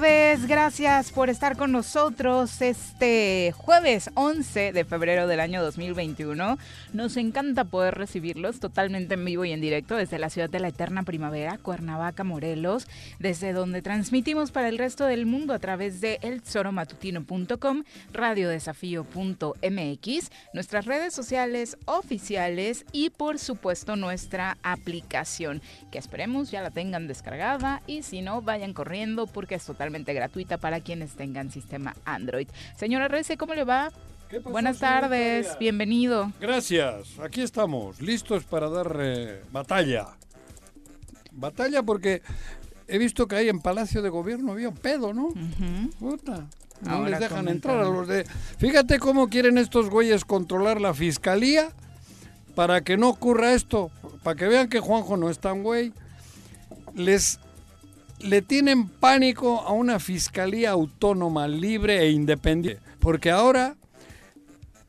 buenas gracias por estar con nosotros este jueves 11 de febrero del año 2021. Nos encanta poder recibirlos totalmente en vivo y en directo desde la ciudad de la eterna primavera, Cuernavaca, Morelos, desde donde transmitimos para el resto del mundo a través de elzoromatutino.com, radiodesafío.mx, nuestras redes sociales oficiales y por supuesto nuestra aplicación, que esperemos ya la tengan descargada y si no, vayan corriendo porque es totalmente gratuita para quienes tengan sistema Android. Señora Rece, ¿cómo le va? Buenas tardes, bienvenido. Gracias, aquí estamos, listos para dar eh, batalla. Batalla porque he visto que ahí en Palacio de Gobierno había un pedo, ¿no? Puta. No les dejan entrar a los de... Fíjate cómo quieren estos güeyes controlar la fiscalía para que no ocurra esto, para que vean que Juanjo no es tan güey. Les le tienen pánico a una fiscalía autónoma, libre e independiente, porque ahora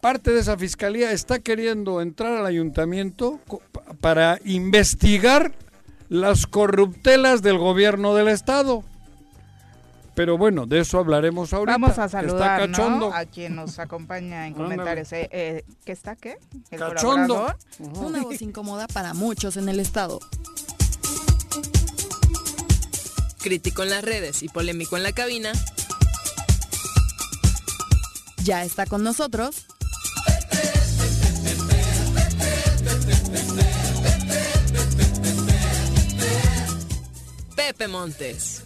parte de esa fiscalía está queriendo entrar al ayuntamiento para investigar las corruptelas del gobierno del estado. Pero bueno, de eso hablaremos ahorita. Vamos a saludar a quien nos acompaña en comentarios. Eh, eh, ¿Qué está qué? ¿El cachondo. Una voz incómoda para muchos en el estado crítico en las redes y polémico en la cabina, ya está con nosotros. Pepe Montes.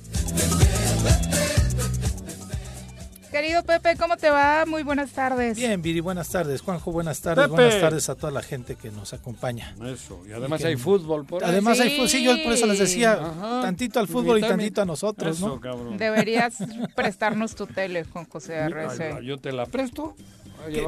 Querido Pepe, ¿cómo te va? Muy buenas tardes. Bien, Viri, buenas tardes. Juanjo, buenas tardes. Buenas tardes a toda la gente que nos acompaña. Eso, y además hay fútbol por ahí. Además hay fútbol, sí, yo por eso les decía, tantito al fútbol y, tantito a nosotros, eso, ¿no? Cabrón. Deberías prestarnos tu tele, Juan José RC. Yo te la presto.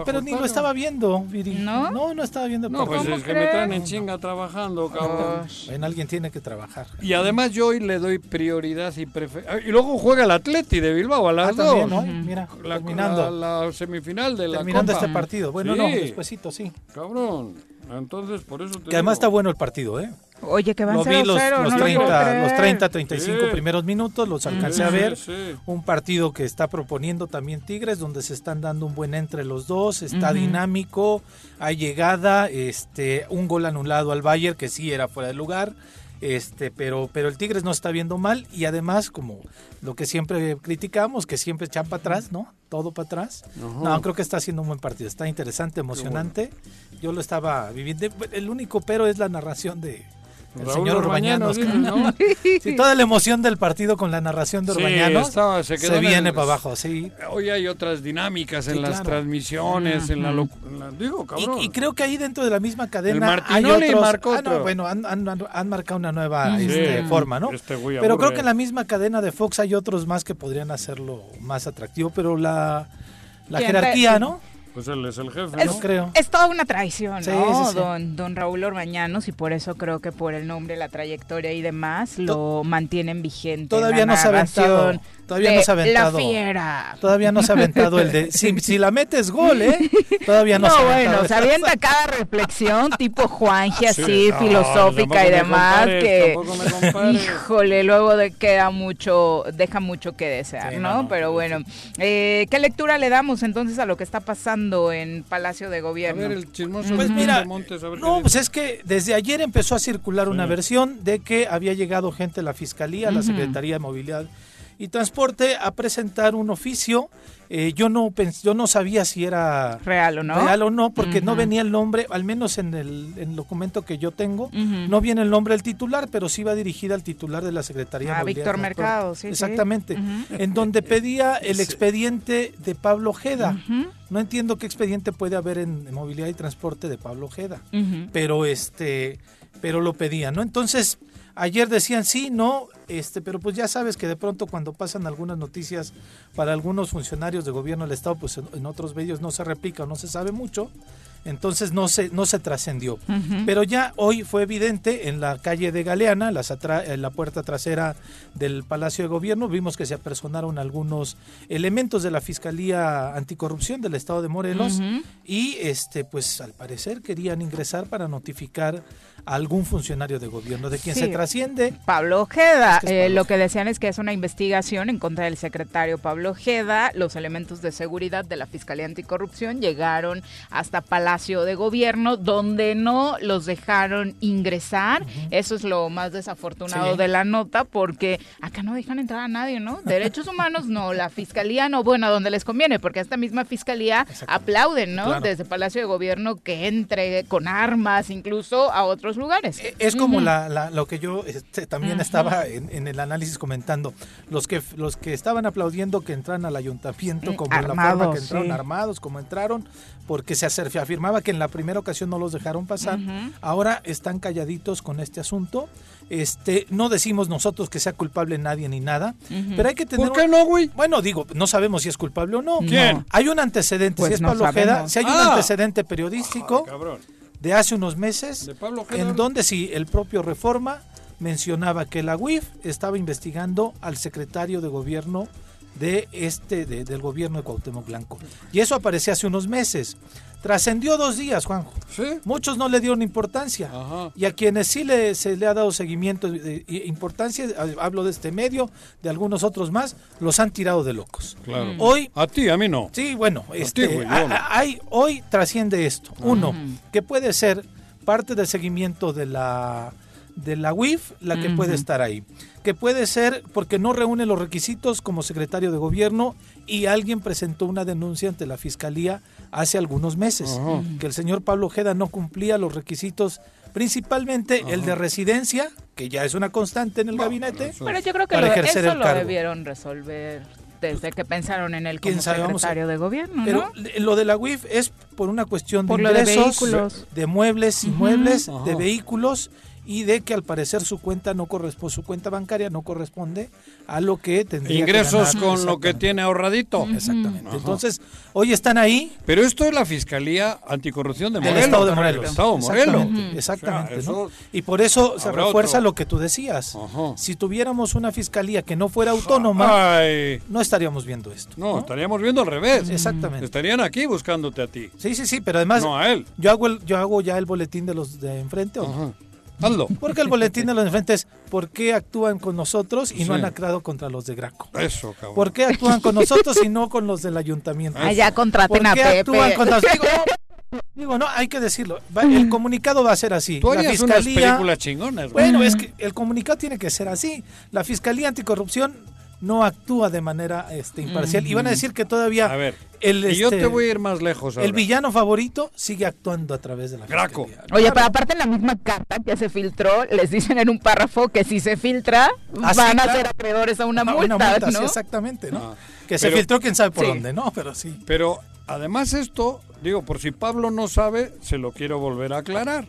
Pero ni lo estaba viendo, Viri. ¿No? No, no estaba viendo. No, pues es que me traen en chinga trabajando, cabrón. En alguien tiene que trabajar. Y además yo hoy le doy prioridad y preferencia. Y luego juega el Atleti de Bilbao a las ah, dos. ¿no? Mira, la, terminando. La, semifinal de la Terminando este partido. Bueno, no, despuesito, sí. Cabrón. Entonces, por eso te Que además está bueno el partido, ¿eh? Oye, que van lo vi los, 0, los, no 30, los 30, 35 primeros minutos, los alcancé a ver. Un partido que está proponiendo también Tigres, donde se están dando un buen entre los dos, está dinámico, hay llegada, este, un gol anulado al Bayern, que sí era fuera de lugar. Este, pero, pero el Tigres no está viendo mal y además, como lo que siempre criticamos, que siempre echan para atrás, ¿no? Todo para atrás. No, creo que está haciendo un buen partido. Está interesante, emocionante. Yo lo estaba viviendo. El único pero es la narración de, el señor Urbañanos. ¿no? sí, toda la emoción del partido con la narración de Urbañanos se, viene para abajo, sí. Hoy hay otras dinámicas en las transmisiones, en, la, digo, cabrón. Y, creo que ahí dentro de la misma cadena hay otros, ah, bueno, han, han, marcado una nueva este, forma, ¿no? Este pero creo que en la misma cadena de Fox hay otros más que podrían hacerlo más atractivo, pero la, la jerarquía, ¿no? Pues él es el jefe, Es, ¿no? creo. es toda una traición, Sí, ¿no? sí, sí. Don, don Raúl Orbañanos, y por eso creo que por el nombre, la trayectoria y demás, lo mantienen vigente. en Todavía la no se ha aventado. Todavía de no se ha aventado. La fiera. Todavía no se ha aventado el de. Si, si la metes gol, ¿eh? Todavía no, No, se ha bueno, aventado. se avienta cada reflexión tipo Juanji así, Sí, no, filosófica y demás, que híjole, luego de queda mucho, deja mucho que desear, Sí, ¿no? Pero bueno, eh, ¿qué lectura le damos entonces a lo que está pasando en Palacio de A Gobierno? ver, el chismoso Pues de mira, Montes, a ver qué no, pues es que desde ayer empezó a circular una versión de que había llegado gente a la Fiscalía, a la. Secretaría de Movilidad y Transporte a presentar un oficio. Eh, yo no pens- yo no sabía si era Real o no. real o no, porque no venía el nombre, al menos en el, en el documento que yo tengo, no viene el nombre del titular, pero sí va dirigida al titular de la Secretaría de Ah, Movilidad y Víctor Transporte. Mercado, sí, sí. Exactamente. Ujú. En donde pedía el Sí. expediente de Pablo Ojeda. No entiendo qué expediente puede haber en movilidad y transporte de Pablo Ojeda pero este pero lo pedían no entonces ayer decían sí no este pero pues ya sabes que de pronto cuando pasan algunas noticias para algunos funcionarios de gobierno del estado pues en, en otros medios no se replica o no se sabe mucho entonces no se no se trascendió. Pero ya hoy fue evidente en la calle de Galeana, las en la puerta trasera del Palacio de Gobierno, vimos que se apersonaron algunos elementos de la Fiscalía Anticorrupción del Estado de Morelos y este pues al parecer querían ingresar para notificar a algún funcionario de gobierno de quien Sí. se trasciende. Pablo Ojeda. Es que es Eh, lo que decían es que es una investigación en contra del secretario Pablo Ojeda. Los elementos de seguridad de la Fiscalía Anticorrupción llegaron hasta Palacio de Gobierno, donde no los dejaron ingresar. Eso es lo más desafortunado Sí. de la nota, porque acá no dejan entrar a nadie, ¿no? Derechos humanos no, la Fiscalía no, bueno, donde les conviene, porque esta misma Fiscalía aplauden, ¿no? Claro. Desde Palacio de Gobierno que entre con armas, incluso a otros lugares. Eh, Es como la, la- lo que yo este, también estaba en, en el análisis comentando. Los que los que estaban aplaudiendo que entran al ayuntamiento Mm, como la forma armados, que entraron sí. armados, como entraron, porque se afirmaba que en la primera ocasión no los dejaron pasar. Ahora están calladitos con este asunto. Este, no decimos nosotros que sea culpable nadie ni nada, pero hay que tener ¿Por qué no, güey? bueno, digo, no sabemos si es culpable o no. ¿Quién? Hay un antecedente, Pues si es no Pablo Ojeda, si hay un Ah. antecedente periodístico Ay, cabrón. De hace unos meses, en donde si el propio Reforma mencionaba que la UIF estaba investigando al secretario de gobierno de este de- del gobierno de Cuauhtémoc Blanco. Y eso aparecía hace unos meses. Trascendió dos días, Juanjo. ¿Sí? Muchos no le dieron importancia. Ajá. Y a quienes sí le, se le ha dado seguimiento e importancia, hablo de este medio, de algunos otros más, los han tirado de locos. Claro. Hoy A ti, a mí no. Sí, bueno, este, güey, a- no. a- hay, hoy trasciende esto. Uno, que puede ser parte del seguimiento de la de la UIF, la que puede estar ahí. Que puede ser porque no reúne los requisitos como secretario de gobierno y alguien presentó una denuncia ante la fiscalía hace algunos meses. Ajá. Que el señor Pablo Ojeda no cumplía los requisitos, principalmente el de residencia, que ya es una constante en el gabinete. Pero yo creo que para lo- ejercer eso el lo debieron resolver desde que pensaron en él ¿Quién como sabe? A- secretario de gobierno, Pero lo de la UIF es por una cuestión Por de ingresos, vehículos. de muebles, inmuebles, de vehículos y de que al parecer su cuenta no corresponde, su cuenta bancaria no corresponde a lo que tendría que Ingresos ganar. con lo que tiene ahorradito. Exactamente. Ajá. Entonces, hoy están ahí Pero esto es la Fiscalía Anticorrupción de del Morelos. Estado de Morelos. Del Estado de Morelos. Exactamente, exactamente, O sea, ¿no? Y por eso se refuerza otro. lo que tú decías. Ajá. Si tuviéramos una fiscalía que no fuera autónoma, Ay, no estaríamos viendo esto. no, estaríamos viendo al revés. Exactamente. Estarían aquí buscándote a ti. Sí, sí, sí, pero además No a él. yo hago el, yo hago ya el boletín de los de enfrente. ¿o no? Ajá. Hazlo. Porque el boletín de los de enfrente es ¿por qué actúan con nosotros y no han actuado contra los de Graco? Eso, cabrón. ¿Por qué actúan con nosotros y no con los del ayuntamiento? Ah, ya ¿Por contraten a qué Pepe. actúan con nosotros? Digo, no, digo, no, hay que decirlo. El comunicado va a ser así. Tú La harías unas fiscalía, películas chingonas. güey. bueno, es que el comunicado tiene que ser así. La Fiscalía Anticorrupción no actúa de manera este, imparcial. Y van a decir que todavía A ver, el, y yo este, te voy a ir más lejos ahora. el villano favorito sigue actuando a través de la Graco. Fiscalía. Oye, Claro. pero aparte en la misma carta que se filtró, les dicen en un párrafo que si se filtra, Ah, van a ser acreedores a una Ah, multa, sí, ¿no? exactamente, ¿no? Ah, que se filtró quién sabe por Sí. dónde, ¿no? Pero sí. Pero además esto, digo, por si Pablo no sabe, se lo quiero volver a aclarar.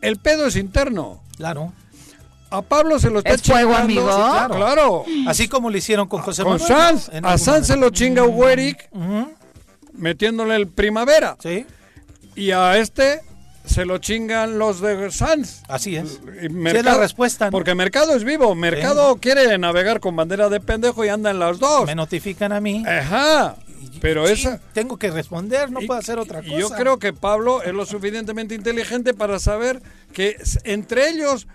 El pedo es interno. Claro. A Pablo se lo está ¿Es fuego, chingando. amigo? Sí, claro. claro. Así como lo hicieron con José Con. Sanz. A Sanz se lo chinga Ueric. Ujú. metiéndole el primavera. Sí. Y a este se lo chingan los de Sanz. Así es. Y Sí, es la respuesta, ¿no? Porque Mercado es vivo. Mercado quiere navegar con bandera de pendejo y anda en las dos. Me notifican a mí. Ajá. Pero Sí, esa. Tengo que responder, no y- puedo hacer otra y cosa. yo creo que Pablo es lo suficientemente inteligente para saber que entre ellos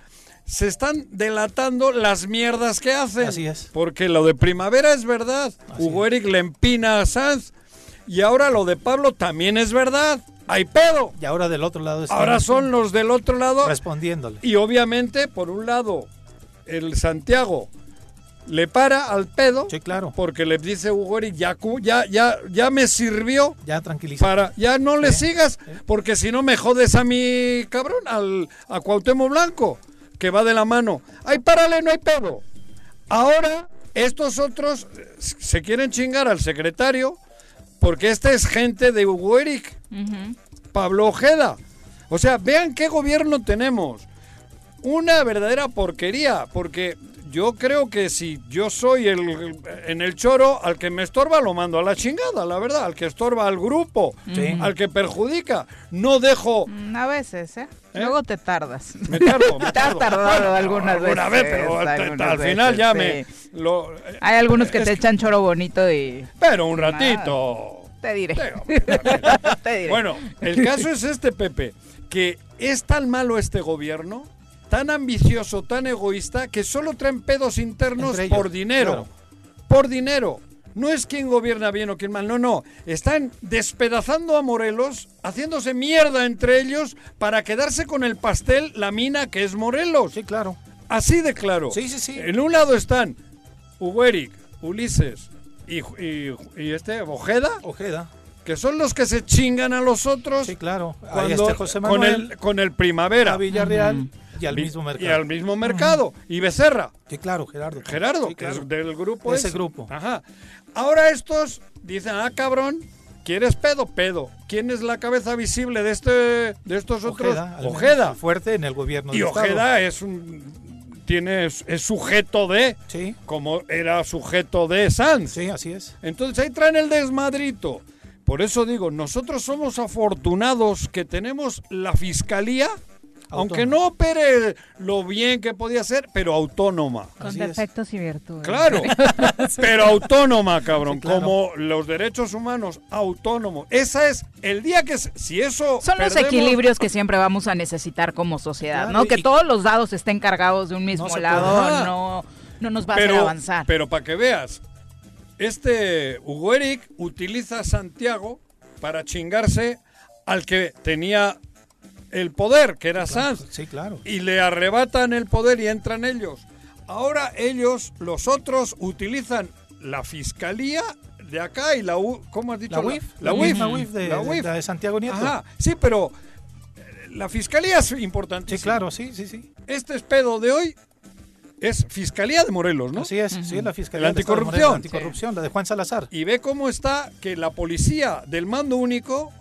se están delatando las mierdas que hacen. Así es. Porque lo de primavera es verdad. Hugo Eric le empina a Sanz. Y ahora lo de Pablo también es verdad. Hay pedo. Y ahora del otro lado Ahora son los del otro lado. respondiéndole. Y obviamente, por un lado, el Santiago le para al pedo. Sí, claro. Porque le dice Hugo Eric, ya, ya, ya, ya me sirvió Ya tranquiliza. para ya no le sigas porque si no me jodes a mi cabrón al a Cuauhtémoc Blanco que va de la mano. Ay párale no hay pedo. Ahora estos otros eh, se quieren chingar al secretario porque este es gente de Hugo Eric. Pablo Ojeda. O sea vean qué gobierno tenemos. Una verdadera porquería, porque yo creo que si yo soy el en el choro, al que me estorba lo mando a la chingada, la verdad, al que estorba al grupo, Sí. al que perjudica, no dejo, Mm, A veces, ¿eh? Luego te tardas. me tardo, me Te has tardo. tardado algunas Alguna veces. vez, pero al, algunas al final veces, ya sí. me lo, Hay algunos que es te echan choro bonito y pero un ratito. te diré. Pero, Te diré. Bueno, el caso es este, Pepe, que es tan malo este gobierno, tan ambicioso, tan egoísta, que solo traen pedos internos por dinero. claro. Por dinero. No es quien gobierna bien o quien mal, no, no. Están despedazando a Morelos, haciéndose mierda entre ellos para quedarse con el pastel, la mina que es Morelos. Sí, claro. Así de claro. Sí, sí, sí. En un lado están Hugo Eric, Ulises y, y- y este Ojeda, Ojeda. que son los que se chingan a los otros Sí, claro. Ahí cuando, está José con, Manuel, el, con el Primavera. a Villarreal y al mismo mercado. Y al mismo mercado. Y Becerra. Sí, claro, Gerardo. Gerardo, Sí, que es del grupo Ese ese. grupo. Ajá. Ahora estos dicen, ah, cabrón, ¿quieres pedo? Pedo. ¿Quién es la cabeza visible de este de estos otros? Ojeda. Ojeda. Fuerte en el gobierno Y Estado. Ojeda es un tiene es, es sujeto de Sí, como era sujeto de Sanz. sí, así es. Entonces ahí traen el desmadrito. Por eso digo, nosotros somos afortunados que tenemos la fiscalía, aunque no opere lo bien que podía ser, pero autónoma. Con así es. defectos y virtudes. Claro, pero autónoma, cabrón, Sí, claro. como los derechos humanos, autónomo. Esa es el día que si eso Son los equilibrios que siempre vamos a necesitar como sociedad, Claro, ¿no? Que todos los dados estén cargados de un mismo No lado, no, no nos va a hacer avanzar. Pero para que veas, este Hugo Eric utiliza a Santiago para chingarse al que tenía el poder, que era Sanz, Sí, claro. y le arrebatan el poder y entran ellos. Ahora ellos, los otros, utilizan la fiscalía de acá y la U, ¿cómo has dicho? La UIF. La UIF. La UIF de, La de- UIF. de Santiago Nieto. Ajá, sí, pero eh, la fiscalía es importante. Sí, claro, sí, sí, sí. Este es pedo de hoy es Fiscalía de Morelos, ¿no? Así es, sí, es la Fiscalía La Estado de anticorrupción. Morelos, la anticorrupción, la de Juan Salazar. Y ve cómo está que la policía del mando único,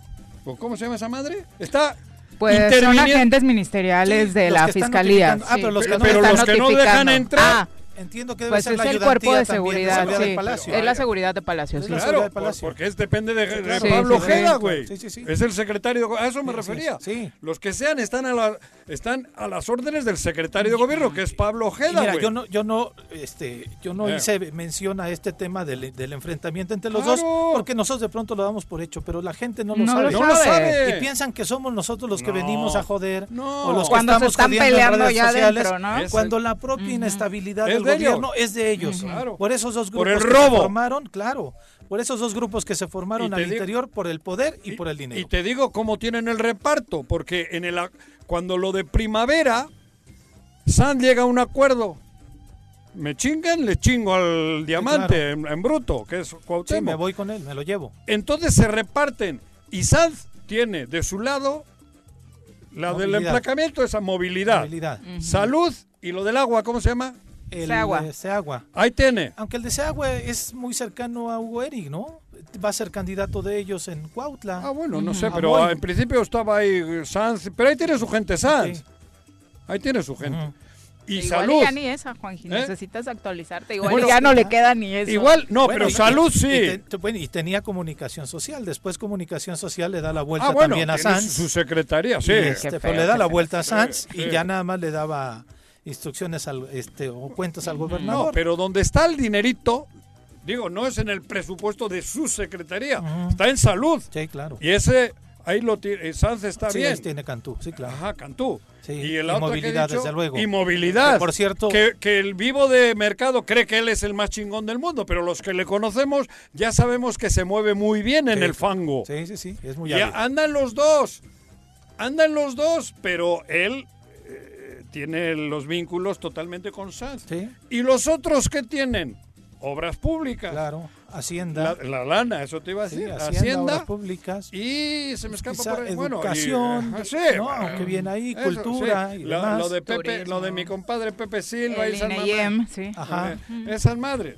¿o ¿cómo se llama esa madre? Está Pues son agentes ministeriales Sí, de la fiscalía. Ah, pero los que Pero- no dejan entrar. Entiendo que debe pues ser es la el cuerpo de seguridad, sí. Palacio. Es la seguridad de Palacio, sí. la Claro, Palacio. porque es depende de, de. Pablo Ojeda, sí. güey. Sí, sí, sí. Es el secretario, de- a eso me Sí, refería. sí, sí. Los que sean están a la, están a las órdenes del secretario de gobierno, que es Pablo Ojeda, mira, güey. yo no, yo no, este, yo no Eh. hice mención a este tema del, del enfrentamiento entre los Claro. dos, porque nosotros de pronto lo damos por hecho, pero la gente no lo No sabe. lo no lo sabe. sabe. Y piensan que somos nosotros los que No. venimos a joder, No. o los que Cuando se están peleando ya sociales, adentro, ¿no? Cuando la propia inestabilidad Es del de ellos. gobierno es de ellos. Claro. Por esos dos Por grupos el que se formaron, claro, por esos dos grupos que se formaron al digo- interior por el poder y, por el dinero. Y te digo cómo tienen el reparto, porque en el cuando lo de primavera, San llega a un acuerdo. Me chingan, le chingo al diamante en, en bruto, que es sí, Cuauhtémoc. me voy con él, me lo llevo. Entonces se reparten. Y Sanz tiene de su lado la del emplacamiento, esa movilidad. Movilidad. Salud y lo del agua, ¿cómo se llama? El Seagua. de Seagua. Ahí tiene. Aunque el de Seagua es muy cercano a Hugo Eric, ¿no? Va a ser candidato de ellos en Cuautla. Ah, bueno, no sé, Ah, pero en principio estaba ahí Sanz. Pero ahí tiene su gente Sanz. Sí. Ahí tiene su gente. Ujú. y Igual salud. ya ni esa, Juanji. ¿Eh? Necesitas actualizarte. Igual Bueno, ya no le queda ni eso. Igual, no, Bueno, pero y- salud sí. Y, te- bueno, y tenía comunicación social. Después comunicación social le da la vuelta ah, bueno, también a Sanz. su secretaría, sí. este, pero feo le da la vuelta a Sanz sí. y ya nada más le daba instrucciones al, este, o cuentas al No, gobernador. pero donde está el dinerito, digo, no es en el presupuesto de su secretaría, está en salud. Sí, claro. Y ese, ahí lo tiene, Sanz está sí, bien. ahí tiene Cantú, sí, claro. Ajá, Cantú. Sí, y y el que he movilidad, dicho, desde luego. Y movilidad. Que, por cierto- Que, que el vivo de mercado cree que él es el más chingón del mundo, pero los que le conocemos ya sabemos que se mueve muy bien en Sí. el fango. Sí, sí, sí, es muy Y hábil. andan los dos. Andan los dos, pero él eh, tiene los vínculos totalmente con Sanz. Sí, ¿Y los otros qué tienen? Obras públicas. claro. Hacienda. La, la lana, eso te iba a sí, decir. Hacienda, Hacienda. obras públicas. y se me escapa Quizá por ahí. Bueno, y, educación, ah, sí, ¿no? bueno, Que viene ahí, eso, cultura sí. y Lo, demás. lo de Pepe, Turismo. lo de mi compadre Pepe Silva El y. INEIEM, sí. Ajá. Eh, Esas madres.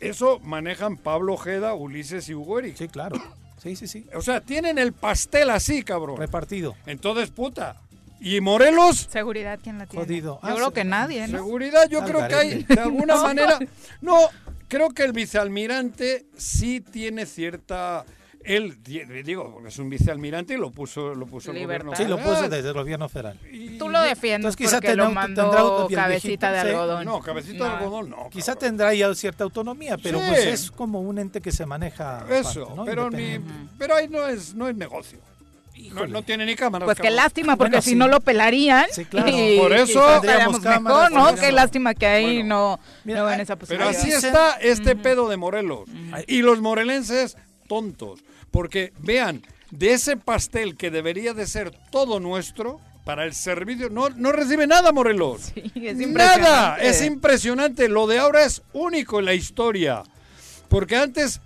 Eso manejan Pablo Ojeda, Ulises y Hugo Eric. Sí, claro. Sí, sí, sí. O sea, tienen el pastel así, cabrón. Repartido. Entonces, puta. ¿Y Morelos? Seguridad, ¿quién la tiene? Jodido. Yo Ah, creo que nadie, ¿no? Seguridad, yo creo que hay, de alguna manera. No, creo que el vicealmirante sí tiene cierta. Él, di- digo, porque es un vicealmirante y lo puso, lo puso el gobierno. Sí, lo puso federal. desde el gobierno federal. Y- Tú lo defiendes Entonces, quizá porque tendrá lo mandó tendrá cabecita de sí. algodón. No, cabecito de algodón no. Quizá cabrón. tendrá ya cierta autonomía, pero Sí. pues es como un ente que se maneja. Eso, aparte, ¿no? pero, ni, pero ahí no es, no es negocio. No, Híjole. no tiene ni cámaras. Pues qué cabrón. lástima, porque Bueno, si sí. no lo pelarían. Sí, claro. y Por eso- quizás Tendríamos estaríamos cámaras, mejor, ¿no? Qué lástima que ahí Bueno, no, mira, no ven ah, esa Pero posibilidad. así Dicen- está este pedo de Morelos. Y los morelenses tontos. Porque vean, de ese pastel que debería de ser todo nuestro, para el servicio, no, no recibe nada Morelos. Sí, es Nada, es impresionante. Lo de ahora es único en la historia. Porque antes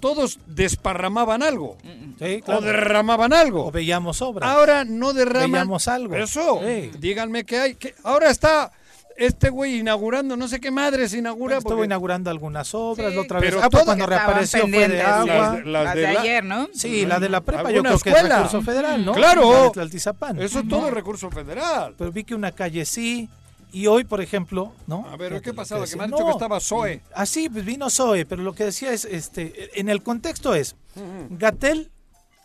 todos desparramaban algo. Sí, O derramaban algo. O veíamos obras. Ahora no derraman. Veíamos algo. Eso. Sí. Díganme qué hay. ¿Qué? Ahora está este güey inaugurando, no sé qué madres inaugura. Estuvo porque- inaugurando algunas obras, Sí, la otra vez. pero Ah, pues cuando reapareció fue de agua. Las de- Las de, de la- ayer, ¿no? Sí, la de la prepa yo ¿Alguna creo que es recurso federal, ¿no? Claro. La de Tlaltizapán. Eso es todo recurso federal. Pero vi que una calle sí, y hoy, por ejemplo, ¿no? A ver, ¿qué pasaba? Que me han dicho que estaba Zoe. Ah, sí, pues vino Zoe, pero lo que decía es, este, en el contexto es, Gatel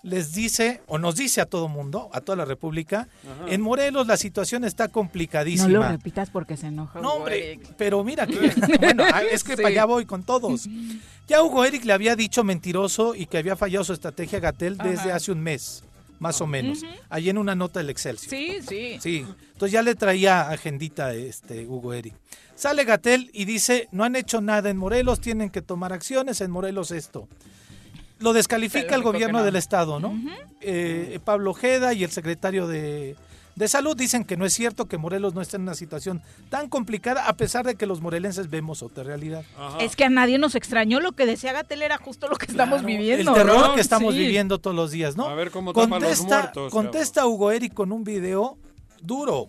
les dice, o nos dice a todo mundo, a toda la República, en Morelos la situación está No complicadísima. lo repitas porque se enoja. No, hombre, Eric. pero mira que, bueno, ah, es que Sí. para allá voy con todos. Ya Hugo Eric le había dicho mentiroso y que había fallado su estrategia a Gatel desde Ajá. hace un mes, más o menos, allí en una nota del Excelsior. Sí, sí. Sí, entonces ya le traía agendita este Hugo Eric. Sale Gatel y dice, no han hecho nada en Morelos, tienen que tomar acciones en Morelos esto. Lo descalifica el gobierno no. del estado, ¿no? Eh, Pablo Ojeda y el secretario de, de Salud dicen que no es cierto que Morelos no está en una situación tan complicada, a pesar de que los morelenses vemos otra realidad. Es que a nadie nos extrañó lo que decía Gatel era justo lo que estamos viviendo. El terror ¿no? que estamos Sí. viviendo todos los días, ¿no? A ver cómo tapan los contesta, muertos, contesta Hugo Eric con un video duro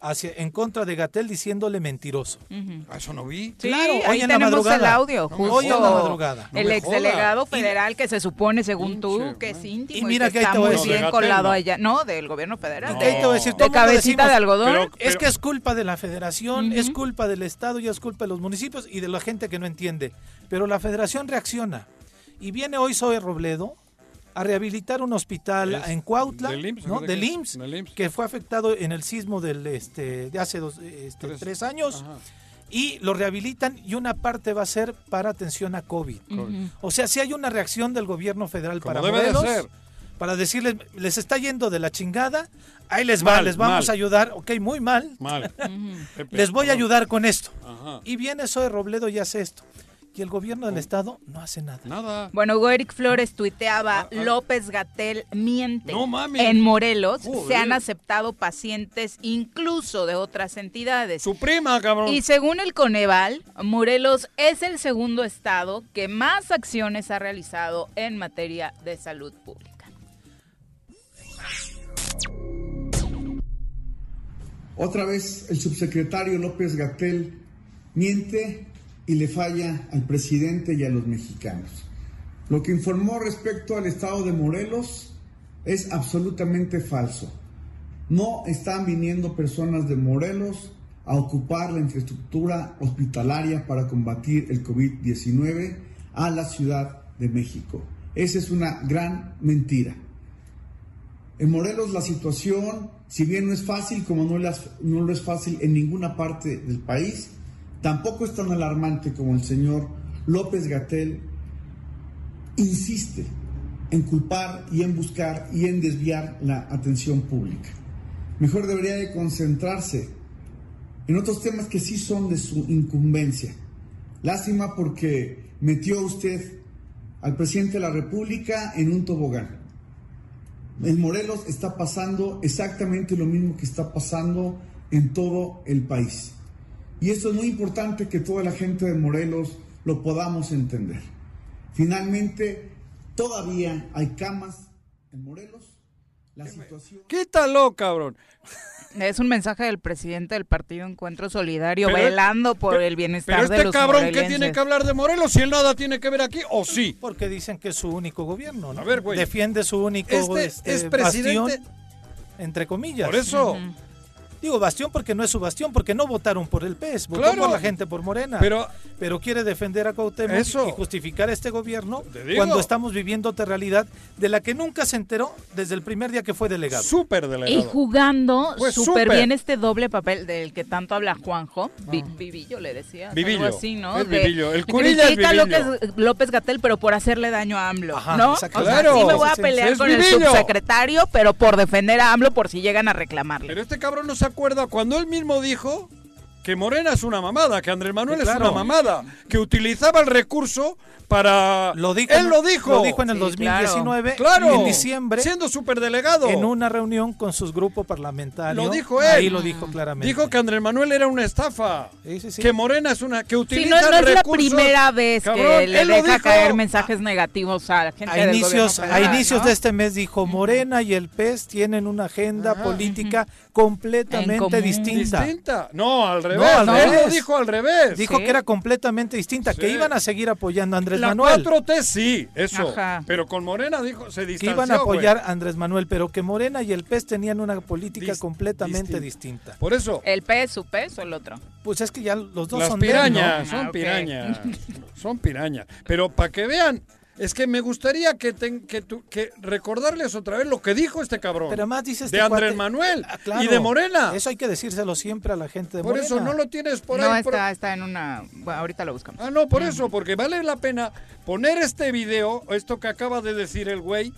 hacia, en contra de Gatel diciéndole mentiroso. Ah, Eso no vi. Sí, Claro, hoy ahí en la tenemos el madrugada. audio, me justo. Hoy en la madrugada. No el exdelegado federal que se supone, según tú, que es íntimo Y y, mira que que ahí está te voy a muy decir- bien No, de colado no. allá. No, del gobierno federal. No. De, ¿Qué te voy a decir? de el cabecita decimos, de algodón. pero- Es que es culpa de la federación, es culpa del Estado y es culpa de los municipios y de la gente que no entiende. Pero la federación reacciona. Y viene hoy Zoe Robledo a rehabilitar un hospital Es en Cuautla, del IMSS, ¿no? ¿de del? IMSS, Del IMSS. que fue afectado en el sismo del este de hace dos, este, Tres. tres años. Ajá. Y lo rehabilitan y una parte va a ser para atención a COVID. O sea, si hay una reacción del gobierno federal Como para de Morelos, para decirles, les está yendo de la chingada, ahí les va, Mal, les vamos mal. a ayudar, ok, muy mal, les voy a ayudar con esto. Ajá. Y viene Zoe Robledo y hace esto. Y el gobierno del estado no hace nada. Nada. Bueno, Hugo Eric Flores tuiteaba, Ah, ah. López Gatel miente. No mames. En Morelos Joder. se han aceptado pacientes incluso de otras entidades. Su prima, cabrón. Y según el Coneval, Morelos es el segundo estado que más acciones ha realizado en materia de salud pública. Otra vez el subsecretario López Gatel miente y le falla al presidente y a los mexicanos. Lo que informó respecto al estado de Morelos es absolutamente falso. No están viniendo personas de Morelos a ocupar la infraestructura hospitalaria para combatir el COVID-19 a la Ciudad de México. Esa es una gran mentira. En Morelos la situación, si bien no es fácil, como no, lo es fácil en ninguna parte del país, tampoco es tan alarmante como el señor López Gatel insiste en culpar y en buscar y en desviar la atención pública. Mejor debería de concentrarse en otros temas que sí son de su incumbencia. Lástima porque metió usted al presidente de la República en un tobogán. En Morelos está pasando exactamente lo mismo que está pasando en todo el país. Y esto es muy importante que toda la gente de Morelos lo podamos entender. Finalmente, todavía hay camas en Morelos. La situación... Quítalo, cabrón. Es un mensaje del presidente del Partido Encuentro Solidario, velando por el bienestar de este los cabrón que tiene que hablar de Morelos si él nada tiene que ver aquí, o sí. Porque dicen que es su único gobierno, ¿no? A ver, güey. Defiende su único este, este es presidente... entre comillas. Por eso. Digo bastión porque no es su bastión, porque no votaron por el PES, votaron por la gente por Morena. Pero, pero quiere defender a Cuauhtémoc y justificar este gobierno cuando estamos viviendo otra realidad de la que nunca se enteró desde el primer día que fue delegado. Súper delegado. Y jugando súper bien este doble papel del que tanto habla Juanjo. Ah. Vivillo le decía. Vivillo. Algo así, ¿no? Es Vivillo. El curilla es López, López Gatel, pero por hacerle daño a AMLO. ¿no? claro. sí me voy a pelear con el subsecretario, pero por defender a AMLO por si llegan a reclamarle. Pero este cabrón no se acuerda cuando él mismo dijo que Morena es una mamada, que Andrés Manuel es una mamada, que utilizaba el recurso para... Lo dijo, él lo dijo. Lo dijo en el 2019, claro, en diciembre. Siendo superdelegado. En una reunión con sus grupos parlamentarios. Lo dijo él. Ahí lo dijo claramente. Dijo que Andrés Manuel era una estafa. que Morena es una... que utiliza no, no es la primera vez que le deja caer mensajes negativos a la gente a inicios, A inicios de este mes dijo, Morena y el PES tienen una agenda política completamente distinta. distinta. No, al revés. No, Él lo dijo al revés. Dijo que era completamente distinta, que iban a seguir apoyando a Andrés la Manuel. 4T sí, eso. Pero con Morena dijo, se distanció. Que iban a apoyar a Andrés Manuel, pero que Morena y el PES tenían una política completamente distinta. Por eso. ¿El PES, su PES o el otro? Pues es que ya los dos Las son pirañas, son ah, pirañas. son pirañas. Pero para que vean es que me gustaría que, que, que, recordarles otra vez lo que dijo este cabrón. Pero más dices de Andrés Manuel ah, y de Morena. Eso hay que decírselo siempre a la gente de por Morena. Por eso no lo tienes por ahí. No, está, está en una. Bueno, ahorita lo buscamos. Ah, no, por eso, porque vale la pena poner este video, esto que acaba de decir el güey,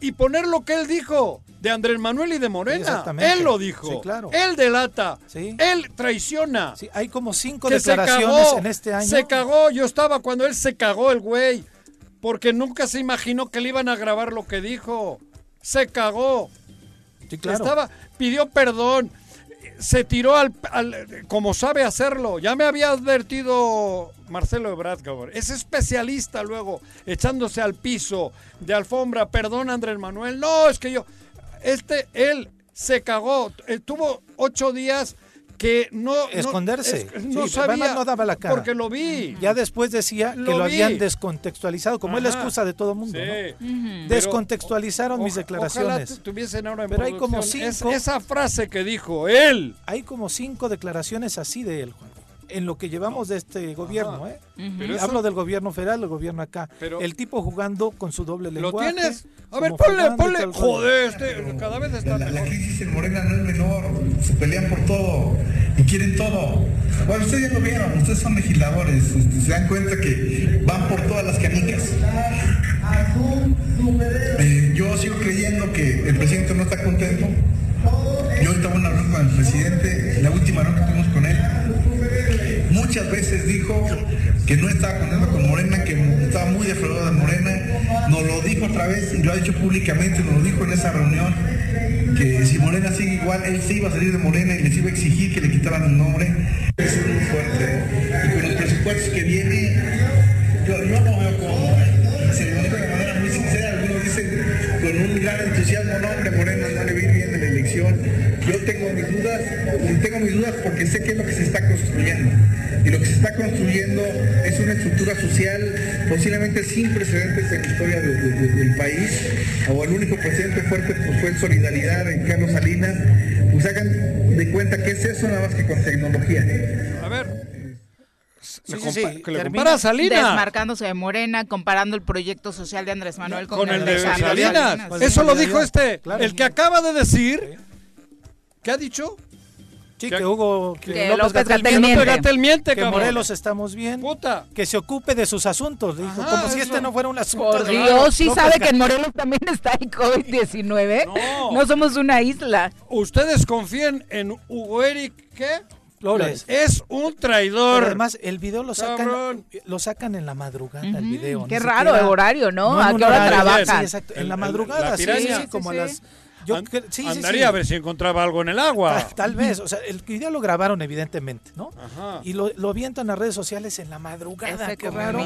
y poner lo que él dijo de Andrés Manuel y de Morena. Él lo dijo. claro. Él delata. Él traiciona. hay como cinco declaraciones en este año. Se cagó. Yo estaba cuando él se cagó el güey porque nunca se imaginó que le iban a grabar lo que dijo. Se cagó. Estaba, pidió perdón, se tiró al, como sabe hacerlo. Ya me había advertido Marcelo Ebrard, es especialista luego, echándose al piso de alfombra. Perdón, Andrés Manuel. No, es que yo, este, él se cagó. Tuvo ocho días que no esconderse. no, sabía no daba la cara. porque lo vi. Ya después decía que lo habían descontextualizado como es la excusa de todo mundo descontextualizaron mis declaraciones. pero hay como cinco esa frase que dijo él. Hay como cinco declaraciones así de él Juan en lo que llevamos de este gobierno, ¿eh? Hablo del gobierno federal, el gobierno acá. el tipo jugando con su doble lenguaje. ¿Lo tienes? A ver, ponle, ponle. Joder, este, cada vez está la, la, crisis en Morena no es menor, se pelean por todo y quieren todo. Bueno, ustedes ya lo vieron, ustedes son legisladores, este, se dan cuenta que van por todas las canicas. Eh, yo sigo creyendo que el presidente no está contento. Yo estaba en una reunión con el presidente, la última reunión que tuvimos con él, muchas veces dijo que no estaba contento con Morena, que estaba muy defraudado de Morena. Nos lo dijo otra vez y lo ha dicho públicamente, nos lo dijo en esa reunión, que si Morena sigue igual, él se iba a salir de Morena y les iba a exigir que le quitaran el nombre. Es muy fuerte. Y con los presupuestos que viene, yo, no veo cómo. Se lo digo de manera muy sincera, algunos dicen con un gran entusiasmo, no hombre, Morena Yo tengo mis dudas, tengo mis dudas porque sé qué es lo que se está construyendo y lo que se está construyendo es una estructura social posiblemente sin precedentes en la historia del país, o el único precedente fuerte pues, fue en solidaridad en Carlos Salinas, pues hagan de cuenta que es eso nada más que con tecnología. A ver. Sí, sí, sí, compa- que le termina compara a Salinas Desmarcándose de Morena, comparando el proyecto social de Andrés Manuel con, con el de Salinas. Pues Eso lo dijo este, Claro. el que acaba de decir. ¿Qué ha dicho? Sí, Que- que Hugo que que López López miente. Gatel miente, que cabrón. Morelos estamos bien, Puta. que se ocupe de sus asuntos, dijo, Ajá, como si este no fuera un asunto. Por Dios, sí López sabe que en Morelos también está el COVID-19. No. No somos una isla. ¿Ustedes confían en Hugo Eric qué? Flores. Es un Pero traidor. además el video lo sacan Cabrón. lo sacan en la madrugada el video. qué raro siquiera- el horario, ¿no? ¿A en qué hora trabajan? Sí, exacto, en la el- madrugada, la sí, sí, como Sí, a las yo An- cre- sí, Andaría sí. a ver si encontraba algo en el agua. Tal, tal vez, o sea, el video lo grabaron evidentemente, ¿no? Ajá. Y lo, lo avientan a redes sociales en la madrugada, Ese qué raro.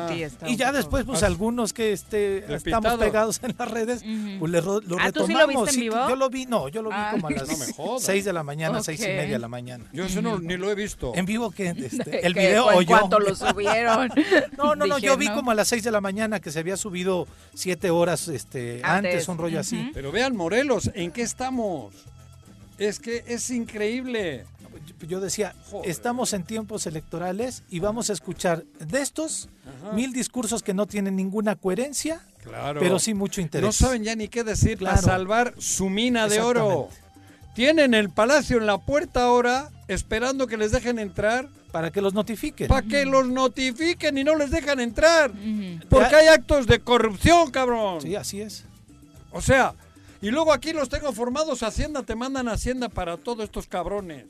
Y ya después, pues algunos que este, estamos pegados en las redes, pues le lo Ah, ¿tú sí retomamos. lo viste en vivo? yo lo vi, no, yo lo vi Ah. como a las No me jodas. 6 de la mañana, seis y Ok. media de la mañana. Yo eso no, ni lo he visto. En vivo que este, el video o en yo. cuanto lo subieron. No, no, no, Dije, yo vi como a las 6 de la mañana que se había subido 7 horas este, antes, Antes. un rollo así. Pero vean, Morelos, ¿en qué estamos? Es que es increíble. Yo- decía, Joder. estamos en tiempos electorales y vamos a escuchar de estos Ajá. mil discursos que no tienen ninguna coherencia, Claro. pero sí mucho interés. No saben ya ni qué decir para Claro. salvar su mina de oro. Tienen el palacio en la puerta ahora, esperando que les dejen entrar, Para que los notifiquen. para que los notifiquen y no les dejan entrar. Porque Ya- hay actos de corrupción, cabrón. Sí, así es. O sea, y luego aquí los tengo formados, Hacienda, te mandan Hacienda para todos estos cabrones.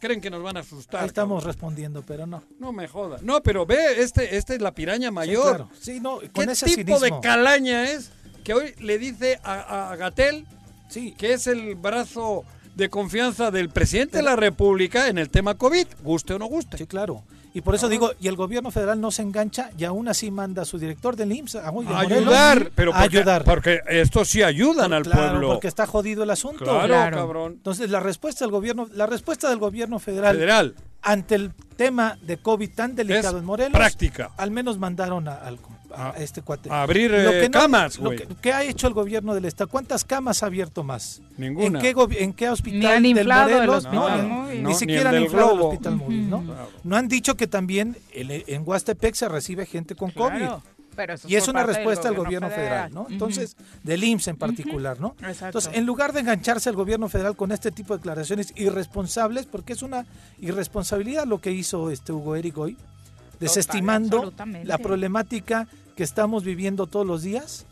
Creen que nos van a asustar. Ahí estamos cabrón. respondiendo, pero no. No me jodas. No, pero ve, este, este es la piraña Sí, mayor. claro. Sí, no, ¿Qué con ese tipo de cinismo. calaña es que hoy le dice a, a Gatel, Sí, que es el brazo de confianza del presidente de la República en el tema COVID, guste o no guste? sí, claro. Y por eso digo, y el gobierno federal no se engancha y aún así manda a su director del IMSS a, oye, A Morelos, ayudar, pero a porque, ayudar. porque estos sí ayudan al Claro, pueblo. porque está jodido el asunto. Claro, Claro. cabrón. Entonces la respuesta del gobierno, la respuesta del gobierno federal, Federal, ante el tema de COVID tan delicado Es en Morelos, práctica. al menos mandaron a, al- a A- este cuate. a abrir, Lo eh, que no- camas, lo güey. que, ¿Qué ha hecho el gobierno del estado? ¿Cuántas camas ha abierto más? Ninguna. ¿En qué, gobi- en qué hospital Ni han del inflado el hospital ni- móvil. ni, No, ni siquiera el han inflado el hospital móvil, ¿no? Claro. No han dicho que también el- en Huastepec se recibe gente con Claro, COVID. pero eso Y es una del respuesta del gobierno federal, ¿no? Entonces, del IMSS en particular, ¿no? Exacto. Entonces, en lugar de engancharse el gobierno federal con este tipo de declaraciones irresponsables, porque es una irresponsabilidad lo que hizo este Hugo Eric hoy, desestimando absolutamente. la problemática que estamos viviendo todos los días,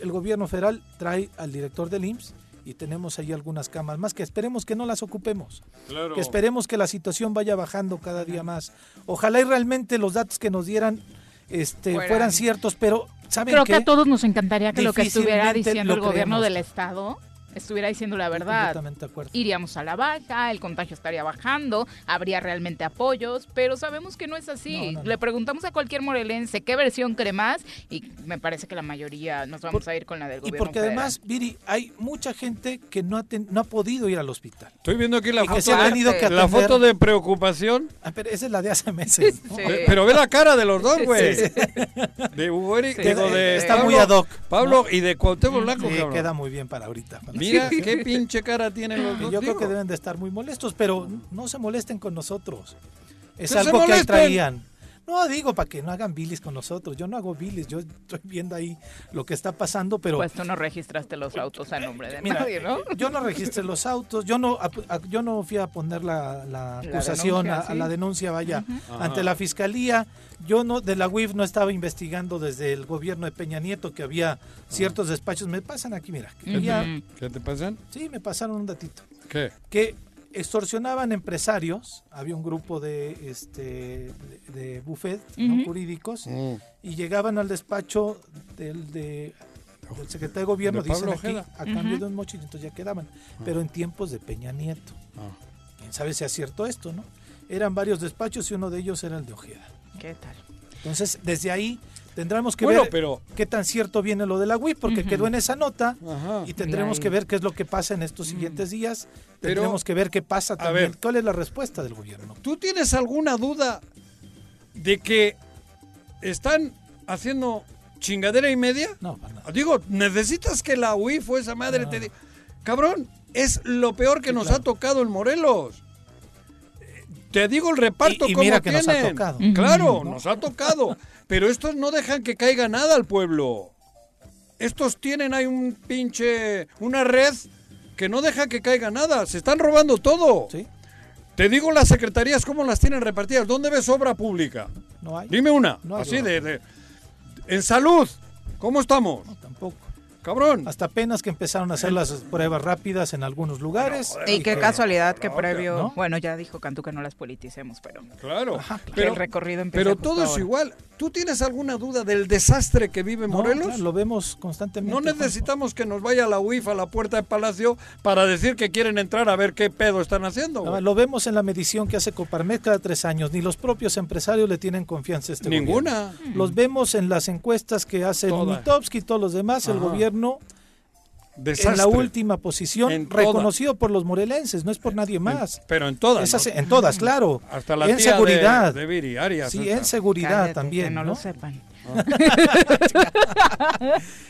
el gobierno federal trae al director del IMSS y tenemos ahí algunas camas más que esperemos que no las ocupemos, Claro. que esperemos que la situación vaya bajando cada día más. Ojalá y realmente los datos que nos dieran este, Fueran. fueran ciertos, pero ¿saben Creo qué? que a todos nos encantaría que lo que estuviera diciendo lo el gobierno creemos. del estado estuviera diciendo la verdad. completamente de acuerdo. Iríamos a la baja, el contagio estaría bajando, habría realmente apoyos, pero sabemos que no es así. No, no, no. Le preguntamos a cualquier morelense qué versión cree más y me parece que la mayoría nos vamos Por- a ir con la del Y gobierno porque federal. además, Viri, hay mucha gente que no ha, ten- no ha podido ir al hospital. Estoy viendo aquí la Y que foto, se ha de, tenido que la foto de preocupación. Ah, pero esa es la de hace meses. ¿no? Sí. Eh, Pero ve la cara de los dos, güey. sí, De Hugo Eric, Sí, digo, sí, de sí. Está Pablo- muy ad hoc, Pablo y de Cuauhtémoc Blanco, Sí, cabrón. queda muy bien para ahorita. para- Mira qué pinche cara tienen los Y dos. yo creo que deben de estar muy molestos, pero no se molesten con nosotros. Es algo que ahí traían. No, digo, para que no hagan bilis con nosotros. Yo no hago bilis, yo estoy viendo ahí lo que está pasando, pero Pues tú no registraste los autos a nombre de Mira, nadie, ¿no? yo no registré los autos, yo no, a- yo no fui a poner la, la acusación, denuncia, a, la denuncia, vaya, ante la fiscalía. Yo no, de la UIF no estaba investigando desde el gobierno de Peña Nieto que había ciertos despachos. Me pasan aquí, mira, que había- Ujú. ¿Qué te pasan? sí, me pasaron un datito. ¿Qué? Que extorsionaban empresarios, había un grupo de, este, de, de buffet ¿no? Jurídicos Mm. y llegaban al despacho del, de- del secretario de gobierno, De dicen aquí, Ojeda. a cambio Ujú. de un entonces ya quedaban. Pero en tiempos de Peña Nieto. Ah. Quién sabe si es cierto esto, ¿no? Eran varios despachos y uno de ellos era el de Ojeda. ¿Qué tal? Entonces, desde ahí tendremos que Bueno, ver pero... qué tan cierto viene lo de la WIP, porque quedó en esa nota Ajá. y tendremos que ver qué es lo que pasa en estos siguientes días. Pero- Tendremos que ver qué pasa también. ver. ¿Cuál es la respuesta del gobierno? ¿Tú tienes alguna duda de que están haciendo chingadera y media? No, para nada. Digo, necesitas que la UIF o esa madre No. te diga, cabrón, es lo peor que nos ha tocado en Morelos. Te digo el reparto Y- y como mira que nos ha tienen. tocado. Claro, nos ha tocado. Pero estos no dejan que caiga nada al pueblo. Estos tienen ahí un pinche. una red que no deja que caiga nada. Se están robando todo. ¿Sí? Te digo las secretarías cómo las tienen repartidas. ¿Dónde ves obra pública? No hay. Dime una. No hay así de, de- En salud. ¿Cómo estamos? No, tampoco. Cabrón. Hasta apenas que empezaron a hacer las pruebas rápidas en algunos lugares. Y qué casualidad que previo, ¿no? bueno, ya dijo Cantú que no las politicemos, pero Claro. que el recorrido pero todo es igual. ¿Tú tienes alguna duda del desastre que vive No, Morelos? claro, lo vemos constantemente. No necesitamos que nos vaya la UIF a la puerta del Palacio para decir que quieren entrar a ver qué pedo están haciendo. No. Lo vemos en la medición que hace Coparmex cada tres años. Ni los propios empresarios le tienen confianza a este Ninguna. gobierno. Los vemos en las encuestas que hace. Mitowski y todos los demás. El Ajá. Gobierno Desastre. en la última posición, En reconocido por los morelenses, no es por nadie más. Pero en todas. En todas, claro. Hasta la en tía seguridad. de, de Viri Arias. sí, en seguridad Cállate, también. que no, ¿no? lo sepan.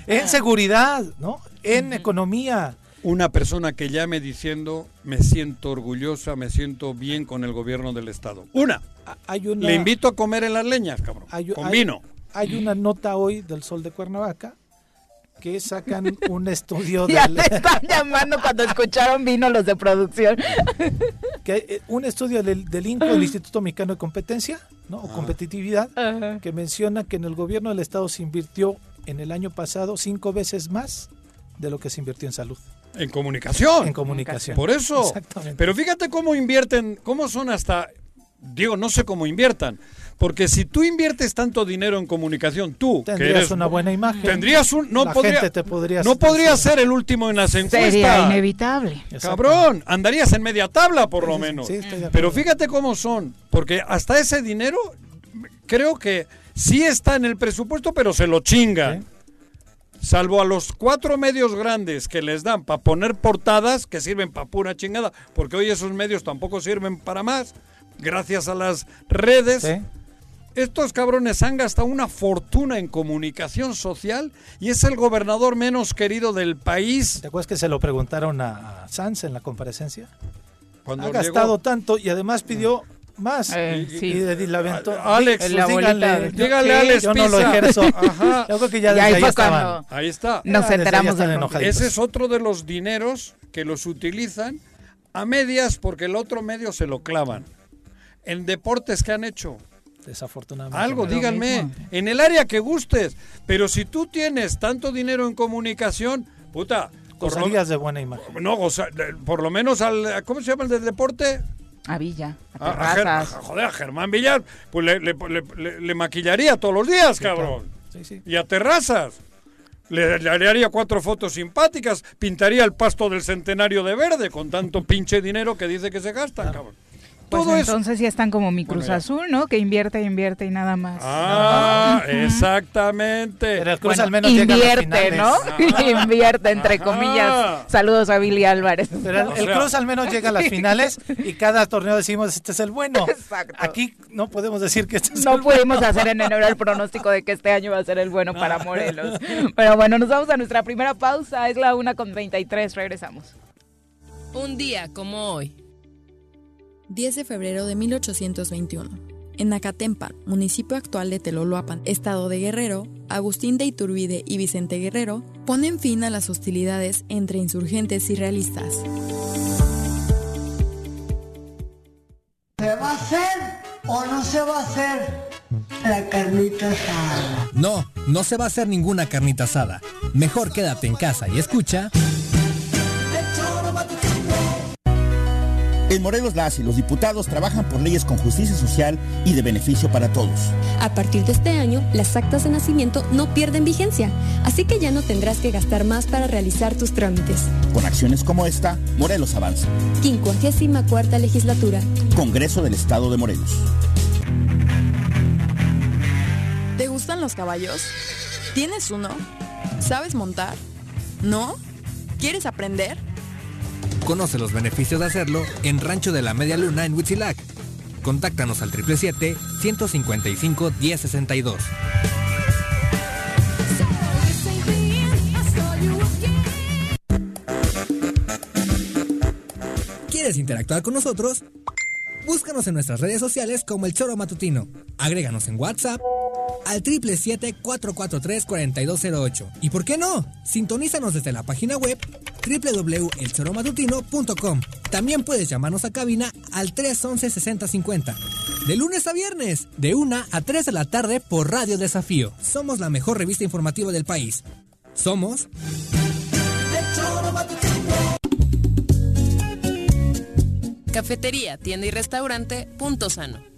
En seguridad, ¿no? En economía. Una persona que llame diciendo me siento orgullosa, me siento bien con el gobierno del Estado. Una. Hay una, Le invito a comer en las leñas, cabrón. hay- con hay- vino. Hay una nota hoy del Sol de Cuernavaca que sacan un estudio Ya del, le están llamando cuando escucharon vino los de producción. que, eh, un estudio del, del INCO, el Instituto Mexicano de Competencia, ¿no? o competitividad, que menciona que en el gobierno del estado se invirtió en el año pasado cinco veces más de lo que se invirtió en salud, En comunicación. en comunicación. Por eso. Exactamente. Pero fíjate cómo invierten, cómo son hasta, digo, no sé cómo inviertan, porque si tú inviertes tanto dinero en comunicación, tú, que Tendrías eres, una buena imagen. tendrías un, no La podría, gente te podría no podría ser el último en las Sería encuestas. inevitable. Exactamente. Cabrón, andarías en media tabla por lo menos. sí, estoy de acuerdo. Pero fíjate cómo son, porque hasta ese dinero creo que sí está en el presupuesto, pero se lo chingan. Salvo a los cuatro medios grandes que les dan para poner portadas, que sirven para pura chingada, porque hoy esos medios tampoco sirven para más, gracias a las redes. Sí. Estos cabrones han gastado una fortuna en comunicación social y es el gobernador menos querido del país. ¿Te acuerdas que se lo preguntaron a, Sanz en la comparecencia? Cuando ha llegó- gastado tanto y además pidió más. Eh, y, sí. y aventó. Alex, Pues la sí, a Alex Yo no lo Pisa. ejerzo. Ajá. Yo creo que ya Y desde ahí ahí estaban. Ahí está. nos enteramos de enojaditos. Ese es otro de los dineros que los utilizan a medias porque el otro medio se lo clavan. En deportes que han hecho. Desafortunadamente. Algo, díganme. mismo. En el área que gustes. Pero si tú tienes tanto dinero en comunicación, puta. por lo- Gozarías de buena imagen. no, goza- por lo menos al. ¿Cómo se llama el de deporte? A Villa, a A- a Ger- terrazas. a- joder, a Germán Villar. Pues le, le- le- le- le maquillaría todos los días, cabrón. Sí, sí. y a terrazas. Le, le haría cuatro fotos simpáticas, pintaría el pasto del centenario de verde con tanto pinche dinero que dice que se gastan, cabrón. Pues Todo entonces sí están como mi Cruz Bueno, ya. Azul, ¿no? Que invierte, invierte y nada más. Ah, exactamente. Pero el Cruz Bueno, al menos llega a las invierte, ¿no? finales. invierte, entre Ajá. comillas. Saludos a Billy Álvarez. Pero el, O el sea- Cruz al menos llega a las finales y cada torneo decimos este es el bueno. Exacto. Aquí no podemos decir que este es No el bueno. pudimos hacer en enero el pronóstico de que este año va a ser el bueno para Morelos. Pero bueno, nos vamos a nuestra primera pausa. Es la una con 33. Regresamos. Un día como hoy. 10 de febrero de 1821. En Acatempan, municipio actual de Teloloapan, estado de Guerrero, Agustín de Iturbide y Vicente Guerrero ponen fin a las hostilidades entre insurgentes y realistas. ¿Se va a hacer o no se va a hacer la carnita asada? No, no se va a hacer ninguna carnita asada. Mejor quédate en casa y escucha. En Morelos las y los diputados trabajan por leyes con justicia social y de beneficio para todos. A partir de este año, las actas de nacimiento no pierden vigencia, así que ya no tendrás que gastar más para realizar tus trámites. Con acciones como esta, Morelos avanza. 54 legislatura. Congreso del Estado de Morelos. ¿Te gustan los caballos? ¿Tienes uno? ¿Sabes montar? ¿No? ¿Quieres aprender? Conoce los beneficios de hacerlo en Rancho de la Media Luna en Huitzilac. Contáctanos al 777-155-1062. ¿Quieres interactuar con nosotros? Búscanos en nuestras redes sociales como El Choro Matutino. Agréganos en WhatsApp al 777-443-4208. ¿Y por qué no? Sintonízanos desde la página web www.elchoromatutino.com. También puedes llamarnos a cabina al 311-6050. De lunes a viernes, de 1 a 3 de la tarde por Radio Desafío. Somos la mejor revista informativa del país. Somos... Cafetería, tienda y restaurante Punto Sano.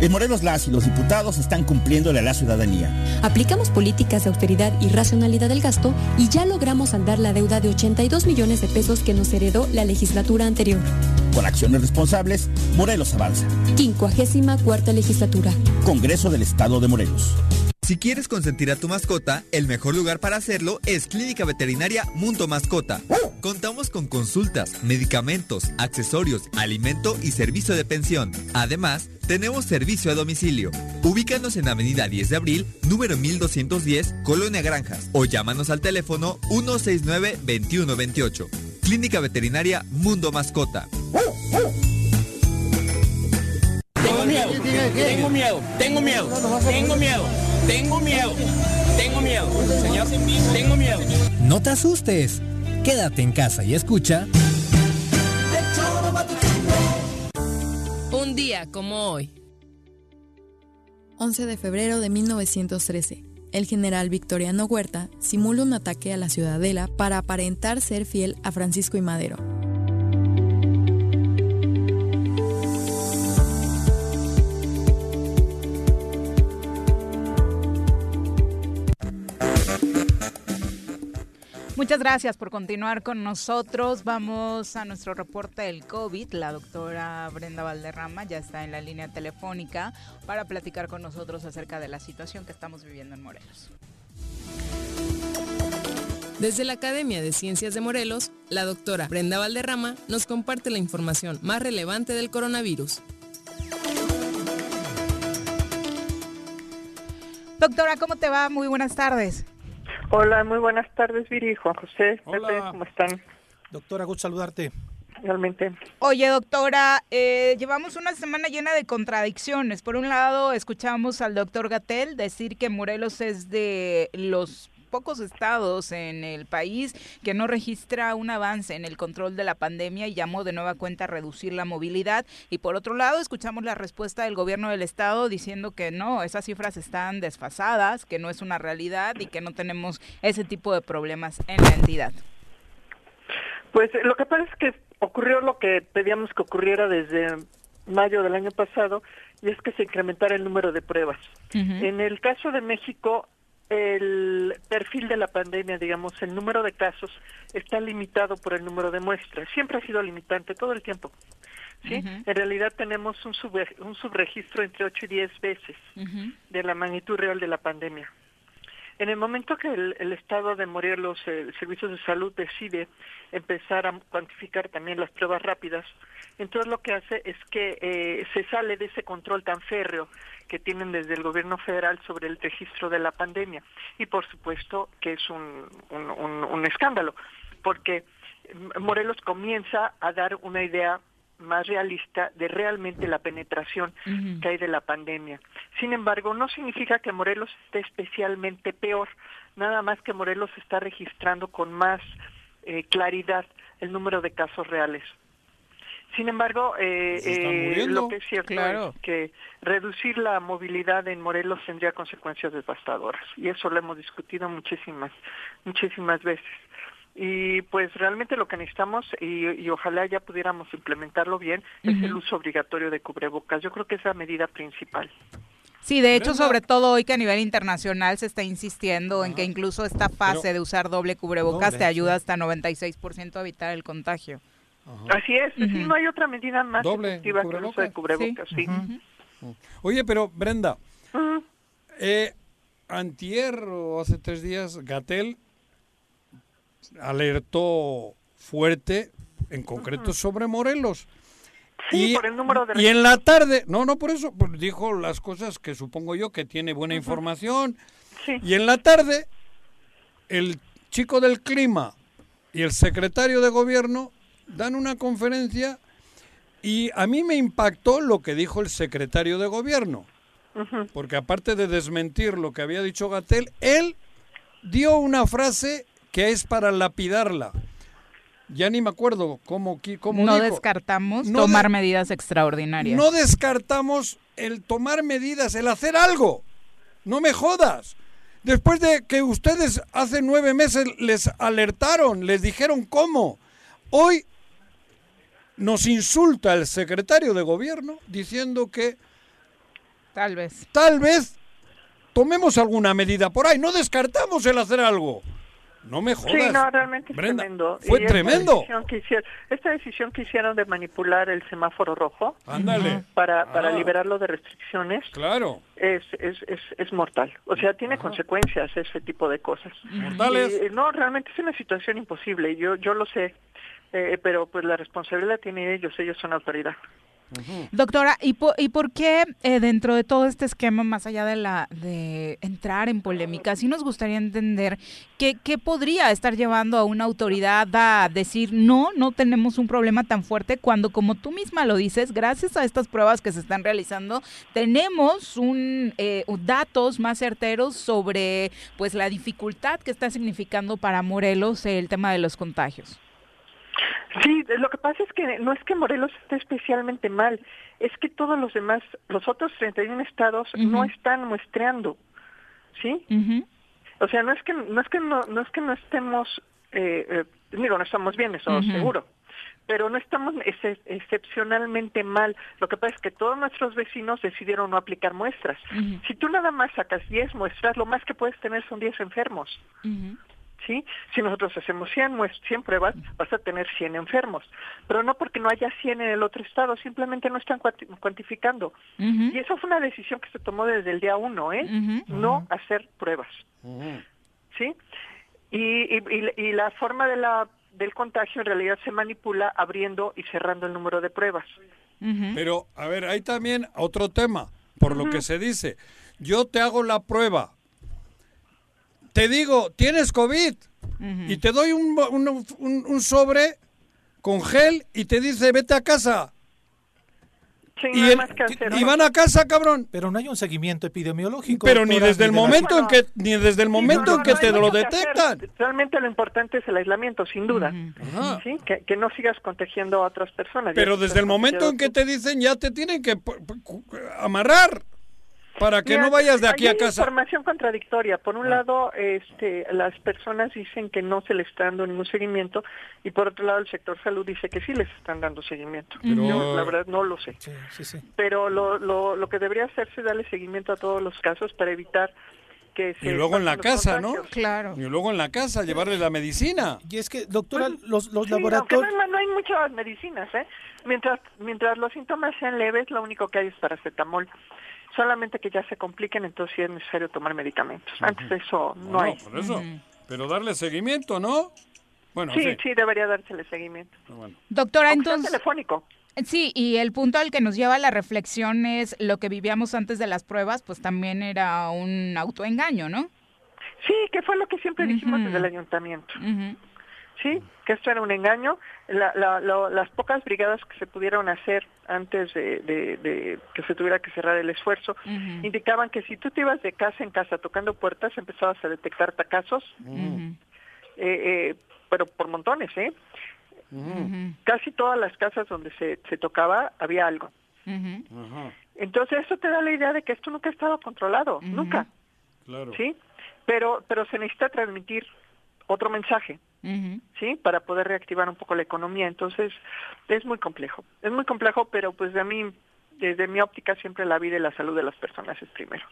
En Morelos las y los diputados están cumpliéndole a la ciudadanía. Aplicamos políticas de austeridad y racionalidad del gasto y ya logramos andar la deuda de 82 millones de pesos que nos heredó la legislatura anterior. Con acciones responsables, Morelos avanza. 54 cuarta legislatura. Congreso del Estado de Morelos. Si quieres consentir a tu mascota, el mejor lugar para hacerlo es Clínica Veterinaria Mundo Mascota. Contamos con consultas, medicamentos, accesorios, alimento y servicio de pensión. Además, tenemos servicio a domicilio. Ubícanos en Avenida 10 de Abril, número 1210, Colonia Granjas, o llámanos al teléfono 169-2128. Clínica Veterinaria Mundo Mascota. Tengo miedo, tengo miedo, tengo miedo, tengo miedo. Tengo miedo. Tengo miedo. Señor, tengo miedo. No te asustes. Quédate en casa y escucha. Un día como hoy. 11 de febrero de 1913. El general Victoriano Huerta simula un ataque a la ciudadela para aparentar ser fiel a Francisco y Madero. Muchas gracias por continuar con nosotros. Vamos a nuestro reporte del COVID. La doctora Brenda Valderrama ya está en la línea telefónica para platicar con nosotros acerca de la situación que estamos viviendo en Morelos. Desde la Academia de Ciencias de Morelos, la doctora Brenda Valderrama nos comparte la información más relevante del coronavirus. Doctora, ¿cómo te va? Muy buenas tardes. Hola, muy buenas tardes, Viri, Juan José, Hola. ¿cómo están? Doctora, gusto saludarte. Realmente. Oye, doctora, eh, llevamos una semana llena de contradicciones. Por un lado, escuchamos al doctor Gatel decir que Morelos es de los pocos estados en el país que no registra un avance en el control de la pandemia y llamó de nueva cuenta a reducir la movilidad. Y por otro lado, escuchamos la respuesta del gobierno del estado diciendo que no, esas cifras están desfasadas, que no es una realidad y que no tenemos ese tipo de problemas en la entidad. Pues lo que pasa es que ocurrió lo que pedíamos que ocurriera desde mayo del año pasado y es que se incrementara el número de pruebas. En el caso de México, el perfil de la pandemia, digamos, el número de casos está limitado por el número de muestras. Siempre ha sido limitante todo el tiempo. ¿sí? En realidad tenemos un, un subregistro entre 8 y 10 veces de la magnitud real de la pandemia. En el momento que el, Estado de Morelos, el Servicios de Salud, decide empezar a cuantificar también las pruebas rápidas, entonces lo que hace es que eh, se sale de ese control tan férreo que tienen desde el gobierno federal sobre el registro de la pandemia. Y por supuesto que es un, un escándalo, porque Morelos comienza a dar una idea más realista de realmente la penetración que hay de la pandemia. Sin embargo, no significa que Morelos esté especialmente peor, nada más que Morelos está registrando con más eh, claridad el número de casos reales. Sin embargo, eh, eh, lo que es cierto es que reducir la movilidad en Morelos tendría consecuencias devastadoras y eso lo hemos discutido muchísimas, muchísimas veces y pues realmente lo que necesitamos y, ojalá ya pudiéramos implementarlo bien es el uso obligatorio de cubrebocas. Yo creo que es la medida principal. Sí, de hecho, sobre todo hoy que a nivel internacional se está insistiendo en que incluso esta fase de usar doble cubrebocas te ayuda hasta 96% a evitar el contagio. Así es, no hay otra medida más efectiva que el uso de cubrebocas. Oye, pero Brenda, Eh, antier o hace tres días, Gatel alertó fuerte, en concreto sobre Morelos. Sí, y, por el número de... y en la tarde, no, no por eso, pues dijo las cosas que supongo yo que tiene buena información. Sí. Y en la tarde, el chico del clima y el secretario de gobierno dan una conferencia y a mí me impactó lo que dijo el secretario de gobierno. Porque aparte de desmentir lo que había dicho Gatel, él dio una frase que es para lapidarla. Ya ni me acuerdo cómo, cómo No dijo. descartamos No tomar de- medidas extraordinarias. No descartamos el tomar medidas, el hacer algo. No me jodas. Después de que ustedes hace nueve meses les alertaron, les dijeron cómo. Hoy nos insulta el secretario de gobierno diciendo que Tal vez. tal vez tomemos alguna medida por ahí. No descartamos el hacer algo. No me jodas. Sí, no, realmente es Brenda, tremendo. Fue Y esta tremendo. decisión que hicieron- esta decisión que hicieron de manipular el semáforo rojo Ándale. para, para Ah. liberarlo de restricciones Claro. es, es, es, es mortal. O sea, tiene consecuencias ese tipo de cosas. Mortales. Y, eh, no, realmente es una situación imposible. Yo, yo lo sé. eh, pero pues la responsabilidad la tienen ellos. Ellos son autoridad. Doctora, ¿y, y por qué eh, dentro de todo este esquema, más allá de la de entrar en polémica, sí nos gustaría entender qué, qué podría estar llevando a una autoridad a decir no, no tenemos un problema tan fuerte cuando, como tú misma lo dices, gracias a estas pruebas que se están realizando, tenemos un eh, datos más certeros sobre pues la dificultad que está significando para Morelos el tema de los contagios. Sí, lo que pasa es que no es que Morelos esté especialmente mal, es que todos los demás, los otros 31 estados no están muestreando, ¿sí? O sea, no es que no es que no, no es que no estemos, eh, eh, digo, no estamos bien, eso seguro, pero no estamos ex- excepcionalmente mal. Lo que pasa es que todos nuestros vecinos decidieron no aplicar muestras. Si tú nada más sacas 10 muestras, lo más que puedes tener son 10 enfermos. ¿Sí? Si nosotros hacemos 100, muest- 100 pruebas, vas a tener 100 enfermos. Pero no porque no haya 100 en el otro estado, simplemente no están cuanti- cuantificando. Y eso fue una decisión que se tomó desde el día uno, ¿eh? No hacer pruebas, ¿sí? Y, y, y- y la forma de la, del contagio en realidad se manipula abriendo y cerrando el número de pruebas. Pero, a ver, hay también otro tema, por lo que se dice. Yo te hago la prueba. Te digo, tienes COVID. Y te doy un, un- un- un sobre con gel y te dice, vete a casa. y, van a casa, cabrón. Pero no hay un seguimiento epidemiológico. Pero ni desde el de la- momento en que ni desde el momento en que te lo detectan. Realmente lo importante es el aislamiento, sin duda. ¿Sí? Que, que no sigas contagiando a otras personas. Pero desde el momento en que te dicen ya te tienen que amarrar para que Mira, no vayas de aquí a casa. Ah. información contradictoria. Por un lado, este, las personas dicen que no se les está dando ningún seguimiento y por otro lado el sector salud dice que sí les están dando seguimiento. Pero- Yo la verdad no lo sé. Pero lo, lo, lo que debería hacerse es darle seguimiento a todos los casos para evitar que se Y luego en la los casa, ¿no? Claro. Y luego en la casa llevarle la medicina. Y es que, doctora, los, los Sí, aunque laboratorios... no, hay- no hay muchas medicinas, ¿eh? Mientras, mientras los síntomas sean leves, lo único que hay es paracetamol. Solamente que ya se compliquen, entonces sí es necesario tomar medicamentos. Antes de eso no, No, hay. por eso. Pero darle seguimiento, ¿no? Bueno, sí, sí. sí, debería dársele seguimiento. Bueno. Doctora, entonces... telefónico. Sí, y el punto al que nos lleva la reflexión es lo que vivíamos antes de las pruebas, pues también era un autoengaño, ¿no? Sí, que fue lo que siempre dijimos desde el ayuntamiento. Sí, que esto era un engaño. La- la- lo- las pocas brigadas que se pudieron hacer antes de, de- de que se tuviera que cerrar el esfuerzo indicaban que si tú te ibas de casa en casa tocando puertas, empezabas a detectar tacazos, eh, eh, pero por montones, ¿eh? Casi todas las casas donde se, se tocaba había algo. Entonces eso te da la idea de que esto nunca ha estado controlado, nunca. Claro. ¿sí? Pero, pero se necesita transmitir otro mensaje, ¿sí? Para poder reactivar un poco la economía. Entonces, es muy complejo. Es muy complejo, pero pues de mí, desde mi óptica, siempre la vida y la salud de las personas es primero.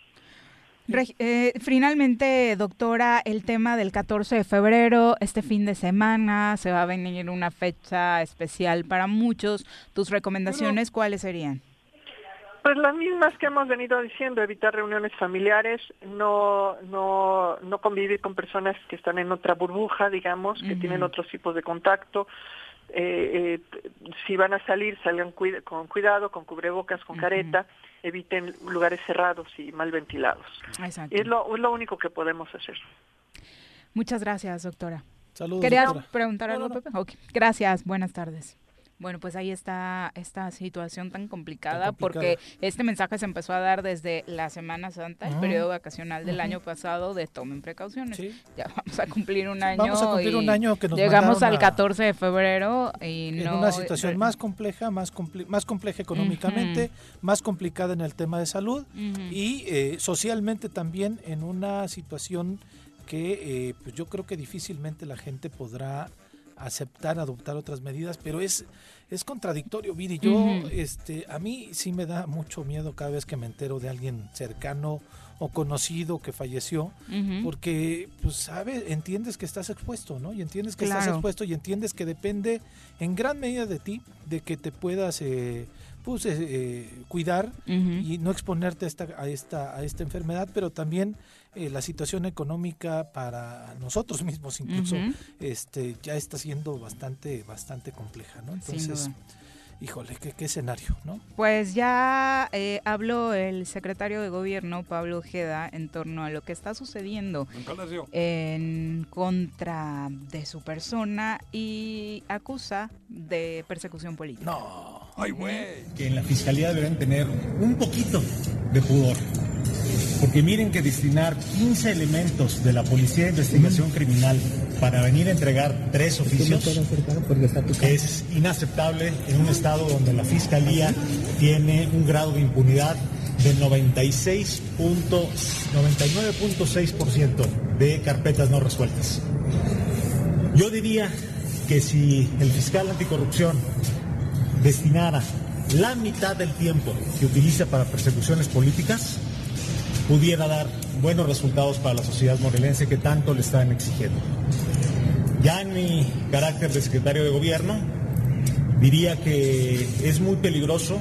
Eh, finalmente, doctora, el tema del 14 de febrero, este fin de semana, se va a venir una fecha especial para muchos. ¿Tus recomendaciones cuáles serían? Pues las mismas que hemos venido diciendo, evitar reuniones familiares, no, no, no convivir con personas que están en otra burbuja, digamos, que tienen otros tipos de contacto. Eh, eh, si van a salir, salgan con cuidado, con cubrebocas, con careta, eviten lugares cerrados y mal ventilados. Exacto. Es lo, es lo único que podemos hacer. Muchas gracias, doctora. Saludos. ¿Querías preguntar algo, Pepe? Gracias, buenas tardes. Bueno, pues ahí está esta situación tan complicada, porque este mensaje se empezó a dar desde la Semana Santa, el ah. periodo vacacional del año pasado, de tomen precauciones. Ya vamos a cumplir un año. Vamos a cumplir un año que nos Llegamos al 14 de febrero y en una situación más compleja, más, más compleja económicamente, más complicada en el tema de salud y eh, socialmente también en una situación que eh, pues yo creo que difícilmente la gente podrá aceptar, adoptar otras medidas, pero es, es contradictorio, Viri. Yo, este, a mí sí me da mucho miedo cada vez que me entero de alguien cercano o conocido que falleció, porque, pues, sabes, entiendes que estás expuesto, ¿no? Y entiendes que estás expuesto y entiendes que depende en gran medida de ti, de que te puedas... Eh, pues, eh, eh, cuidar y no exponerte a esta, a esta, a esta enfermedad, pero también eh, la situación económica para nosotros mismos incluso este ya está siendo bastante bastante compleja no entonces híjole qué, escenario no pues ya eh, habló el secretario de gobierno Pablo Ojeda en torno a lo que está sucediendo en contra de su persona y acusa de persecución política. No. Ay güey. Que en la fiscalía deberán tener un poquito de pudor. Porque miren que destinar 15 elementos de la Policía de Investigación Criminal para venir a entregar tres oficios es inaceptable en un estado donde la Fiscalía tiene un grado de impunidad del 99.6% de carpetas no resueltas. Yo diría que si el fiscal anticorrupción destinara la mitad del tiempo que utiliza para persecuciones políticas, pudiera dar buenos resultados para la sociedad morelense que tanto le están exigiendo. Ya en mi carácter de secretario de gobierno, diría que es muy peligroso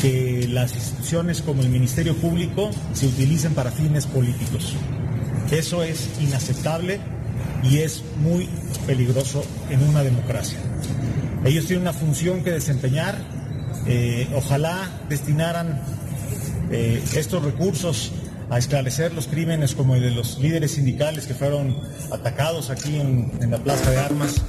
que las instituciones como el Ministerio Público se utilicen para fines políticos. Eso es inaceptable y es muy peligroso en una democracia. Ellos tienen una función que desempeñar. Eh, ojalá destinaran eh, estos recursos a esclarecer los crímenes como el de los líderes sindicales que fueron atacados aquí en, la Plaza de Armas.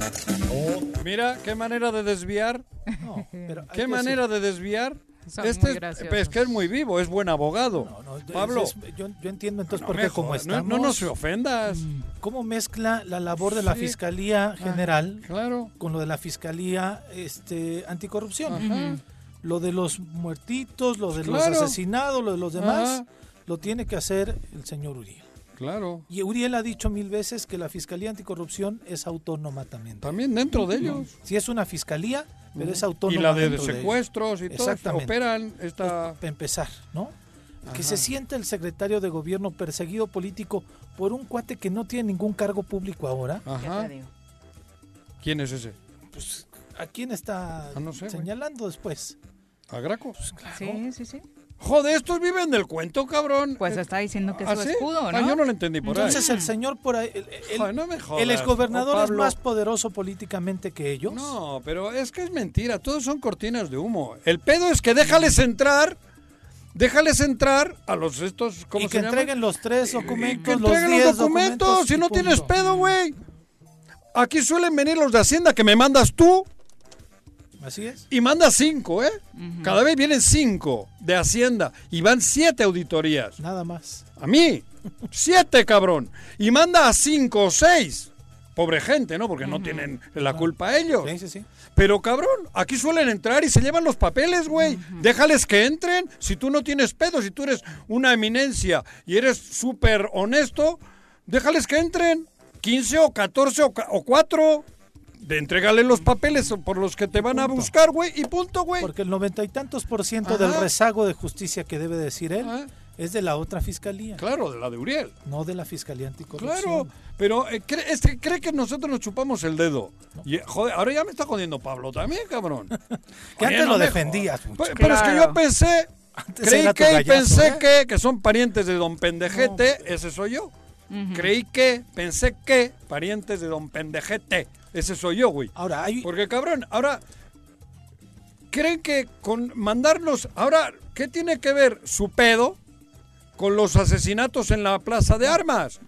Mira, qué manera de desviar. qué manera de desviar. este es, que es muy vivo, es buen abogado. Pablo. yo, entiendo entonces por qué como estamos... No, nos ofendas. Mm, ¿Cómo mezcla la labor de la Fiscalía ah, General claro. con lo de la Fiscalía este, Anticorrupción? lo de los muertitos, lo de los asesinados, lo de los demás, lo tiene que hacer el señor Uriel. Claro. Y Uriel ha dicho mil veces que la Fiscalía Anticorrupción es autónoma también. También dentro de ellos. Sí, es una fiscalía, pero es autónoma. Y la de, secuestros y todo. Operan esta. Para empezar, ¿no? Que se siente el secretario de gobierno perseguido político por un cuate que no tiene ningún cargo público ahora. Ajá. ¿Quién es ese? Pues, ¿a quién está ah, señalando después? ¿A Graco? Pues claro. Sí, sí, sí. Joder, estos viven del cuento, cabrón. Pues está diciendo que es ¿Ah, su escudo, ¿no? Ah, yo no lo entendí por Entonces, Entonces el señor por ahí, el, no me el exgobernador es más poderoso políticamente que ellos. No, pero es que es mentira, todos son cortinas de humo. El pedo es que déjales entrar, déjales entrar a los estos, ¿cómo y que entreguen los tres documentos, que entreguen los, documentos, si no tienes pedo, güey. Aquí suelen venir los de Hacienda que me mandas tú Así es. Y manda cinco, ¿eh? Cada vez vienen cinco de Hacienda y van siete auditorías. Nada más. A mí. siete, cabrón. Y manda a cinco o seis. Pobre gente, ¿no? Porque no tienen la culpa ellos. Sí, sí, sí. Pero cabrón, aquí suelen entrar y se llevan los papeles, güey. Déjales que entren. Si tú no tienes pedo, si tú eres una eminencia y eres súper honesto, déjales que entren. 15 o 14 o, o 4 de entregale los papeles por los que te van a buscar, güey, y punto, güey. Porque el noventa y tantos por ciento del rezago de justicia que debe decir él Es de la otra fiscalía. Claro, de la de Uriel. No de la fiscalía anticorrupción. Claro, pero eh, cree, es que cree que nosotros nos chupamos el dedo. Y, joder, ahora ya me está jodiendo Pablo también, cabrón. que Oye, antes no lo defendías. mucho. Pero, pero es que yo pensé, Antes creí que y gallazo, pensé ¿eh? que, que son parientes de don Pendejete, ese soy yo. Creí que, pensé que, parientes de don Pendejete, ese soy yo, güey. Ahora, hay... Porque cabrón, ahora creen que con mandarnos, ahora, ¿qué tiene que ver su pedo con los asesinatos en la Plaza de Armas?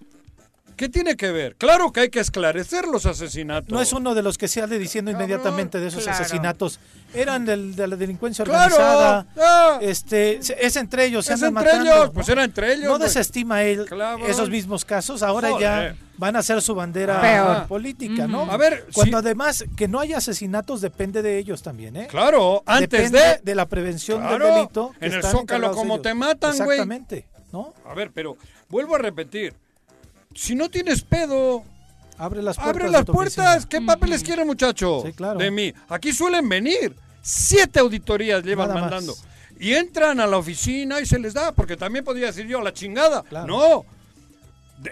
¿Qué tiene que ver? Claro que hay que esclarecer los asesinatos. No es uno de los que se sale diciendo inmediatamente de esos claro. asesinatos. Eran del- de la delincuencia Claro, organizada. ah. Este, es entre ellos. se Es andan entre matando, ellos, ¿no? pues era entre ellos. No desestima él Claro. esos mismos casos. Ahora Joder. ya van a ser su bandera Peor. política, ¿no? A ver, Cuando además que no haya asesinatos depende de ellos también, ¿eh? Claro, antes Depende de... de la prevención Claro, del delito. en el Zócalo como ellos. te matan, güey. Exactamente, ¿no? A ver, pero vuelvo a repetir. Si no tienes pedo, Abre las puertas. abre las puertas. ¿Qué papeles quiere, muchacho? Sí, claro. De mí. Aquí suelen venir. Siete auditorías llevan Nada más. mandando. Y entran a la oficina y se les da, porque también podría decir yo, a la chingada. No.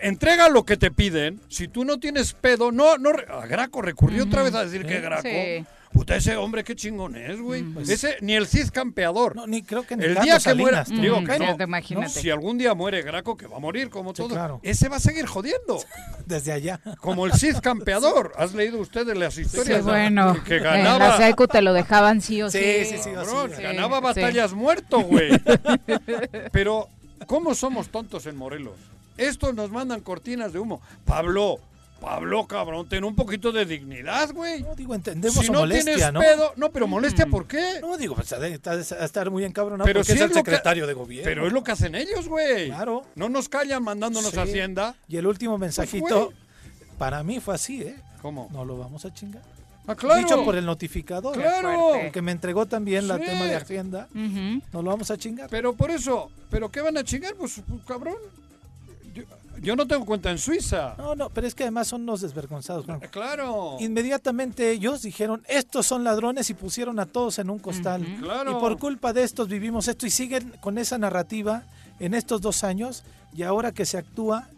Entrega lo que te piden. Si tú no tienes pedo, no, no. re- A Graco recurrió otra vez a decir que Graco. Sí. Puta, ese hombre qué chingón es, güey. ese, ni el Cid campeador. No, ni creo que ni el día que Salinas, muera, digo Mm, que sí, no, te imagínate. no, si algún día muere Graco, que va a morir como todo, claro. ese va a seguir jodiendo. Desde allá. Como el Cid campeador. ¿Has leído ustedes las Sí, historias? bueno, Que, que en ganaba. la secu te lo dejaban sí o sí. Sí, sí, sí, cabrón, sí. ganaba Sí. batallas muerto, güey. Pero, ¿cómo somos tontos en Morelos? Estos nos mandan cortinas de humo. Pablo, Pablo, cabrón, ten un poquito de dignidad, güey. No, digo, entendemos Si su no molestia, tienes ¿no? pedo, no, pero molestia, ¿por qué? No, digo, pues de estar muy encabronado Pero porque sí es el lo que- secretario de gobierno. Pero es lo que hacen ellos, güey. Claro. No nos callan mandándonos Sí. a Hacienda. Y el último mensajito, Pues, güey. para mí fue así, ¿eh? ¿Cómo? No lo vamos a chingar. Ah, claro. Dicho por el notificador. Claro. El que me entregó también la tema de Hacienda. Ujú. No lo vamos a chingar. Pero por eso, ¿pero qué van a chingar? Pues, pues, cabrón. Yo, no tengo cuenta en Suiza. No, no, pero es que además son unos desvergonzados. Juan. Claro. Inmediatamente ellos dijeron, estos son ladrones y pusieron a todos en un costal. Claro. Y por culpa de estos vivimos esto y siguen con esa narrativa en estos dos años y ahora que se actúa,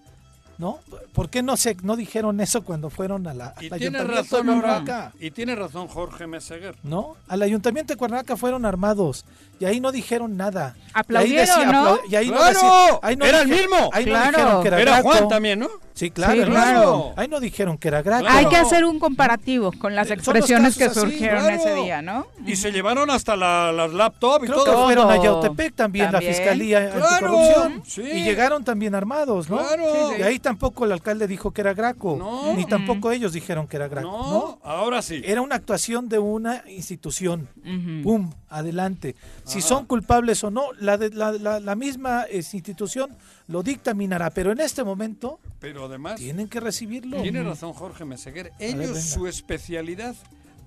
¿no? ¿Por qué no se no dijeron eso cuando fueron a la, Y al tiene ayuntamiento razón, de. Cuernavaca? Y tiene razón Jorge Meseguer. ¿No? Al ayuntamiento de Cuernavaca fueron armados y ahí no dijeron nada. Aplaudieron, y ahí ¿no? apla- y ahí no ¡Claro! ahí no Era el mismo. Ahí no Claro. dijeron que era, Era Graco. Juan también, ¿no? Sí, claro, Sí, el claro. mismo. Ahí no dijeron que era Graco. Hay que hacer un comparativo con las los expresiones que así, surgieron claro. ese día, ¿no? Y se llevaron hasta la- las laptops y Creo que todo. fueron a Todo. Yautepec también, También. la Fiscalía Claro, Anticorrupción. sí. Y llegaron también armados, ¿no? Claro. Sí, sí. Y ahí tampoco el alcalde dijo que era Graco. No. Ni tampoco ellos dijeron que era Graco. No, ¿no? ahora sí. Era una actuación de una institución. Ujú. ¡Pum! Adelante. Si Ajá. son culpables o no, la, de- la, la- la misma institución lo dictaminará. Pero en este momento Pero además, tienen que recibirlo. tiene razón Jorge Meseguer. Ellos, su especialidad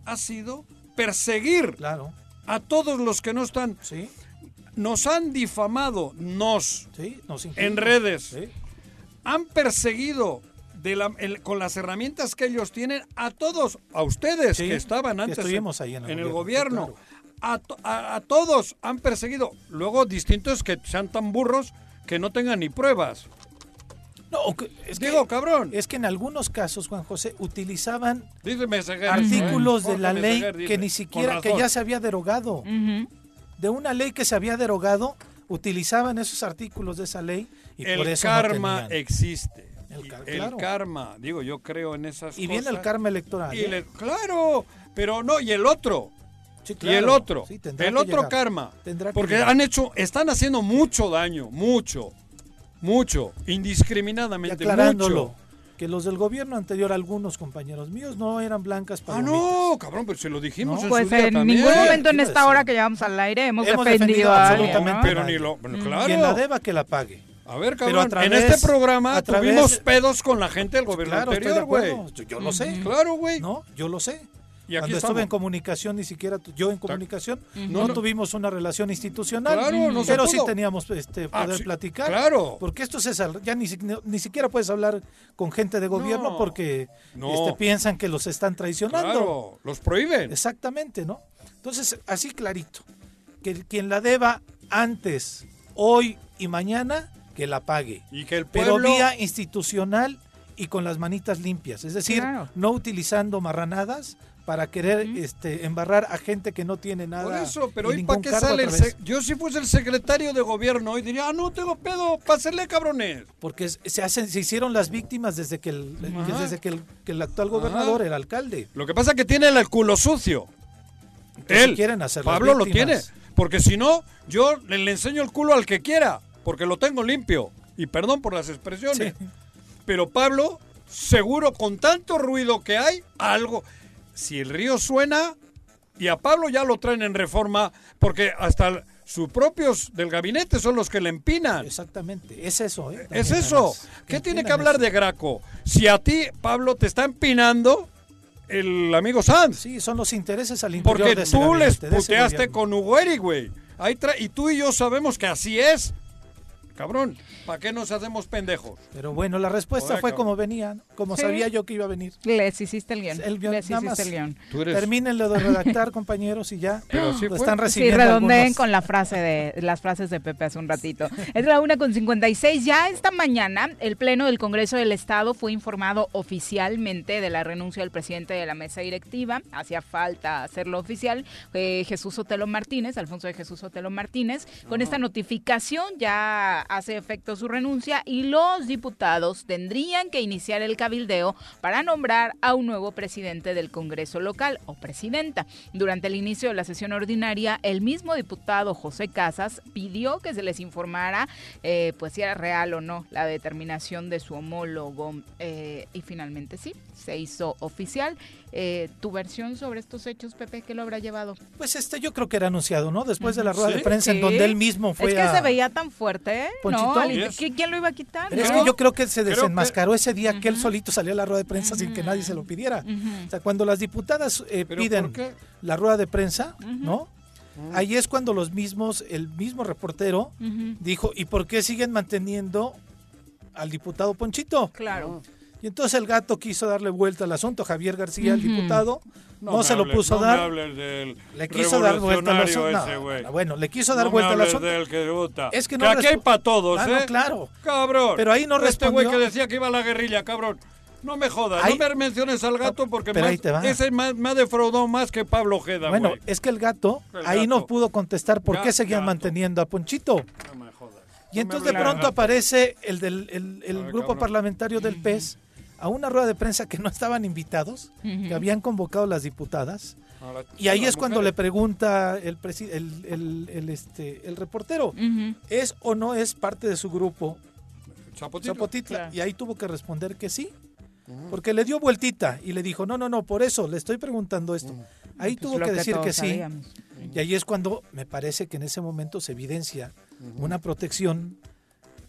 ha sido perseguir Claro. a todos los que no están. Sí, Nos han difamado, nos, sí. Nos en redes. Sí. han perseguido de la- el- con las herramientas que ellos tienen a todos, a ustedes Sí, que estaban antes en el gobierno. A, to- a- a todos han perseguido. Luego distintos que sean tan burros que no tengan ni pruebas. No, es que- Digo, cabrón. Es que en algunos casos, Juan José, utilizaban Meseguer, artículos ¿eh? de la Jorge ley que ni siquiera, que ya se había derogado. De una ley que se había derogado, utilizaban esos artículos de esa ley y el por eso karma no existe. El Y ca- el claro. karma, digo, yo creo en esas Y cosas. viene el karma electoral. Y ¿eh? le- claro, pero no, y el otro. Sí, Y el otro, Sí, tendrá el que otro llegar. karma. Tendrá que Porque llegar. han hecho, están haciendo mucho daño, mucho, mucho, Y indiscriminadamente, aclarándolo, mucho. que los del gobierno anterior, algunos compañeros míos, no eran blancas Ah, palomitas. no, cabrón, pero se lo dijimos No, en Pues su día en también. ningún momento en esta hora que llevamos al aire hemos, Hemos defendido, defendido a alguien, absolutamente ¿no? Pero ni lo, bueno, Quien claro. la deba que la pague. A ver, cabrón, a través- en este programa a través- tuvimos pedos con la gente del gobierno Claro, estoy de anterior, güey. yo lo sé. Claro, güey. No, yo lo sé. Y aquí Cuando estuve en comunicación, ni siquiera tu- yo en comunicación, No, no, no. tuvimos una relación institucional, Claro, no se pero sí teníamos este, Ah, poder sí, platicar. claro. Porque esto es ya ni, ni siquiera puedes hablar con gente de gobierno No. porque este, piensan que los están traicionando. Claro, los prohíben. Exactamente, ¿no? Entonces, así clarito, que quien la deba antes, hoy y mañana que la pague. Y que el Pero pueblo... vía institucional y con las manitas limpias. Es decir, Claro. no utilizando marranadas para querer este, embarrar a gente que no tiene nada. Por eso, pero hoy para qué sale el Yo si fuese el secretario de gobierno hoy diría, ah, no tengo pedo, pásenle cabrones. Porque se hacen, se hicieron las víctimas desde que el, Ajá. desde que el, que el actual gobernador, el alcalde. Lo que pasa es que tiene el culo sucio. Entonces, Él, quieren hacer Pablo lo tiene. Porque si no, yo le, le enseño el culo al que quiera, porque lo tengo limpio. Y perdón por las expresiones. Pero Pablo, seguro con tanto ruido que hay, algo. Si el río suena, y a Pablo ya lo traen en reforma, porque hasta sus propios del gabinete son los que le empinan. Exactamente, es eso. ¿eh? Es eso. ¿Qué tiene que hablar eso. de Graco? Si a ti, Pablo, te está empinando el amigo Sanz. Sí, son los intereses al interior Porque de tú les gabinete, puteaste con Ugueri, güey. Ahí tra- y tú y yo sabemos que así es. Cabrón, ¿para qué nos hacemos pendejos? Pero bueno, la respuesta Joder, fue cabrón. como venía, ¿no? como Sí. sabía yo que iba a venir. Les hiciste el guion. El guion, Les nada hiciste más. el guion. Eres- Termínenlo de redactar, compañeros, y ya. Pero sí lo están Sí, recibiendo. redondeen algunos. con la frase de las frases de Pepe hace un ratito. Es la una con 56. Ya esta mañana el Pleno del Congreso del Estado fue informado oficialmente de la renuncia del presidente de la mesa directiva. Hacía falta hacerlo oficial. eh, Jesús Otelo Martínez, Alfonso de Jesús Otelo Martínez. Con esta notificación ya hace efecto su renuncia y los diputados tendrían que iniciar el cabildeo para nombrar a un nuevo presidente del Congreso local o presidenta. Durante el inicio de la sesión ordinaria, el mismo diputado José Casas pidió que se les informara eh, pues si era real o no la determinación de su homólogo eh, y finalmente sí, se hizo oficial. Eh, ¿Tu versión sobre estos hechos, Pepe, qué lo habrá llevado? Pues este yo creo que era anunciado, ¿no? Después de la rueda ¿Sí? de prensa en donde él mismo fue Es que a... se veía tan fuerte, ¿eh? Ponchito. No, al- Yes. ¿qui- ¿quién lo iba a quitar? Pero es que yo creo que se que- desenmascaró ese día que él solito salió a la rueda de prensa sin que nadie se lo pidiera. O sea, cuando las diputadas eh, ¿Pero piden la rueda de prensa, ¿no? Ahí es cuando los mismos, el mismo reportero dijo, ¿y por qué siguen manteniendo al diputado Ponchito? Claro. Y entonces el gato quiso darle vuelta al asunto, Javier García, el diputado, no, se lo puso no a dar. me hables del Le quiso dar vuelta al asunto. ese, No, güey. no, bueno, le quiso dar vuelta al asunto. que. Es que no aquí hay para todos, Ah, no, ¿eh? claro. Cabrón. Pero ahí no Este güey respondió. que decía que iba a la guerrilla, cabrón. No me jodas, Ahí- no me menciones al gato porque Pero más- ahí te va. ese más- me ha defraudado más que Pablo Ojeda, Bueno, güey. es que el gato El ahí no pudo contestar por qué Gato, seguían gato. manteniendo a Ponchito. No me jodas. Y entonces de pronto aparece el del el, el Ay, grupo cabrón. parlamentario del PES a una rueda de prensa que no estaban invitados, que habían convocado las diputadas. La- Y ahí es cuando le pregunta el, el, el- el, este, el reportero. ¿es o no es parte de su grupo Zapotito. Zapotitla? Claro. Y ahí tuvo que responder que sí. Porque le dio vueltita y le dijo, no, no, no, por eso le estoy preguntando esto. Ahí Pues tuvo que decir que sí. sabíamos. Y ahí es cuando me parece que en ese momento se evidencia una protección,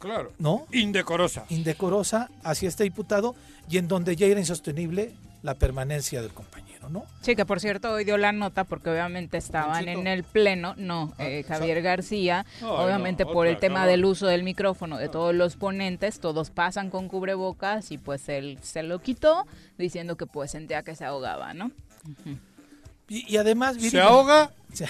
Claro. ¿no? Indecorosa. Indecorosa hacia este diputado y en donde ya era insostenible la permanencia del compañero, ¿no? Sí, que por cierto hoy dio la nota porque obviamente estaban en el pleno, no, Ah, eh, Javier García, obviamente no, por el tema del uso del micrófono de todos los ponentes, todos pasan con cubrebocas y pues él se lo quitó diciendo que pues sentía que se ahogaba, ¿no? Y, y además... ¿Se ahoga? Se-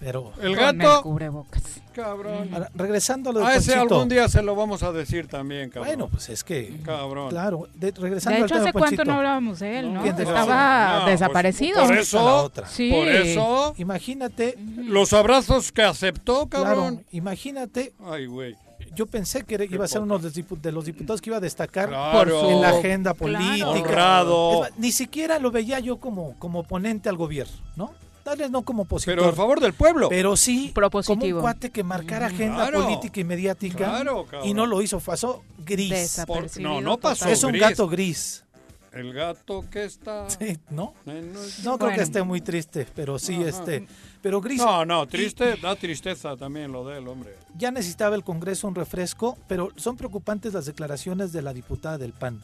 Pero... El gato. cubrebocas. Cabrón. ahora, regresando a lo de A ese Ponchito. algún día se lo vamos a decir también, cabrón. Bueno, pues es que... Cabrón. Claro, de- regresando De al hecho, tema ¿hace cuánto no hablábamos de él, no? ¿Quién de Estaba No, pues, desaparecido. por La eso, otra. Sí. por eso, Imagínate, los abrazos que aceptó, cabrón. claro, imagínate, Ay, güey. yo pensé que iba a ser uno de los diputados que iba a destacar Claro. en la agenda Claro. política. Es más, ni siquiera lo veía yo como, como oponente al gobierno, ¿no? Tal vez no como opositor. Pero a favor del pueblo. pero sí Propositivo. como un cuate que marcara agenda Claro. política y mediática Claro, y no lo hizo, pasó gris. Por- no, no pasó. total. Es un gato gris, El gato que está. sí, ¿no? No, creo Bueno. que esté muy triste, pero sí, Ajá. este, pero gris. no, no, triste, da tristeza también lo de él, hombre. Ya necesitaba el Congreso un refresco, pero son preocupantes las declaraciones de la diputada del PAN,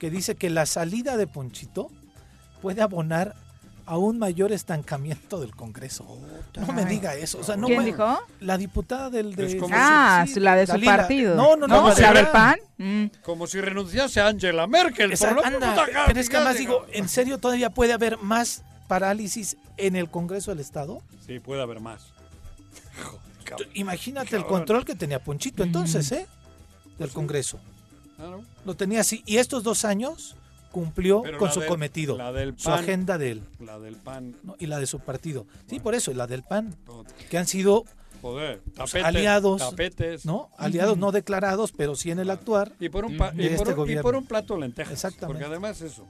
que dice que la salida de Ponchito puede abonar a un mayor estancamiento del Congreso. No me diga eso. O sea, no ¿Quién me- dijo? La diputada del de, Ah, sí, la de su Dalila. partido. No, no, no, ¿La la del. PAN? Mm. Como si renunciase a Angela Merkel. Esa- por lo anda, puta cara, pero es que además digo. ¿en serio todavía puede haber más parálisis en el Congreso del Estado? Sí, puede haber más. Joder, cabrón. Imagínate el control que tenía Ponchito entonces, ¿eh? Del Congreso. Claro. Lo tenía así. Y estos dos años cumplió Pero con su del- cometido, su agenda de él La del PAN. ¿no? y la de su partido. Sí, por eso, y la del PAN, que han sido Joder, pues, tapetes, aliados, tapetes. ¿no? Aliados no declarados, pero sí en el actuar. Y por un, pa- y por, este un- y por un plato de lentejas. Exactamente. Porque además eso.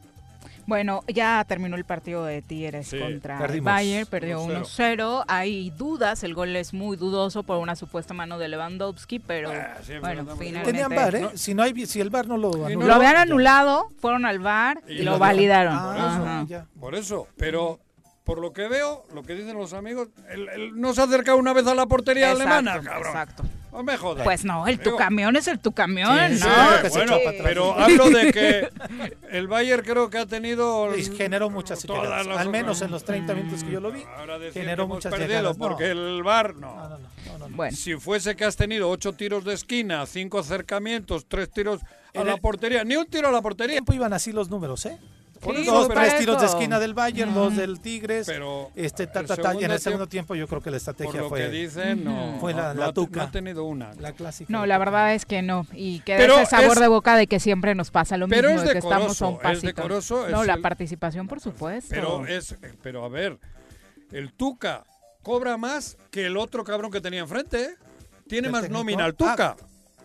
Bueno, ya terminó el partido de Tigres Sí, contra perdimos. Bayern, perdió 1-0. 1-0. Hay dudas, el gol es muy dudoso por una supuesta mano de Lewandowski, pero Ah, sí, bueno, finalmente. Tenían VAR, ¿eh? No. Si, no hay, si el VAR no lo anuló. Lo habían anulado, fueron al VAR y, Y lo lo- validaron. Ah, Ajá. Por eso. Pero por lo que veo, lo que dicen los amigos, el, el- no se ha acercado una vez a la portería Exacto, alemana, cabrón. Exacto. No me jodas. Pues no, el tu Digo, camión es el tu camión, Sí, sí, ¿no? se bueno, pero hablo de que el Bayern creo que ha tenido Sí, generó muchas llegadas. Al menos en los 30 minutos que yo lo vi. Ahora decir generó que hemos muchas perdido llegadas. No. porque el VAR no. No, no, no, no, no, no. Bueno, Si fuese que has tenido ocho tiros de esquina, cinco acercamientos, tres tiros a En la el- portería, ni un tiro a la portería. tiempo iban así los números, ¿eh? Por Sí, dos, tres tiros de esquina del Bayern, dos del Tigres. Pero este, ta, el ta, ta, y en el segundo tiempo yo creo que la por estrategia lo fue que dicen, no, fue la- no, la tuca. no ha tenido una. la clásica. no, la verdad es que no. Y queda Pero ese sabor es- de boca de que siempre nos pasa lo Pero mismo, es de que estamos a un decoroso, es decoroso, no, la el- participación, por supuesto. Pero es, pero a ver, el Tuca cobra más que el otro cabrón que tenía enfrente. ¿eh? Tiene ¿El más técnico? nómina el Tuca.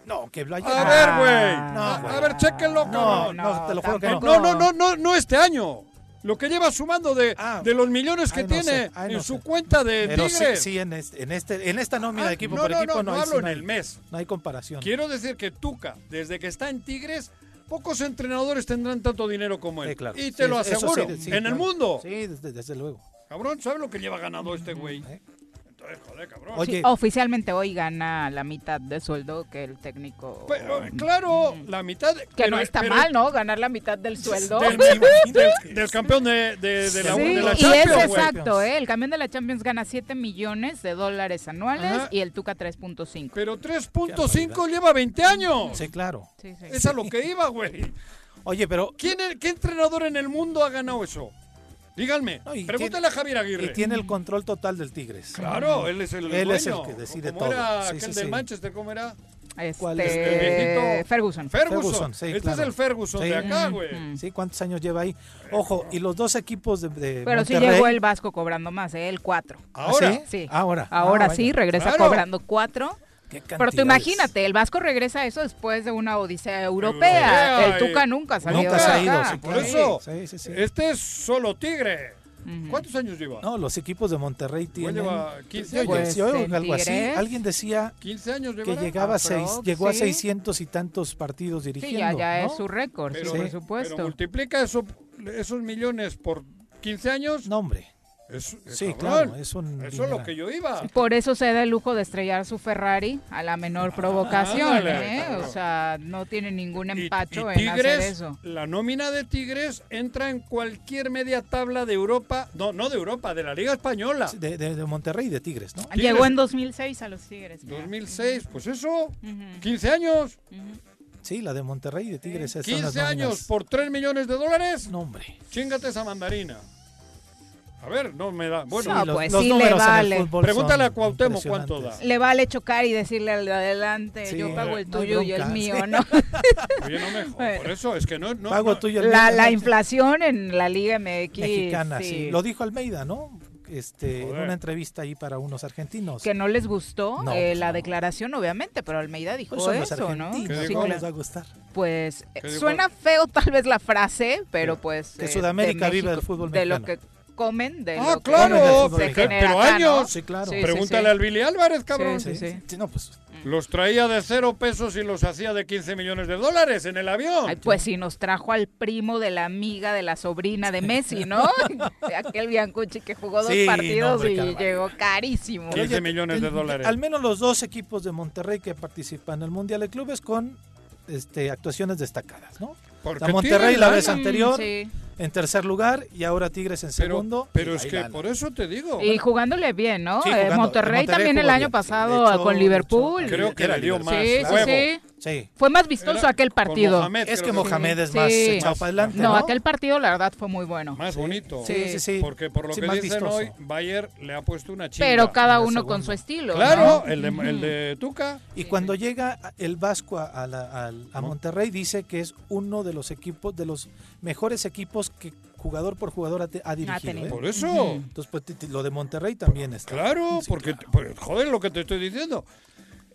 No, que Bayern. a ver, güey. no, a, güey. a ver, chéquenlo, no, cabrón. no, te lo juro que no. No, no, no, no, no este año. Lo que lleva sumando de, Ah. de los millones que tiene sé, en su sé. cuenta de Pero sí, Tigres. sí, en, este, en, este, en esta nómina Ah, de equipo por equipo no, no, hablo sí en el mes. No hay comparación. Quiero decir que Tuca, desde que está en Tigres, pocos entrenadores tendrán tanto dinero como él. Sí, claro. Y te Sí, lo sí, aseguro. sí, en el mundo. Sí, desde, desde luego. Cabrón, ¿sabes lo que lleva ganado este güey? ¿Eh? Entonces, joder, cabrón. Oye, Sí, oficialmente hoy gana la mitad de sueldo que el técnico. Pero, claro, la mitad. que pero- no está pero mal, ¿no? Ganar la mitad del sueldo. Del, del- del campeón de, de- de la, Sí, de la y Champions, es güey. exacto, ¿eh? El campeón de la Champions gana 7 millones de dólares anuales Ajá. y el Tuca 3.5. Pero 3.5 lleva 20 años. sí, claro. Sí, sí. Es a lo que iba, güey. Oye, pero ¿Quién, es- ¿Qué entrenador en el mundo ha ganado eso? Díganme. No, Pregúntale tiene- a Javier Aguirre. y tiene el control total del Tigres. Claro, él es el Él es el dueño. que decide ¿Cómo todo. era Sí, aquel sí, del sí. Manchester? ¿Cómo era? Este, ¿Cuál es? El viejito. Ferguson. Ferguson. Ferguson, sí, este claro. es el Ferguson Sí. de acá, güey. Sí, ¿cuántos años lleva ahí? Ojo, y los dos equipos de, de Pero sí Monterrey- llegó el Vasco cobrando más, ¿eh? El 4. ¿Ah, Ahora. sí? Sí. Ahora. Ahora Ah, sí, regresa Claro. cobrando 4. Qué Pero tú imagínate, el Vasco regresa a eso después de una odisea Europea, el Tuca nunca salió Nunca se ha ido, sí, Por eso, Sí, sí, sí. este es solo Tigre. ¿Cuántos años lleva? No, los equipos de Monterrey tienen... lleva 15 Yo- años. Pues, yo oigo en algo así. Alguien decía 15 años que llegaba a Aprox, seis, llegó a sí. 600 y tantos partidos Sí, dirigiendo. ya, ya ¿no? es su récord, sí, por Sí. supuesto. Pero multiplica eso, esos millones por 15 años. No, hombre. Es, es Sí, cabrón. claro, es un Eso es lo que yo iba. Por eso se da el lujo de estrellar su Ferrari a la menor provocación, Ah, ándale, ¿eh? claro. O sea, no tiene ningún Y- empacho y en hacer Tigres, eso. la nómina de Tigres entra en cualquier media tabla de Europa, no, no de Europa, de la Liga Española. De, de- de Monterrey y de Tigres, ¿no? Llegó en 2006 a los Tigres. mira. 2006, pues eso, Ujú, 15 años, ujú. Sí, la de Monterrey y de Tigres. esas son las 15 años por 3 millones de dólares, No, hombre. chingate esa mandarina. A ver, no me da. Bueno, No, los, pues los sí le el vale. Pregúntale a Cuauhtémoc cuánto impresionantes. Le vale chocar y decirle al de adelante, Sí, yo pago el no tuyo y el mío, sí. ¿no? oye, no me jodas, por eso es que no. no Pago no- tuyo el La, mío, la ¿no? inflación en la Liga MX. mexicana, sí. sí. Lo dijo Almeida, ¿no? Este, en una entrevista ahí para unos argentinos. Que no les gustó No, eh, pues la no. declaración, obviamente, pero Almeida dijo Pues son los eso, ¿no? ¿Qué ¿cómo dijo? les va a gustar? Pues eh, suena feo tal vez la frase, pero pues... Que eh, Sudamérica de vive del México, fútbol De lo mexicano. que comen, de Ah, lo claro, se genera pero acá, ¿no? años. Sí, claro. Sí, Pregúntale sí. al Billy Álvarez, cabrón. Sí, sí. Sí, no, pues Los traía de cero pesos y los hacía de 15 millones de dólares en el avión. Ay, pues si nos trajo al primo de la amiga de la sobrina de Messi, ¿no? Aquel Biancucci que jugó dos no, partidos y caramba. llegó carísimo. 15 Oye, millones de dólares. Al menos los dos equipos de Monterrey que participan en el Mundial de Clubes con este, actuaciones destacadas, ¿no? Porque La Monterrey la vez anterior, Sí. En tercer lugar y ahora Tigres en segundo. Pero, es que por eso te digo. Y jugándole bien, ¿no? Eh, Monterrey, también el año pasado con Liverpool. creo que le dio más. Sí, sí, sí. Fue más vistoso aquel partido. es que Mohamed es más echado para adelante. No, aquel partido la verdad fue muy bueno. Más bonito. Sí, sí, sí. Porque por lo que dicen vistoso. hoy, Bayer le ha puesto una chica. Pero cada uno con su estilo. Claro, el, de, el de Tuca. Y cuando llega el Vasco a, a Monterrey, dice que es uno de los equipos, de los mejores equipos que jugador por jugador ha, dirigido. ¿eh? Por eso. Entonces, pues, lo de Monterrey también está. Claro, porque, pues, joder, lo que te estoy diciendo.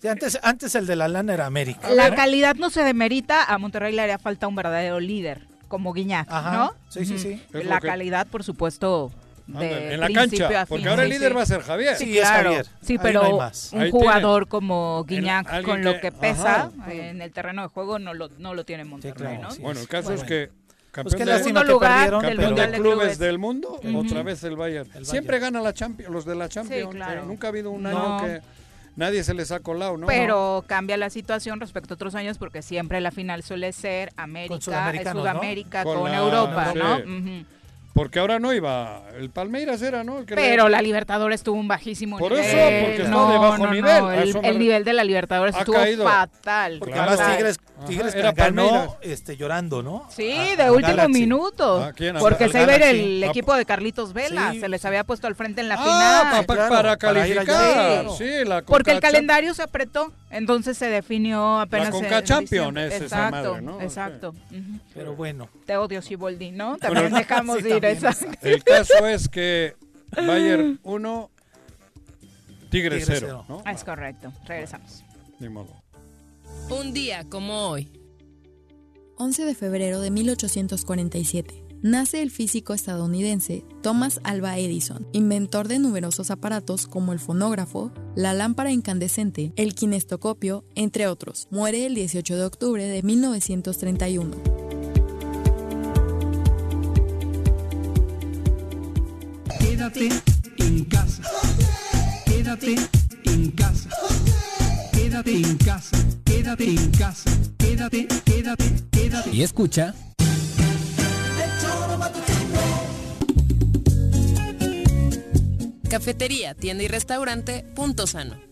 antes, antes el de la lana era América. La calidad no se demerita, a Monterrey le haría falta un verdadero líder, como Guiñac, ¿no? Sí, sí, sí. La calidad, por supuesto, en la cancha, porque ahora el líder va a ser Javier. Sí, Javier. Sí, pero un jugador como Guiñac con lo que pesa en el terreno de juego no lo, no lo tiene Monterrey, ¿no? Bueno, el caso es que campeón pues segundo lugar del mundial de clubes del mundo, otra vez el Bayern. Siempre gana la Champions, los de la Champions. nunca ha habido un año que nadie se les ha colado, ¿no? Pero cambia la situación respecto a otros años porque siempre la final suele ser América, Sudamérica con, Europa, ¿no? Porque ahora no iba. El Palmeiras era, ¿no? Pero la Libertadores tuvo un bajísimo nivel. Por eso, porque está de bajo nivel. El, nivel de la Libertadores estuvo fatal. Porque además Tigres, Tigres era ganó este, llorando, ¿no? Sí, de último minuto. porque se iba el equipo de Carlitos Vela. Se les había puesto al frente en la ah, final. para, calificar. sí, la porque el calendario se apretó. Entonces se definió apenas. La Conca Champions es esa madre, ¿no? Exacto. Pero bueno. Te odio, Siboldi, ¿no? También dejamos ir El caso es que Bayern 1, Tigre 0. ¿no? Es correcto. Regresamos. Ni modo. Un día como hoy. 11 de febrero de 1847 nace el físico estadounidense Thomas Alva Edison, inventor de numerosos aparatos como el fonógrafo, la lámpara incandescente, el kinestocopio, entre otros. Muere el 18 de octubre de 1931. Quédate en casa. Quédate en casa. Quédate en casa. Quédate en casa. Quédate, quédate, quédate. Y escucha Cafetería, tienda y restaurante Punto Sano.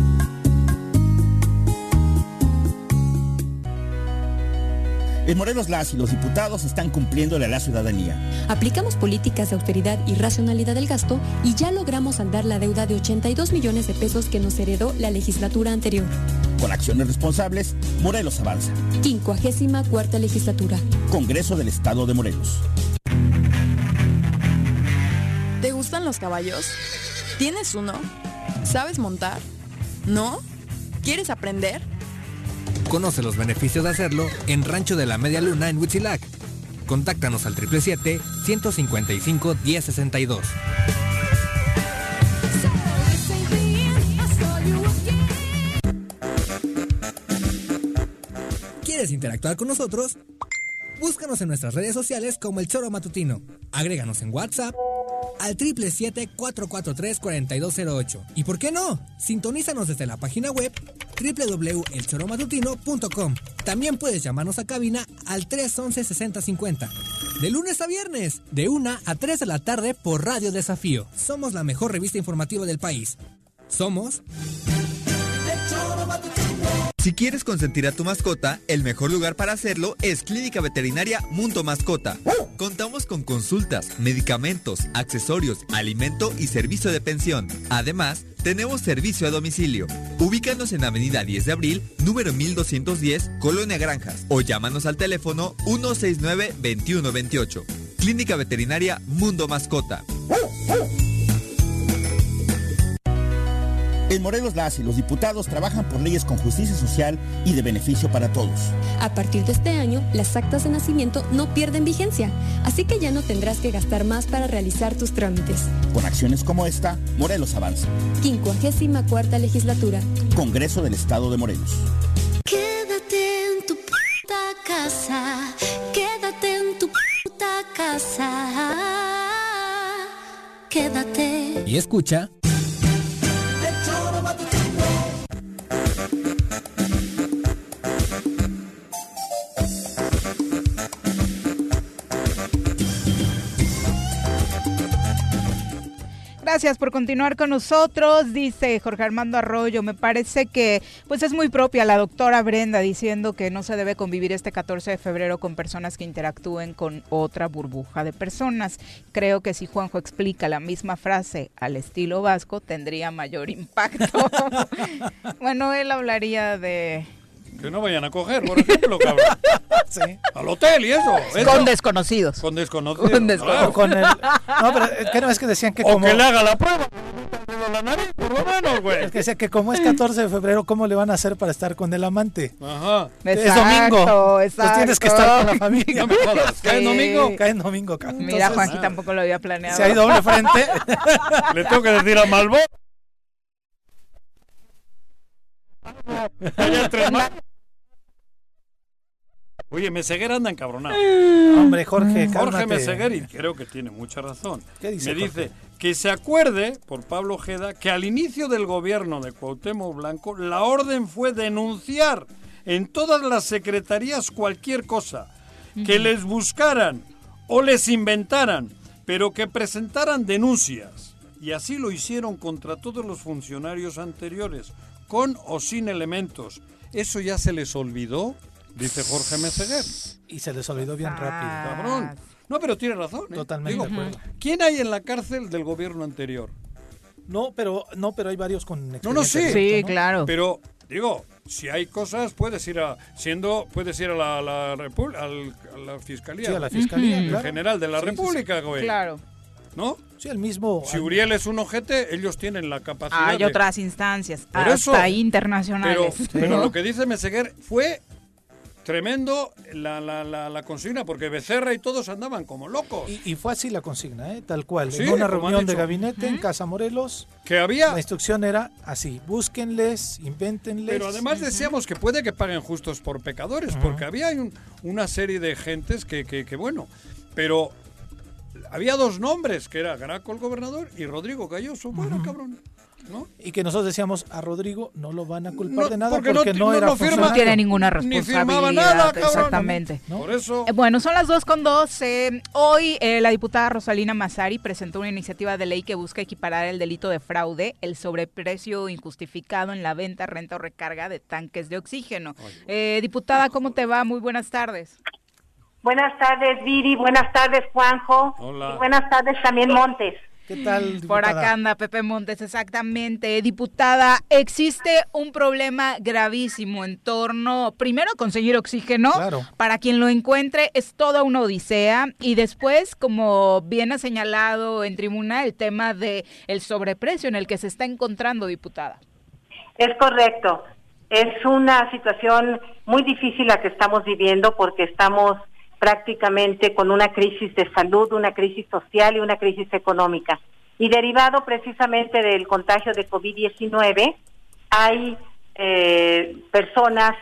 En Morelos las y los diputados están cumpliéndole a la ciudadanía. Aplicamos políticas de austeridad y racionalidad del gasto y ya logramos saldar la deuda de 82 millones de pesos que nos heredó la legislatura anterior. Con acciones responsables, Morelos avanza. 54 cuarta legislatura. Congreso del Estado de Morelos. ¿Te gustan los caballos? ¿Tienes uno? ¿Sabes montar? ¿No? ¿Quieres aprender? Conoce los beneficios de hacerlo en Rancho de la Media Luna en Huitzilac. Contáctanos al 777-155-1062. ¿Quieres interactuar con nosotros? Búscanos en nuestras redes sociales como El Choro Matutino. Agréganos en WhatsApp al 777-443-4208. ¿Y por qué no? Sintonízanos desde la página web www.elchoromatutino.com. También puedes llamarnos a cabina al 311-6050. De lunes a viernes, de 1 a 3 de la tarde por Radio Desafío. Somos la mejor revista informativa del país. Somos... Si quieres consentir a tu mascota, el mejor lugar para hacerlo es Clínica Veterinaria Mundo Mascota. Contamos con consultas, medicamentos, accesorios, alimento y servicio de pensión. Además, tenemos servicio a domicilio. Ubícanos en Avenida 10 de Abril, número 1210, Colonia Granjas, o llámanos al teléfono 169-2128. Clínica Veterinaria Mundo Mascota. En Morelos las y los diputados trabajan por leyes con justicia social y de beneficio para todos. A partir de este año, las actas de nacimiento no pierden vigencia, así que ya no tendrás que gastar más para realizar tus trámites. Con acciones como esta, Morelos avanza. 54 legislatura. Congreso del Estado de Morelos. Quédate casa, quédate en tu puta casa. Quédate. Y escucha. Gracias por continuar con nosotros, dice Jorge Armando Arroyo. Me parece que pues es muy propia la doctora Brenda diciendo que no se debe convivir este 14 de febrero con personas que interactúen con otra burbuja de personas. Creo que si Juanjo explica la misma frase al estilo vasco tendría mayor impacto. bueno, él hablaría de que no vayan a coger, por ejemplo, cabrón. Sí. Al hotel y eso. Con desconocidos. Con desconocidos. Con desconocidos. Con el, no, pero eh, ¿qué no es que decían que o como... que le haga la prueba. La nariz, por lo menos, güey. Es que decía que como es 14 de febrero, ¿cómo le van a hacer para estar con el amante? Ajá. Exacto, es domingo. Exacto. Pues tienes que estar con la familia. No me jodas. ¿Cae en domingo? Cae en domingo, cabrón. Mira, Juanji ah. tampoco lo había planeado. Si hay doble frente. le tengo que decir a Malvo. Oye, Meseguer anda encabronado. Hombre, Jorge, Jorge cálmate. Meseguer, y creo que tiene mucha razón. ¿Qué dice Me Jorge? dice que se acuerde, por Pablo Ojeda, que al inicio del gobierno de Cuauhtémoc Blanco, la orden fue denunciar en todas las secretarías cualquier cosa, que les buscaran o les inventaran, pero que presentaran denuncias. Y así lo hicieron contra todos los funcionarios anteriores, con o sin elementos. ¿Eso ya se les olvidó? Dice Jorge Meseguer. Y se les olvidó bien rápido. Cabrón. No, pero tiene razón. ¿eh? Totalmente Digo, de acuerdo. ¿Quién hay en la cárcel del gobierno anterior? No, pero no, pero hay varios con No, no, sí. Sí, ¿no? claro. Pero, digo, si hay cosas, puedes ir a, siendo, puedes ir a la, la a la fiscalía. Sí, a la fiscalía, El claro. general de la Sí, sí, sí. República, güey. Claro. ¿No? Sí, el mismo. Si Uriel es un ojete, ellos tienen la capacidad Hay de- otras instancias, Por hasta eso. internacionales. Pero, pero lo que dice Meseguer fue tremendo la, la, la, la consigna, porque Becerra y todos andaban como locos. Y, y fue así la consigna, ¿eh? tal cual. Sí, en una reunión de gabinete en Casa Morelos, Que había la instrucción era así: búsquenles, invéntenles. Pero además decíamos que puede que paguen justos por pecadores, porque había un- una serie de gentes que, que, que, bueno, pero había dos nombres, que era Graco el gobernador y Rodrigo Galloso. Bueno, cabrón, ¿no? Y que nosotros decíamos a Rodrigo no lo van a culpar No, de nada porque porque, no- no, no- era no firma-. No tiene ninguna Ni responsabilidad. firmaba nada, cabrón. exactamente. Por eso... Eh, Bueno, son las dos con dos. Eh, hoy eh, la diputada Rosalina Mazari presentó una iniciativa de ley que busca equiparar el delito de fraude, el sobreprecio injustificado en la venta, renta o recarga de tanques de oxígeno. Eh, diputada, ¿cómo te va? Muy buenas tardes. Buenas tardes, Viri. Buenas tardes, Juanjo. Hola. Y buenas tardes también, Montes. ¿Qué tal, Por diputada? acá anda Pepe Montes, exactamente. Diputada, existe un problema gravísimo en torno, primero, conseguir oxígeno. Claro. Para quien lo encuentre es toda una odisea. Y después, como bien ha señalado en tribuna, el tema de el sobreprecio en el que se está encontrando, diputada. Es correcto. Es una situación muy difícil la que estamos viviendo porque estamos prácticamente con una crisis de salud, una crisis social y una crisis económica. Y derivado precisamente del contagio de COVID-19, hay eh, personas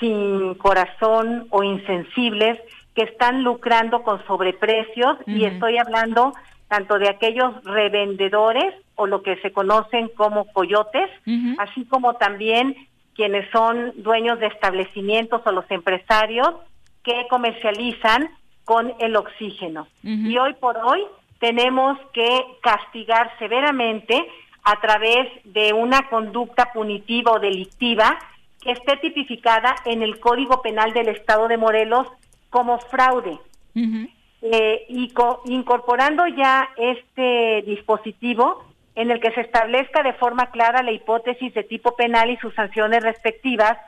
sin corazón o insensibles que están lucrando con sobreprecios y estoy hablando tanto de aquellos revendedores o lo que se conocen como coyotes, así como también quienes son dueños de establecimientos o los empresarios que comercializan con el oxígeno. Y hoy por hoy tenemos que castigar severamente a través de una conducta punitiva o delictiva que esté tipificada en el Código Penal del Estado de Morelos como fraude. Eh, y co- incorporando ya este dispositivo en el que se establezca de forma clara la hipótesis de tipo penal y sus sanciones respectivas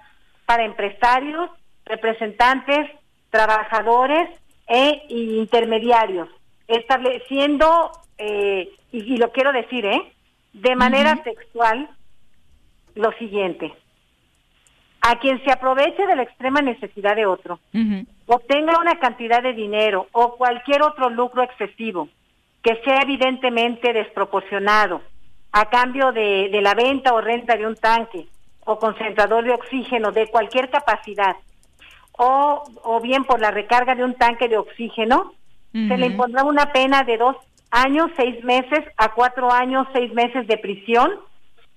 para empresarios, representantes, trabajadores e intermediarios, estableciendo, eh, y, y lo quiero decir, ¿eh? de manera textual, lo siguiente. A quien se aproveche de la extrema necesidad de otro, obtenga una cantidad de dinero o cualquier otro lucro excesivo que sea evidentemente desproporcionado a cambio de, de la venta o renta de un tanque o concentrador de oxígeno de cualquier capacidad o, o bien por la recarga de un tanque de oxígeno, se le impondrá una pena de dos años, seis meses a cuatro años, seis meses de prisión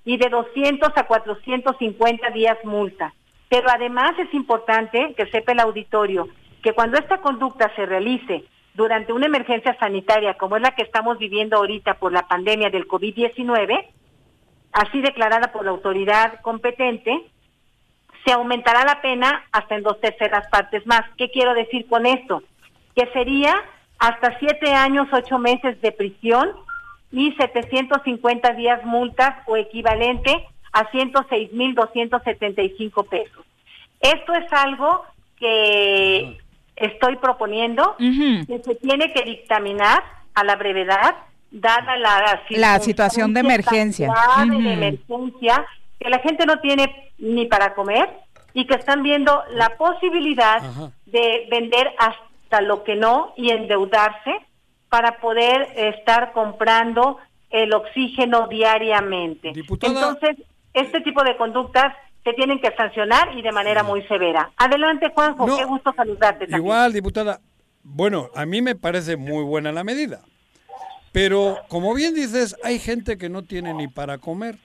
y de 200 a 450 días multa. Pero además es importante que sepa el auditorio que cuando esta conducta se realice durante una emergencia sanitaria como es la que estamos viviendo ahorita por la pandemia del COVID-19, así declarada por la autoridad competente, se aumentará la pena hasta en dos terceras partes más. ¿Qué quiero decir con esto? Que sería hasta siete años, ocho meses de prisión y 750 días multas o equivalente a 106.275 pesos. Esto es algo que estoy proponiendo, que se tiene que dictaminar a la brevedad, dada la, la situación de emergencia. de emergencia, que la gente no tiene ni para comer y que están viendo la posibilidad de vender hasta lo que no y endeudarse para poder estar comprando el oxígeno diariamente. Entonces, este tipo de conductas se tienen que sancionar y de manera muy severa. Adelante, Juanjo, qué gusto saludarte. También. Igual, diputada. Bueno, a mí me parece muy buena la medida. Pero, como bien dices, hay gente que no tiene ni para comer.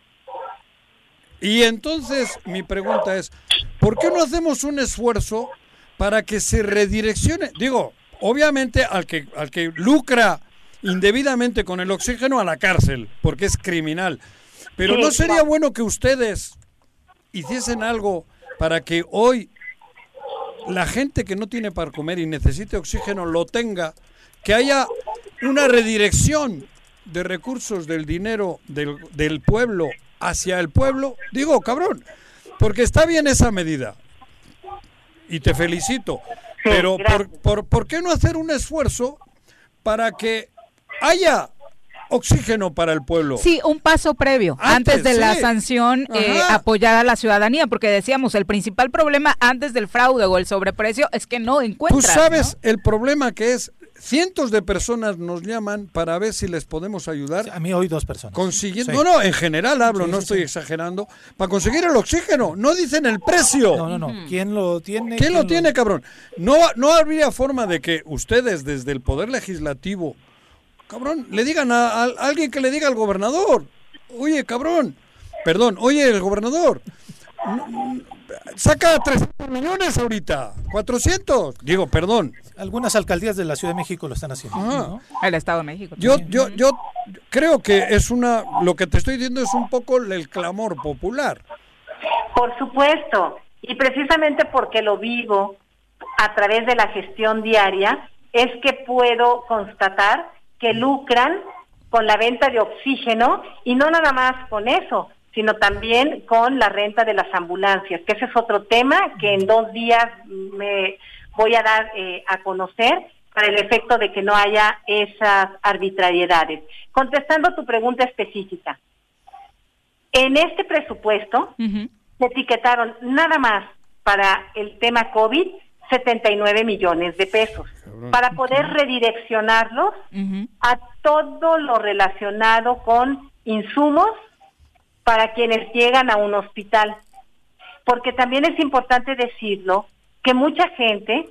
Y entonces mi pregunta es, ¿por qué no hacemos un esfuerzo para que se redireccione? Digo, obviamente al que, al que lucra indebidamente con el oxígeno a la cárcel, porque es criminal. Pero ¿no sería bueno que ustedes hiciesen algo para que hoy la gente que no tiene para comer y necesite oxígeno lo tenga? Que haya una redirección de recursos del dinero del, del pueblo hacia el pueblo, digo, cabrón, porque está bien esa medida. Y te felicito. pero por, por, ¿por qué no hacer un esfuerzo para que haya oxígeno para el pueblo. Sí, un paso previo, antes, de la sanción, eh, apoyar a la ciudadanía, porque decíamos, el principal problema antes del fraude o el sobreprecio es que no encuentran. Tú sabes el problema que es, cientos de personas nos llaman para ver si les podemos ayudar. A mí hoy dos personas. Consiguiendo, no, no, en general hablo, no estoy exagerando, para conseguir el oxígeno, no dicen el precio. No, no, no, ¿quién lo tiene? ¿Quién, lo tiene, cabrón? No, no habría forma de que ustedes desde el Poder Legislativo cabrón, le digan a, alguien que le diga al gobernador, oye, cabrón, perdón, oye, el gobernador, saca 300 millones ahorita, 400, digo, perdón. Algunas alcaldías de la Ciudad de México lo están haciendo. Ah. El Estado de México. Yo, yo, yo creo que es una, lo que te estoy diciendo es un poco el clamor popular. Por supuesto, y precisamente porque lo vivo a través de la gestión diaria, es que puedo constatar que lucran con la venta de oxígeno y no nada más con eso, sino también con la renta de las ambulancias, que ese es otro tema que en dos días me voy a dar eh, a conocer para el efecto de que no haya esas arbitrariedades. Contestando tu pregunta específica, en este presupuesto se etiquetaron nada más para el tema COVID 79 millones de pesos para poder redireccionarlos a todo lo relacionado con insumos para quienes llegan a un hospital. Porque también es importante decirlo que mucha gente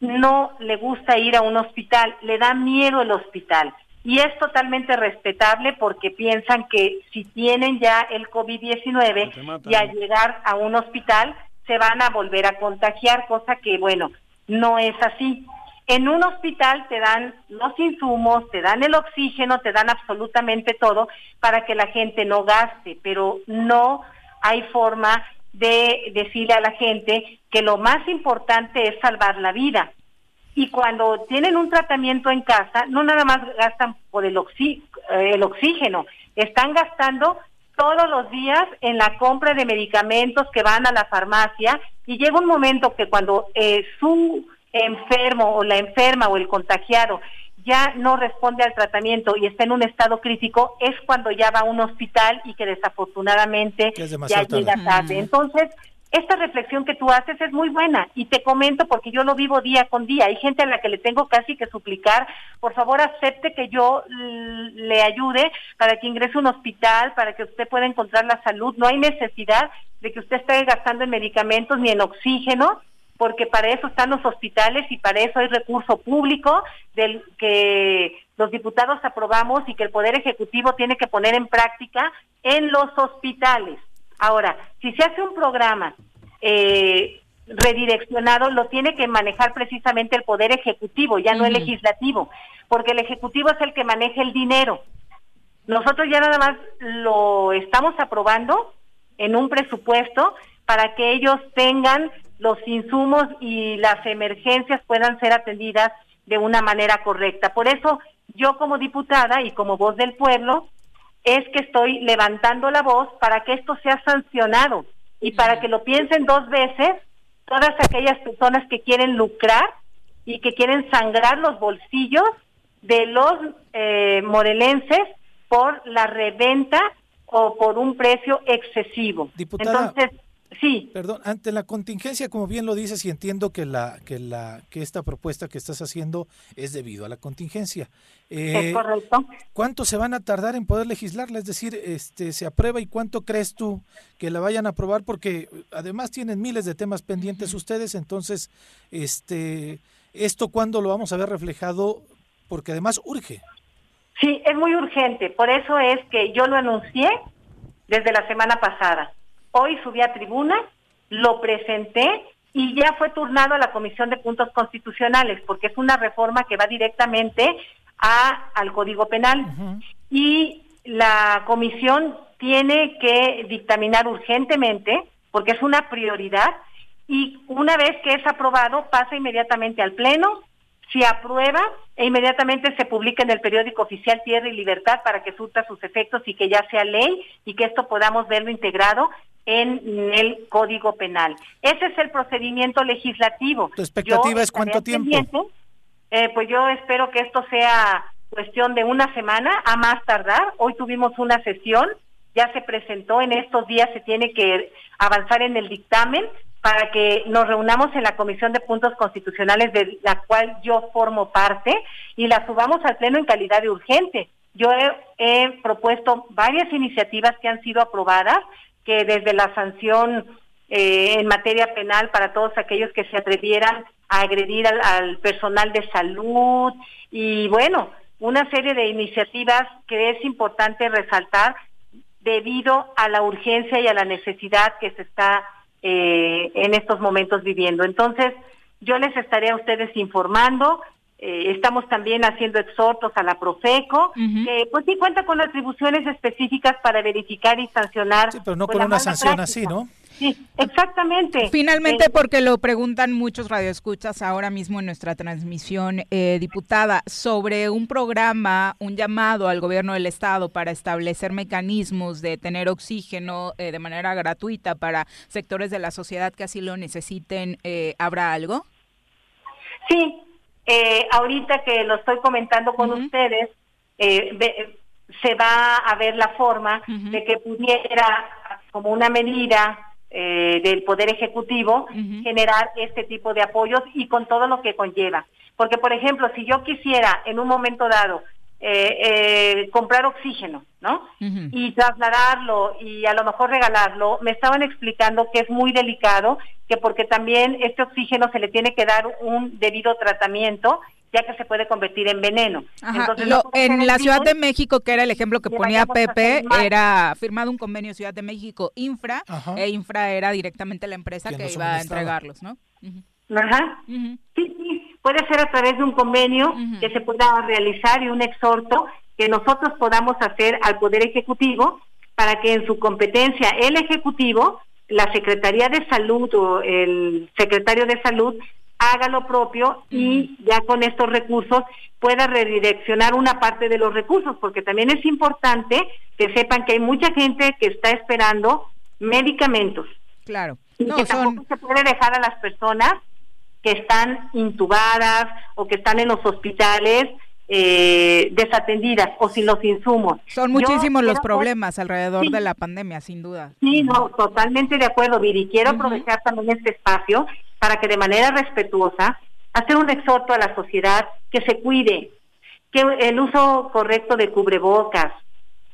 no le gusta ir a un hospital, le da miedo el hospital. Y es totalmente respetable porque piensan que si tienen ya el COVID-19 y al llegar a un hospital se van a volver a contagiar, cosa que, bueno, no es así. En un hospital te dan los insumos, te dan el oxígeno, te dan absolutamente todo para que la gente no gaste, pero no hay forma de decirle a la gente que lo más importante es salvar la vida. Y cuando tienen un tratamiento en casa, no nada más gastan por el, eh, el oxígeno, están gastando todos los días en la compra de medicamentos que van a la farmacia y llega un momento que cuando eh, su enfermo o la enferma o el contagiado ya no responde al tratamiento y está en un estado crítico, es cuando ya va a un hospital y que desafortunadamente ya llega tarde. Entonces, esta reflexión que tú haces es muy buena y te comento porque yo lo vivo día con día. Hay gente a la que le tengo casi que suplicar, por favor acepte que yo le ayude para que ingrese a un hospital, para que usted pueda encontrar la salud. No hay necesidad de que usted esté gastando en medicamentos ni en oxígeno porque para eso están los hospitales y para eso hay recurso público del que los diputados aprobamos y que el Poder Ejecutivo tiene que poner en práctica en los hospitales. Ahora, si se hace un programa eh, redireccionado, lo tiene que manejar precisamente el Poder Ejecutivo, ya no el Legislativo, porque el Ejecutivo es el que maneja el dinero. Nosotros ya nada más lo estamos aprobando en un presupuesto para que ellos tengan los insumos y las emergencias puedan ser atendidas de una manera correcta. Por eso yo como diputada y como voz del pueblo es que estoy levantando la voz para que esto sea sancionado y para que lo piensen dos veces todas aquellas personas que quieren lucrar y que quieren sangrar los bolsillos de los eh, morelenses por la reventa o por un precio excesivo. Diputada, Entonces, sí. Perdón, ante la contingencia, como bien lo dices, y entiendo que la que la que esta propuesta que estás haciendo es debido a la contingencia. es correcto. ¿Cuánto se van a tardar en poder legislarla? Es decir, este se aprueba y cuánto crees tú que la vayan a aprobar porque además tienen miles de temas pendientes ustedes, entonces este esto cuándo lo vamos a ver reflejado porque además urge. Sí, es muy urgente. Por eso es que yo lo anuncié desde la semana pasada. Hoy subí a tribuna, lo presenté y ya fue turnado a la Comisión de Puntos Constitucionales, porque es una reforma que va directamente a, al Código Penal. Y la comisión tiene que dictaminar urgentemente, porque es una prioridad, y una vez que es aprobado, pasa inmediatamente al Pleno, se aprueba e inmediatamente se publica en el periódico oficial Tierra y Libertad para que surta sus efectos y que ya sea ley y que esto podamos verlo integrado en el Código Penal. Ese es el procedimiento legislativo. ¿Tu expectativa es cuánto tiempo? Eh, pues yo espero que esto sea cuestión de una semana a más tardar. Hoy tuvimos una sesión, ya se presentó, en estos días se tiene que avanzar en el dictamen para que nos reunamos en la Comisión de Puntos Constitucionales de la cual yo formo parte y la subamos al Pleno en calidad de urgente. Yo he, propuesto varias iniciativas que han sido aprobadas, que desde la sanción eh, en materia penal para todos aquellos que se atrevieran a agredir al, al personal de salud y bueno, una serie de iniciativas que es importante resaltar debido a la urgencia y a la necesidad que se está eh, en estos momentos viviendo. Entonces, yo les estaré a ustedes informando. Eh, estamos también haciendo exhortos a la Profeco, que pues sí cuenta con atribuciones específicas para verificar y sancionar. Sí, pero no pues, con una sanción práctica. así, ¿no? Sí, exactamente. Finalmente, Eh, porque lo preguntan muchos radioescuchas ahora mismo en nuestra transmisión, eh, diputada, sobre un programa, un llamado al gobierno del estado para establecer mecanismos de tener oxígeno eh, de manera gratuita para sectores de la sociedad que así lo necesiten, eh, ¿habrá algo? Sí, eh, ahorita que lo estoy comentando con ustedes, eh, ve- se va a ver la forma de que pudiera, como una medida eh, del Poder Ejecutivo, generar este tipo de apoyos y con todo lo que conlleva. Porque, por ejemplo, si yo quisiera en un momento dado eh, eh, comprar oxígeno, ¿no? y trasladarlo y a lo mejor regalarlo, me estaban explicando que es muy delicado, que porque también este oxígeno se le tiene que dar un debido tratamiento, ya que se puede convertir en veneno. Ajá, Entonces, lo- no en la Ciudad de México, que era el ejemplo que ponía Pepe, era firmado un convenio Ciudad de México Infra, Ajá. e Infra era directamente la empresa que iba a entregarlos, ¿no? Ajá. Sí, sí, puede ser a través de un convenio que se pueda realizar y un exhorto que nosotros podamos hacer al Poder Ejecutivo para que en su competencia el Ejecutivo, la Secretaría de Salud o el Secretario de Salud haga lo propio y ya con estos recursos pueda redireccionar una parte de los recursos, porque también es importante que sepan que hay mucha gente que está esperando medicamentos. Claro. y No, que son- tampoco se puede dejar a las personas que están intubadas o que están en los hospitales eh, desatendidas o sin los insumos. Son Yo muchísimos los quiero, pues, problemas alrededor sí. de la pandemia, sin duda. Sí, no, totalmente de acuerdo, Viri. Quiero aprovechar también este espacio para que de manera respetuosa hacer un exhorto a la sociedad que se cuide, que el uso correcto de cubrebocas,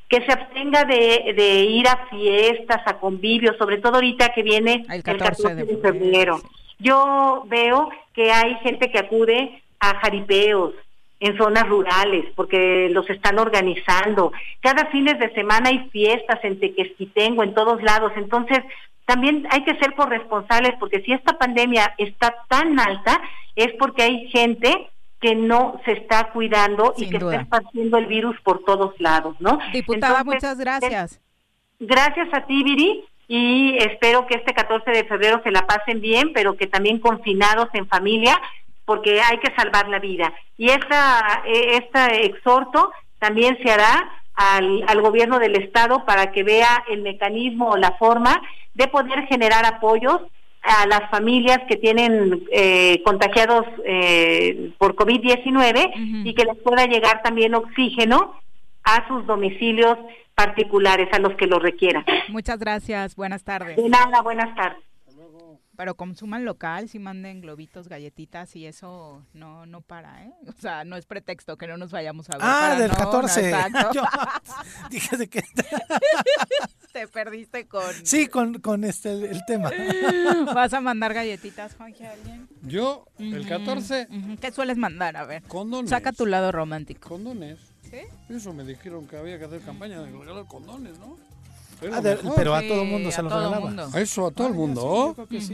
que se abstenga de, de ir a fiestas, a convivios, sobre todo ahorita que viene el 14, de febrero. Yo veo que hay gente que acude a jaripeos, en zonas rurales, porque los están organizando. Cada fines de semana hay fiestas en Tequesquitengo, en todos lados. Entonces, también hay que ser corresponsables, porque si esta pandemia está tan alta, es porque hay gente que no se está cuidando y que está esparciendo el virus por todos lados, ¿no? Diputada, muchas gracias. Gracias a ti, Viri, y espero que este 14 de febrero se la pasen bien, pero que también confinados en familia porque hay que salvar la vida. Y esta, este exhorto también se hará al, al gobierno del Estado para que vea el mecanismo o la forma de poder generar apoyos a las familias que tienen eh, contagiados eh, por COVID-19 y que les pueda llegar también oxígeno a sus domicilios particulares, a los que lo requieran. Muchas gracias, buenas tardes. De nada, buenas tardes pero consuman local, si manden globitos, galletitas y eso no no para, ¿eh? O sea, no es pretexto que no nos vayamos a ver. Ah, del 14. dije de que... Te perdiste con... Sí, con, con este, el, tema. ¿Vas a mandar galletitas, Juanje, a alguien? Yo, el 14... ¿Qué sueles mandar? A ver. Condones. Saca tu lado romántico. Condones. ¿Sí? Eso me dijeron que había que hacer campaña de regalar condones, ¿no? Ah, pero a todo el mundo se los regalaba. A eso, a todo el mundo. pues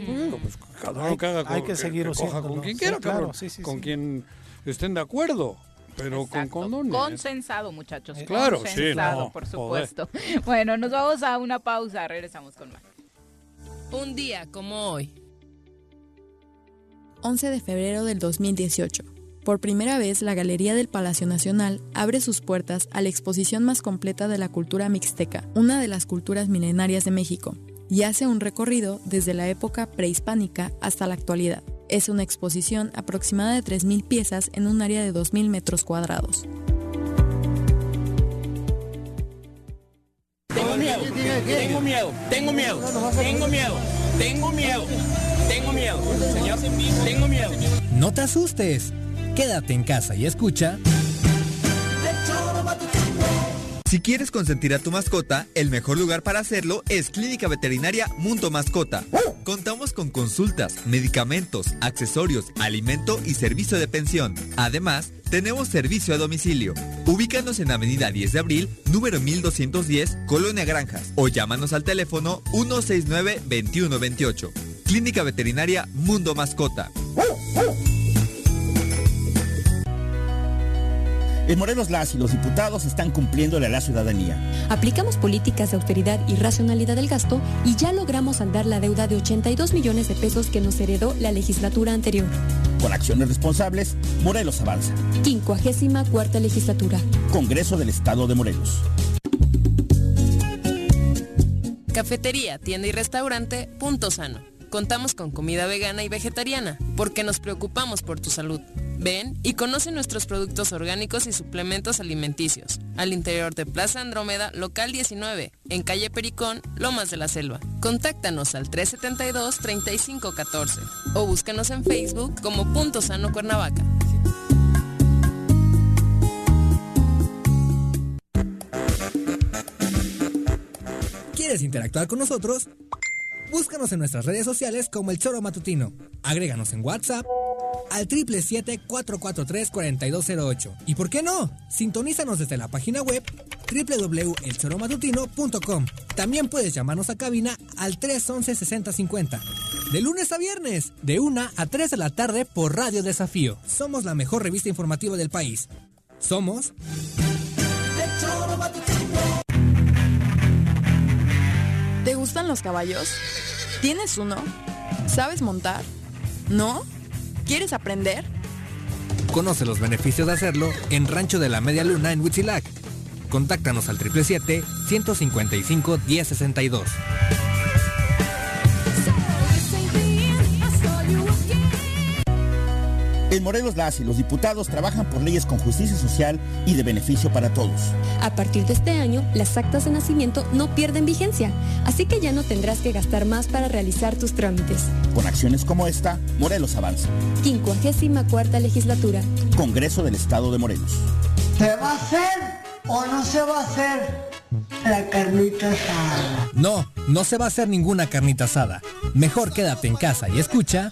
cada uno que haga con, hay que seguir con quien quiera, claro, con quien estén de acuerdo. Pero con condones. Consensado, muchachos. claro, Consensado, sí, por supuesto. Bueno, nos vamos a una pausa. Regresamos con más. Un día como hoy. 11 de febrero del 2018. Por primera vez, la Galería del Palacio Nacional abre sus puertas a la exposición más completa de la cultura mixteca, una de las culturas milenarias de México, y hace un recorrido desde la época prehispánica hasta la actualidad. Es una exposición aproximada de 3.000 piezas en un área de 2.000 metros cuadrados. Tengo miedo, tengo miedo, tengo miedo, tengo miedo, tengo miedo, tengo miedo, señor, tengo miedo. No te asustes. Quédate en casa y escucha. Si quieres consentir a tu mascota, el mejor lugar para hacerlo es Clínica Veterinaria Mundo Mascota. Contamos con consultas, medicamentos, accesorios, alimento y servicio de pensión. Además, tenemos servicio a domicilio. Ubícanos en Avenida 10 de Abril, número 1210, Colonia Granjas, o llámanos al teléfono 169-2128. Clínica Veterinaria Mundo Mascota. En Morelos las y los diputados están cumpliéndole a la ciudadanía. Aplicamos políticas de austeridad y racionalidad del gasto y ya logramos saldar la deuda de 82 millones de pesos que nos heredó la legislatura anterior. Con acciones responsables, Morelos avanza. 54 cuarta legislatura. Congreso del Estado de Morelos. Cafetería, tienda y restaurante, punto sano. Contamos con comida vegana y vegetariana, porque nos preocupamos por tu salud. Ven y conoce nuestros productos orgánicos y suplementos alimenticios. Al interior de Plaza Andrómeda, local 19, en calle Pericón, Lomas de la Selva. Contáctanos al 372-3514 o búscanos en Facebook como Punto Sano Cuernavaca. ¿Quieres interactuar con nosotros? Búscanos en nuestras redes sociales como El Choro Matutino. Agréganos en WhatsApp al 777-443-4208. ¿Y por qué no? Sintonízanos desde la página web www.elchoromatutino.com. También puedes llamarnos a cabina al 311-6050. De lunes a viernes, de 1 a 3 de la tarde por Radio Desafío. Somos la mejor revista informativa del país. Somos... ¿Te gustan los caballos? ¿Tienes uno? ¿Sabes montar? ¿No? ¿Quieres aprender? Conoce los beneficios de hacerlo en Rancho de la Media Luna en Huitzilac. Contáctanos al 777-155-1062. En Morelos las y los diputados trabajan por leyes con justicia social y de beneficio para todos. A partir de este año, las actas de nacimiento no pierden vigencia, así que ya no tendrás que gastar más para realizar tus trámites. Con acciones como esta, Morelos avanza. 54 legislatura. Congreso del Estado de Morelos. ¿Se va a hacer o no se va a hacer la carnita asada? No, no se va a hacer ninguna carnita asada. Mejor quédate en casa y escucha.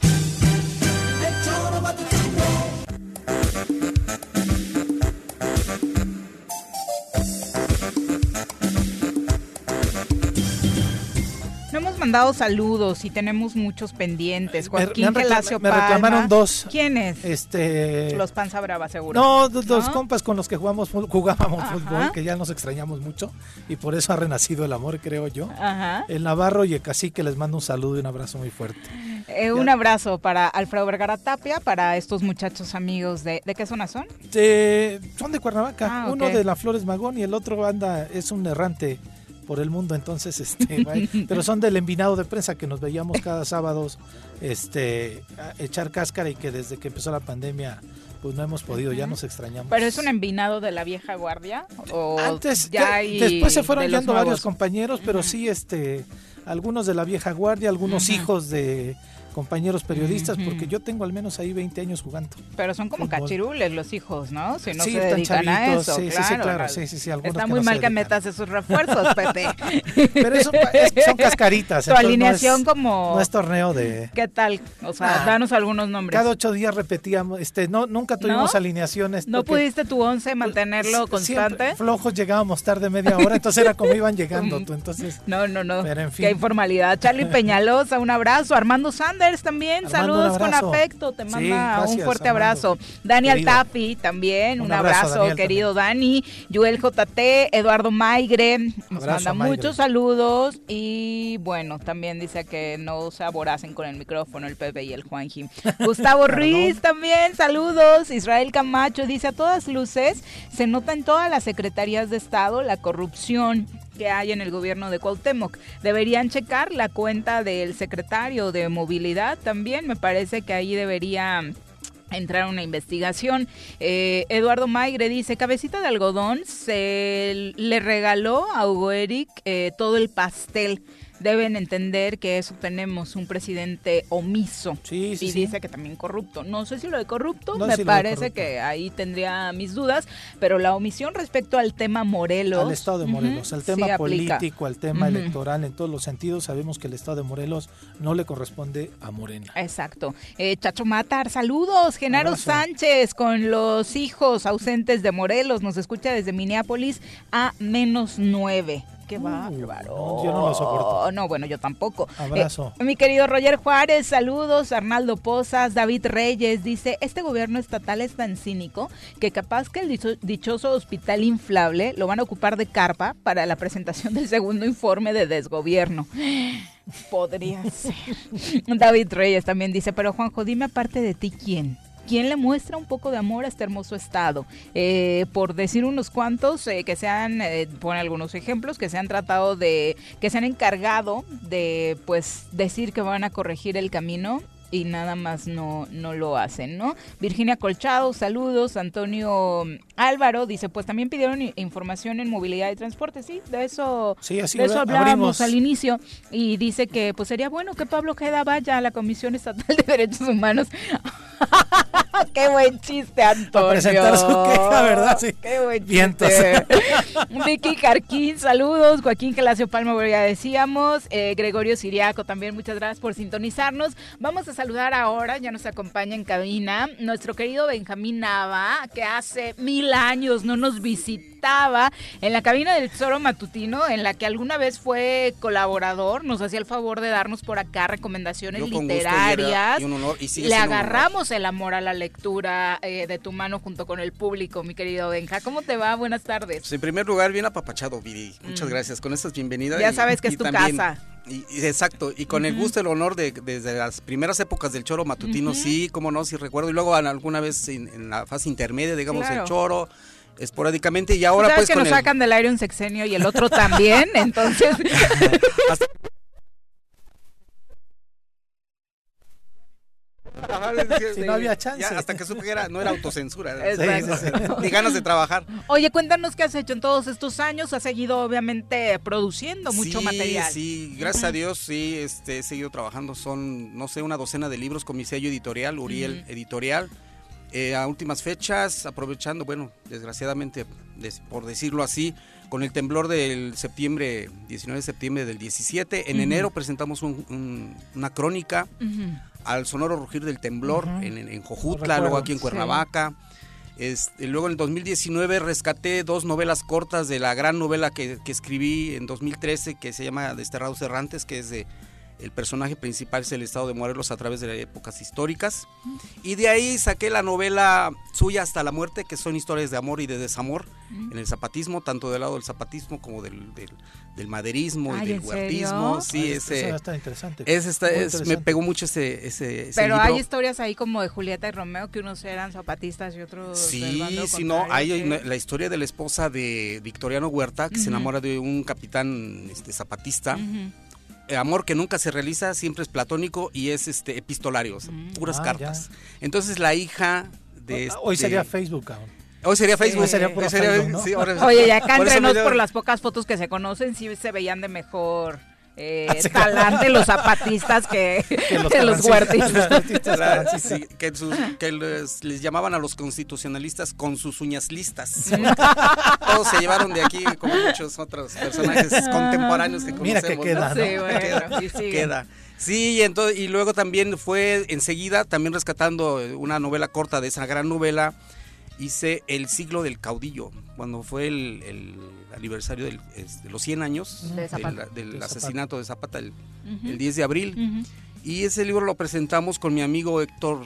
Mandado saludos y tenemos muchos pendientes. Me- Joaquín me Gelacio me reclamaron dos. ¿Quiénes? Este. Los Panza Brava, seguro. No, dos, compas con los que jugamos jugábamos Ajá. fútbol, que ya nos extrañamos mucho y por eso ha renacido el amor, creo yo. Ajá. El Navarro y el Cacique les mando un saludo y un abrazo muy fuerte. Eh, un abrazo para Alfredo Vergara Tapia, para estos muchachos amigos de... ¿De qué zona son? De- son de Cuernavaca, Ah, uno de la Flores Magón y el otro anda es un errante por el mundo, entonces este, pero son del envinado de prensa que nos veíamos cada sábado este a echar cáscara y que desde que empezó la pandemia pues no hemos podido, ya nos extrañamos. ¿Pero es un envinado de la vieja guardia? ¿O Antes, ya hay después se fueron yendo varios compañeros, pero sí, este, algunos de la vieja guardia, algunos hijos de compañeros periodistas, porque yo tengo al menos ahí 20 años jugando. Pero son como Fútbol. cachirules los hijos, ¿no? Si no Sí, se dedican a chavitos, eso, sí, sí, sí, claro. sí, sí, sí, Está muy no mal que metas esos refuerzos, Pepe. Pero eso es- son cascaritas. Tu no alineación es- como... No es torneo de... ¿Qué tal? O sea, Ah. danos algunos nombres. Cada ocho días repetíamos, este, no, nunca tuvimos ¿No? alineaciones. ¿No pudiste tu once mantenerlo siempre constante? flojos llegábamos tarde media hora, entonces era como iban llegando tú, entonces... No, no, no. Pero en fin. Qué informalidad. Charlie Peñalosa, un abrazo. Armando También. Armando, un Saludos con afecto. Te Sí, manda un gracias, fuerte Armando. abrazo. Dani Querido. Altafi también. Un, Un abrazo, abrazo, Daniel, querido Dani. Joel JT, Eduardo Maigre. Nos Abrazo manda Maigre. muchos saludos. Y bueno, también dice que no se aboracen con el micrófono el Pepe y el Juanji. Gustavo Ruiz también. Saludos. Israel Camacho dice a todas luces se nota en todas las secretarías de Estado la corrupción que hay en el gobierno de Cuauhtémoc. Deberían checar la cuenta del secretario de movilidad también. Me parece que ahí debería entrar una investigación. Eh, Eduardo Maigre dice, cabecita de algodón se le regaló a Hugo Eric eh, todo el pastel. Deben entender que eso tenemos un presidente omiso Sí, sí, y sí. dice que también corrupto. No sé si lo de corrupto, No, me parece corrupto. que ahí tendría mis dudas, pero la omisión respecto al tema Morelos. Al Estado de Morelos, al tema político, al tema electoral, en todos los sentidos, sabemos que el Estado de Morelos no le corresponde a Morena. Exacto. Eh, Chacho Matar, saludos. Genaro Abrazo. Sánchez con los hijos ausentes de Morelos. Nos escucha desde Minneapolis a menos nueve. Qué bárbaro. No, yo no lo soporto. No, bueno, yo tampoco. Abrazo. Eh, mi querido Roger Juárez, saludos. Arnaldo Pozas, David Reyes dice, este gobierno estatal es tan cínico que capaz que el dicho- dichoso hospital inflable lo van a ocupar de carpa para la presentación del segundo informe de desgobierno. Podría ser. David Reyes también dice, pero Juanjo, dime aparte de ti quién. ¿Quién le muestra un poco de amor a este hermoso estado? Eh, por decir unos cuantos, eh, que se han, eh, pone algunos ejemplos, que se han tratado de, que se han encargado de, pues, decir que van a corregir el camino y nada más no, no lo hacen, ¿no? Virginia Colchado, saludos. Antonio Álvaro dice, pues también pidieron información en movilidad y transporte, sí, de eso, Sí, así de eso hablábamos abrimos. al inicio y dice que pues sería bueno que Pablo Queda vaya a la Comisión Estatal de Derechos Humanos. Qué buen chiste, Antonio. A presentar su queja, ¿verdad? Sí. Qué buen chiste. Vicky Carquín, saludos. Joaquín Gelacio Palma, ya decíamos. Eh, Gregorio Siriaco también, muchas gracias por sintonizarnos. Vamos a saludar ahora, ya nos acompaña en cabina, nuestro querido Benjamín Nava, que hace mil años no nos visitaba en la cabina del Tesoro Matutino, en la que alguna vez fue colaborador, nos hacía el favor de darnos por acá recomendaciones Yo con gusto, y era- literarias. y un honor, y sigue Le honor. agarramos el amor a la lectura eh, de tu mano junto con el público, mi querido Benja. ¿Cómo te va? Buenas tardes. Pues en primer lugar, bien apapachado, Viri. Muchas Mm. gracias. Con estas bienvenidas. Ya sabes que es tu casa. Y, y exacto, y con el gusto, el honor de desde las primeras épocas del choro matutino, sí, cómo no, sí recuerdo. Y luego alguna vez en, en la fase intermedia, digamos, Claro. el choro, esporádicamente. Y ahora sabes pues que con nos el- sacan del aire un sexenio y el otro también, entonces... Si no había chance. Ya, hasta que supe que era, no era autocensura. Exacto. Ni ganas de trabajar. Oye, cuéntanos qué has hecho en todos estos años. Has seguido, obviamente, produciendo mucho sí, material. Sí, gracias a Dios, sí, este, he seguido trabajando. Son, no sé, una docena de libros con mi sello editorial, Uriel. Editorial. eh, a últimas fechas, aprovechando, bueno, desgraciadamente, por decirlo así, con el temblor del septiembre, 19 de septiembre del 17. En enero presentamos una crónica al sonoro rugir del temblor en, en, Jojutla, luego aquí en Cuernavaca. Este, luego en el 2019 rescaté dos novelas cortas de la gran novela que, que escribí en 2013 que se llama Desterrados Errantes, que es de el personaje principal es el estado de Morelos a través de épocas históricas. Y de ahí saqué la novela suya hasta la muerte, que son historias de amor y de desamor en el zapatismo, tanto del lado del zapatismo como del, del, maderismo y del huertismo. Sí, ese, está interesante. Me pegó mucho ese, ese, Pero hay historias ahí como de Julieta y Romeo, que unos eran zapatistas y otros. Sí, sí, no. Hay la historia de la esposa de Victoriano Huerta, que se enamora de un capitán este, zapatista. Amor que nunca se realiza, siempre es platónico y es este epistolario, mm. puras ah, cartas. Entonces la hija de... Hoy sería Facebook Hoy sería Facebook. Hoy sería, Oye, ya acá entre por las pocas fotos que se conocen, sí se veían de mejor eh, ah, talante los zapatistas que, los, huertistas. que, les, llamaban a los constitucionalistas con sus uñas listas. Todos se llevaron de aquí como muchos otros personajes contemporáneos que conocemos. Mira que queda, Sí, queda. Sí, y, entonces, y luego también fue enseguida, también rescatando una novela corta de esa gran novela, hice El siglo del caudillo, cuando fue el, aniversario de los 100 años del asesinato de Zapata el, 10 de abril. Y ese libro lo presentamos con mi amigo Héctor.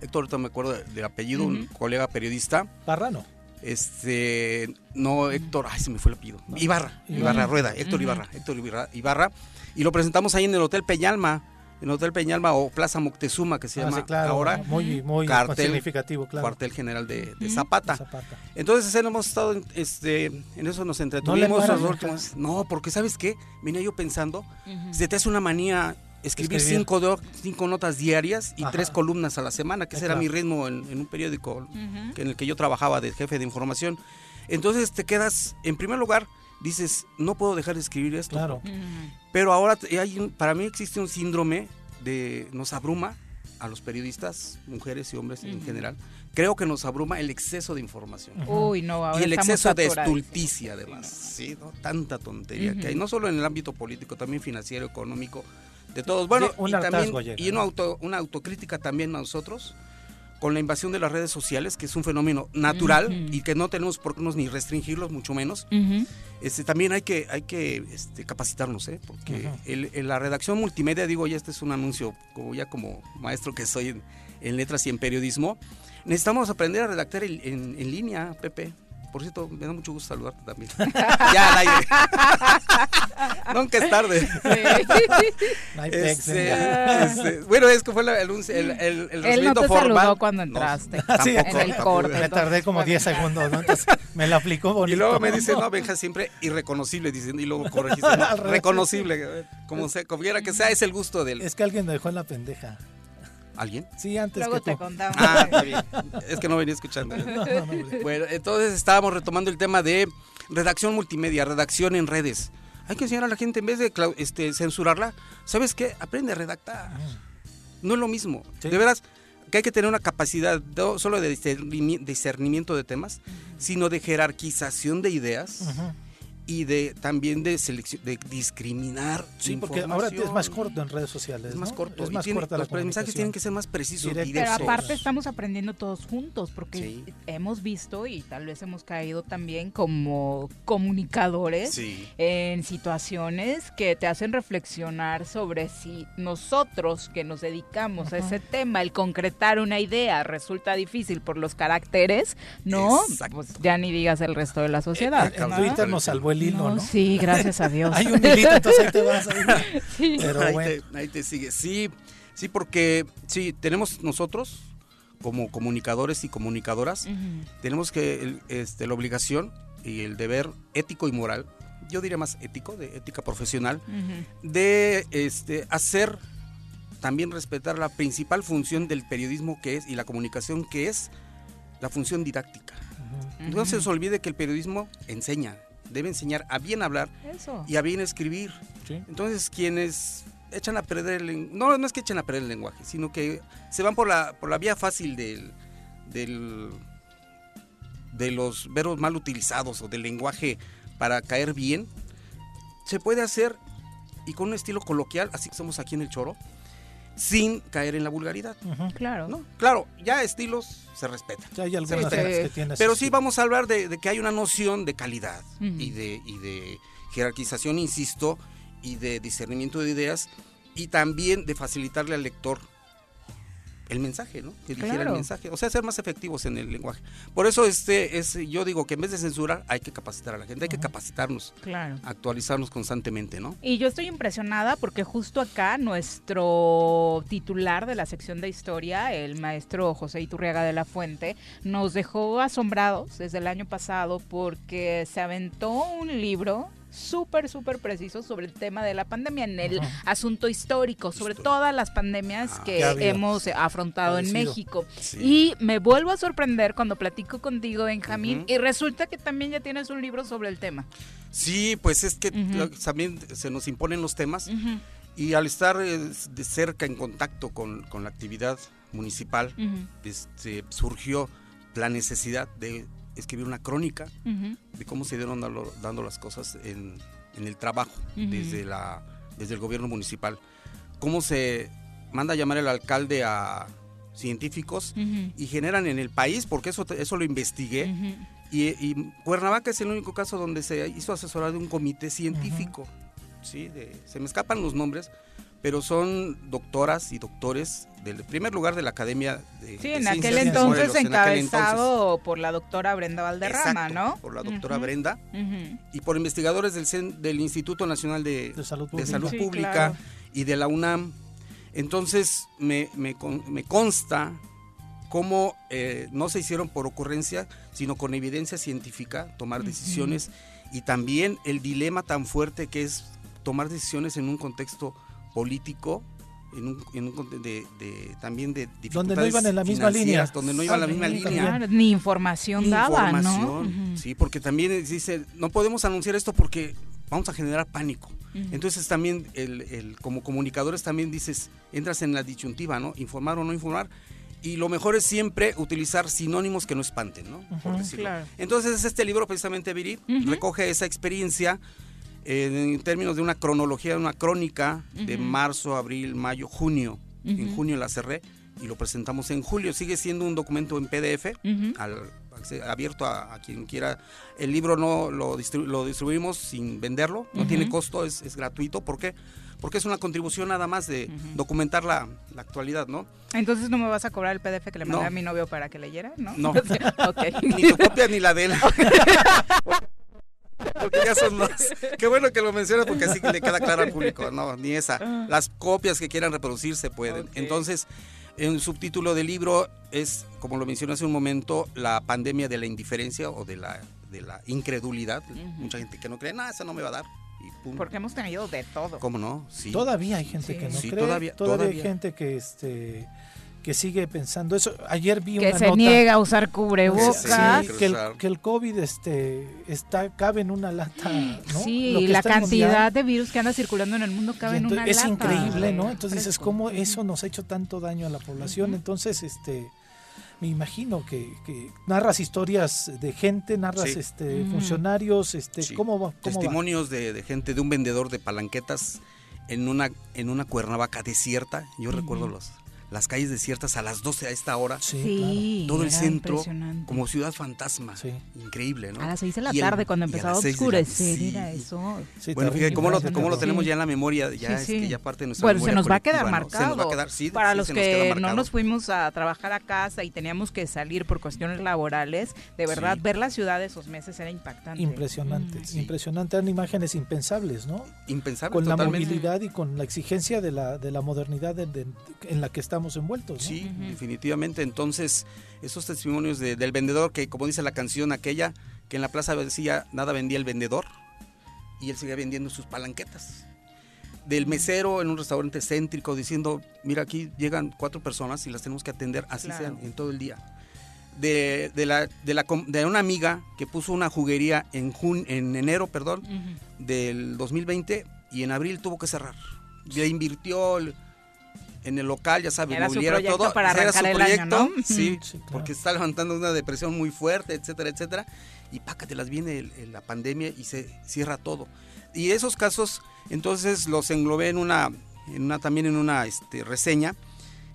Héctor, me acuerdo del apellido, un colega periodista. Barrano. Este, no, Héctor, ay, se me fue el apellido. Ibarra, Ibarra, Rueda, Héctor Ibarra, Héctor Ibarra. Y lo presentamos ahí en el Hotel Peñalma en Hotel Peñalma o Plaza Moctezuma, que se ah, llama ahora. Muy, muy significativo, claro. Cuartel general de, Zapata. Entonces, hemos estado, este, en eso nos entretuvimos. ¿No, no, porque ¿sabes qué? Venía yo pensando, se te hace una manía escribir, Cinco, cinco notas diarias y tres columnas a la semana, que ese era mi ritmo en, un periódico en el que yo trabajaba de jefe de información. Entonces te quedas, en primer lugar, dices, no puedo dejar de escribir esto. Claro. Pero ahora hay para mí existe un síndrome de, nos abruma a los periodistas, mujeres y hombres en general, creo que nos abruma el exceso de información. Uy, no, ahora Y el exceso de estulticia, además. Sí, ¿no? Tanta tontería que hay, no solo en el ámbito político, también financiero, económico, de todos. Bueno, y, también, y una, auto, una autocrítica también a nosotros con la invasión de las redes sociales, que es un fenómeno natural y que no tenemos por qué ni restringirlos, mucho menos. este, también hay que, hay que este, capacitarnos, ¿eh? porque en la redacción multimedia, digo, ya este es un anuncio, como ya como maestro que soy en, letras y en periodismo, necesitamos aprender a redactar en, en línea, Pepe. Por cierto, me da mucho gusto saludarte también. ya al aire. Nunca es tarde. Este, este, bueno, es que fue el, el, el, el Él no te saludó cuando entraste. sí, en el corte. Me tardé como 10 segundos, ¿no? Entonces me lo aplicó bonito. Y luego me dice, no, Benja, siempre irreconocible, diciendo, y luego corregiste, reconocible. Como, sea, como quiera que sea, es el gusto del... Es que alguien me dejó en la pendeja. ¿Alguien? Sí, antes Luego que te contamos. Ah, está bien. Es que no venía escuchando. bueno, entonces estábamos retomando el tema de redacción multimedia, redacción en redes. Hay que enseñar a la gente, en vez de este, censurarla, ¿sabes qué? Aprende a redactar. Ah. No es lo mismo. De veras, que hay que tener una capacidad no solo de discernimiento de temas, sino de jerarquización de ideas y de también de selección, de discriminar. Sí, porque ahora es más corto en redes sociales. Es más corto. Es más los mensajes tienen que ser más precisos. Pero aparte estamos aprendiendo todos juntos, porque hemos visto y tal vez hemos caído también como comunicadores en situaciones que te hacen reflexionar sobre si nosotros que nos dedicamos a ese tema, el concretar una idea, resulta difícil por los caracteres, ¿no? Pues ya ni digas el resto de la sociedad. En Twitter nos salvó el hilo, ¿no? Sí, gracias a Dios. Hay un hilito, entonces ahí te vas. Sí. Pero ahí, bueno. te, ahí te sigue. Sí, sí, porque sí, tenemos nosotros como comunicadores y comunicadoras, tenemos que este, la obligación y el deber ético y moral, yo diría más ético, de ética profesional, de este, hacer también respetar la principal función del periodismo que es y la comunicación que es la función didáctica. No se olvide que el periodismo enseña, debe enseñar a bien hablar y a bien escribir. Entonces, quienes echan a perder el no no es que echen a perder el lenguaje, sino que se van por la por la vía fácil del del de los verbos mal utilizados o del lenguaje para caer bien. Se puede hacer y con un estilo coloquial, así que somos aquí en el Choro, sin caer en la vulgaridad. Claro. ¿no? Claro, ya estilos se respetan. Ya hay Se algunas respetan. que tienes. Pero sí vamos a hablar de, de que hay una noción de calidad y, de, y de jerarquización, insisto, y de discernimiento de ideas y también de facilitarle al lector el mensaje, ¿no? Que dijera Claro. el mensaje, o sea, ser más efectivos en el lenguaje. Por eso este es yo digo que en vez de censurar hay que capacitar a la gente, hay que capacitarnos, Claro. actualizarnos constantemente, ¿no? Y yo estoy impresionada porque justo acá nuestro titular de la sección de historia, el maestro José Iturriaga de la Fuente, nos dejó asombrados desde el año pasado porque se aventó un libro súper, súper preciso sobre el tema de la pandemia, en el asunto histórico, sobre todas las pandemias Ah, que hemos afrontado en. México. Sí. Y me vuelvo a sorprender cuando platico contigo, Benjamín, y resulta que también ya tienes un libro sobre el tema. Sí, pues es que también se nos imponen los temas y al estar eh, de cerca en contacto con, con la actividad municipal, este, surgió la necesidad de escribir una crónica ujú. de cómo se dieron dando, dando las cosas en, en el trabajo Ujú. desde, la, desde el gobierno municipal. Cómo se manda a llamar el alcalde a científicos Ujú. y generan en el país, porque eso, eso lo investigué, y, y Cuernavaca es el único caso donde se hizo asesorar de un comité científico. ¿sí? De- se me escapan los nombres, pero son doctoras y doctores del primer lugar de la Academia de Sí, de en aquel de entonces Morelos, en aquel entonces. encabezado por la doctora Brenda Valderrama, Exacto, ¿no? Por la doctora Brenda y por investigadores del, cen- del Instituto Nacional de, De Salud de Pública. Salud Sí, Pública claro. y de la UNAM. Entonces me, me con- me consta cómo eh, no se hicieron por ocurrencia, sino con evidencia científica tomar decisiones y también el dilema tan fuerte que es tomar decisiones en un contexto político. En un, en un de, de- también de Donde dificultades no iban en la misma línea. financieras, donde no iban en la misma También, línea ni información daba, ¿no? información, Ujú. sí, porque también dice, no podemos anunciar esto porque vamos a generar pánico. Entonces también, el, el- como comunicadores también dices, entras en la disyuntiva, ¿no? Informar o no informar. Y lo mejor es siempre utilizar sinónimos que no espanten, ¿no? Por decirlo. claro. Entonces este libro precisamente, Viri, recoge esa experiencia en términos de una cronología, una crónica de marzo, abril, mayo, junio. En junio la cerré y lo presentamos en julio. Sigue siendo un documento en PDF al- abierto a, a quien quiera. El libro no lo, distribu- lo distribuimos sin venderlo, no tiene costo, es, es gratuito. ¿Por qué? Porque es una contribución nada más de documentar la, la actualidad, ¿no? Entonces no me vas a cobrar el PDF que le mandé No. a mi novio para que leyera, ¿no? No. Sí, ok. Ni tu copia ni la de él. Porque ya son los. Qué bueno que lo mencionas porque así le queda claro al público. No, ni esa. Las copias que quieran reproducir se pueden. Entonces, el subtítulo del libro es, como lo mencioné hace un momento, la pandemia de la indiferencia o de la, de la incredulidad. Mucha gente que no cree, no, eso no me va a dar. Y pum. Porque hemos tenido de todo. ¿Cómo no? Sí. Todavía hay gente Sí. que no Sí, cree. todavía- Todavía, hay todavía. gente que este que sigue pensando eso. Ayer vi Que una se nota niega a usar cubrebocas. Sí, Sí, que, el, que el COVID este está cabe en una lata, ¿no? Sí, Lo que la cantidad mundial. de virus que anda circulando en el mundo cabe en una entonces, es lata. increíble, ¿no? Entonces dices. ¿cómo eso nos ha hecho tanto daño a la población? Entonces, este, me imagino que, que narras historias de gente, narras Sí. este, Mm. funcionarios, este, Sí. ¿cómo va? ¿Cómo va? Testimonios de, de gente, de un vendedor de palanquetas en una, en una Cuernavaca desierta. Yo recuerdo los, las calles desiertas a las 12 a esta hora. Sí, Todo el centro impresionante. como ciudad fantasma. Sí. Increíble, ¿no? A las 6 de la Y el- tarde, cuando empezaba a oscurecer, sí. era eso. Sí, Bueno, fíjate cómo lo, impresionante. cómo lo Sí. tenemos ya en la memoria, ya Sí, es que ya parte de nuestra Bueno, se nos va a quedar colectiva, ¿no? marcado. Se nos va a quedar, sí, Para sí, los se nos queda que no marcado. nos fuimos a trabajar a casa y teníamos que salir por cuestiones laborales, de verdad, Sí. ver la ciudad de esos meses era impactante. Impresionante, Mm. Sí. impresionante, eran imágenes impensables, ¿no? Impensable Con la movilidad y con la exigencia de la, de la modernidad de- de- en la que estamos envueltos, ¿no? Sí, definitivamente. Entonces, esos testimonios de- del vendedor que, como dice la canción aquella, que en la plaza decía, nada vendía el vendedor y él seguía vendiendo sus palanquetas. Del mesero en un restaurante céntrico diciendo, mira, aquí llegan cuatro personas y las tenemos que atender así Claro. sean en todo el día. De, de la, de, la, com- de una amiga que puso una juguería en, jun, en enero perdón, Ujú. del 2020 y en abril tuvo que cerrar ya invirtió el- en el local, ya sabes, Era su mobiliario, proyecto todo. para Ese era su el año, proyecto, ¿no? sí. Sí, claro. porque está levantando una depresión muy fuerte, etcétera, etcétera. Y pácatelas viene el- el- la pandemia y se cierra todo. Y esos casos, entonces los englobé en una, en una también en una este, reseña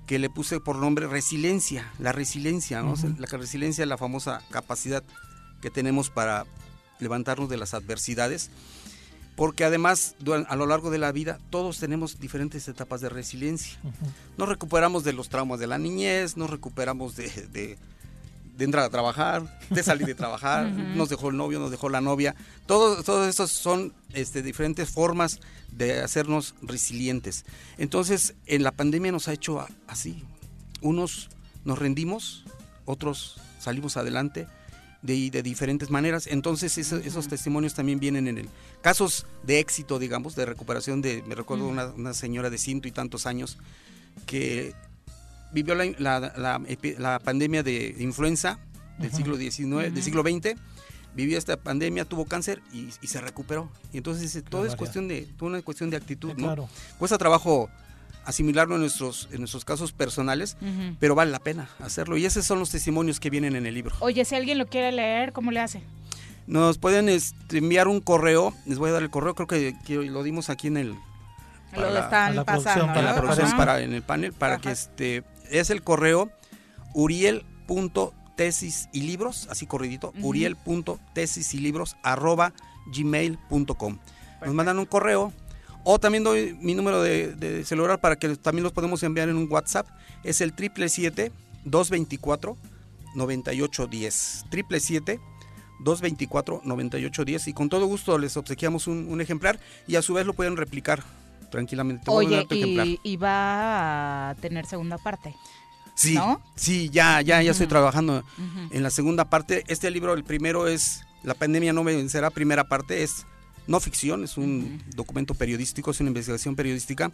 que le puse por nombre resiliencia, la resiliencia, ¿no? Ujú. La resiliencia es la famosa capacidad que tenemos para levantarnos de las adversidades, porque además a lo largo de la vida todos tenemos diferentes etapas de resiliencia. Nos recuperamos de los traumas de la niñez, nos recuperamos de, de- de entrar a trabajar, de salir de trabajar, nos dejó el novio, nos dejó la novia. Todo, todos estos son este, diferentes formas de hacernos resilientes. Entonces, en la pandemia nos ha hecho a- así. Unos nos rendimos, otros salimos adelante de, de diferentes maneras. Entonces, eso- esos testimonios también vienen en el casos de éxito, digamos, de recuperación de, me recuerdo una, una señora de ciento y tantos años que vivió la, la- la epi- la pandemia de influenza del siglo XIX, del siglo XX, vivió esta pandemia, tuvo cáncer y, y se recuperó. Y entonces todo es cuestión de, una cuestión de actitud, ¿no? claro. Cuesta trabajo asimilarlo en nuestros, en nuestros casos personales, pero vale la pena hacerlo. Y esos son los testimonios que vienen en el libro. Oye, si alguien lo quiere leer, ¿cómo le hace? Nos pueden este, enviar un correo, les voy a dar el correo, creo que, que lo dimos aquí en el... Lo están a la pasando, producción, ¿no? para la producción, Ajá. para en el panel, para que este es el correo uriel.tesis y libros, así corridito, Ujú. uriel.tesis y libros arroba gmail.com. Nos mandan un correo o también doy mi número de, de celular para que también los podemos enviar en un WhatsApp. Es el 777-224-9810. 777 224-9810 y con todo gusto les obsequiamos un, un ejemplar y a su vez lo pueden replicar tranquilamente. Te Oye, ejemplar. y, va a tener segunda parte. Sí, ¿no? sí, ya, ya, ya estoy trabajando en la segunda parte. Este libro, el primero es La pandemia no me vencerá, primera parte es no ficción, es un documento periodístico, es una investigación periodística.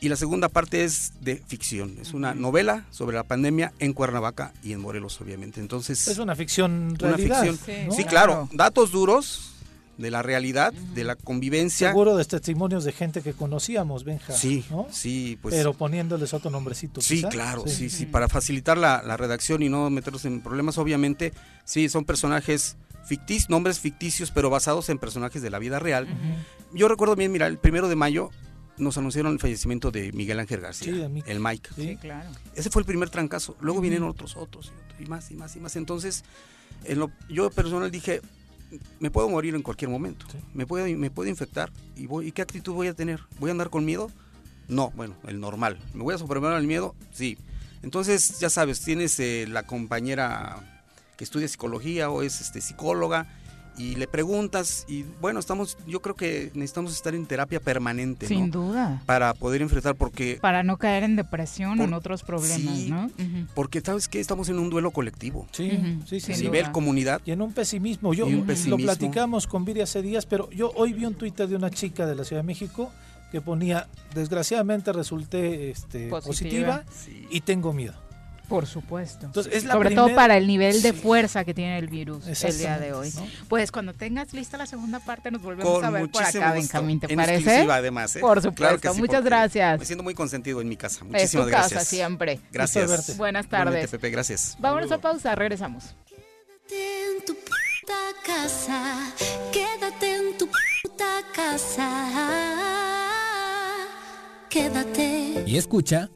Y la segunda parte es de ficción, es una novela sobre la pandemia en Cuernavaca y en Morelos, obviamente. Entonces, Es una ficción una ficción. ¿no? Sí, claro, datos duros de la realidad, de la convivencia. Seguro de testimonios de gente que conocíamos, Benja. Sí, ¿no? sí, pues. Pero poniéndoles otro nombrecito. Sí, quizá. claro, sí, sí, para facilitar la, la redacción y no meternos en problemas, obviamente, sí, son personajes ficticios, nombres ficticios, pero basados en personajes de la vida real. Yo recuerdo bien, mira, el primero de mayo nos anunciaron el fallecimiento de Miguel Ángel García, Sí, el Mike. Sí, claro. Ese fue el primer trancazo. Luego vinieron otros, otros, y otros, y más, y más, y más. Entonces, en lo- yo personal dije, me puedo morir en cualquier momento. Me puedo, me puedo infectar. ¿Y, voy, ¿Y qué actitud voy a tener? ¿Voy a andar con miedo? No, bueno, el normal. ¿Me voy a superar el miedo? Sí. Entonces, ya sabes, tienes eh, la compañera que estudia psicología o es este, psicóloga y le preguntas y bueno, estamos, yo creo que necesitamos estar en terapia permanente. Sin ¿no? duda. Para poder enfrentar porque Para no caer en depresión o en otros problemas, sí, ¿no? Porque sabes que estamos en un duelo colectivo. Sí, sí, sí. a nivel duda. comunidad. Y en un pesimismo. Yo Y un lo pesimismo. platicamos con Viri hace días, pero yo hoy vi un Twitter de una chica de la Ciudad de México que ponía, desgraciadamente resulté este, Positiva. positiva, y tengo miedo. Por supuesto. Entonces, es la Sobre todo para el nivel de fuerza que tiene el virus el día de hoy. Pues cuando tengas lista la segunda parte nos volvemos Con a ver por acá. Benjamín, ¿te En parece? además, ¿eh? Por Claro supuesto. que sí, Muchas gracias. Me siento muy consentido en mi casa. Es tu Muchísimas casa gracias. siempre. Gracias. Buenas Igualmente, tardes. Pepe, gracias. Vámonos a pausa, regresamos. en tu puta casa. Quédate en tu puta casa. Quédate. Y escucha.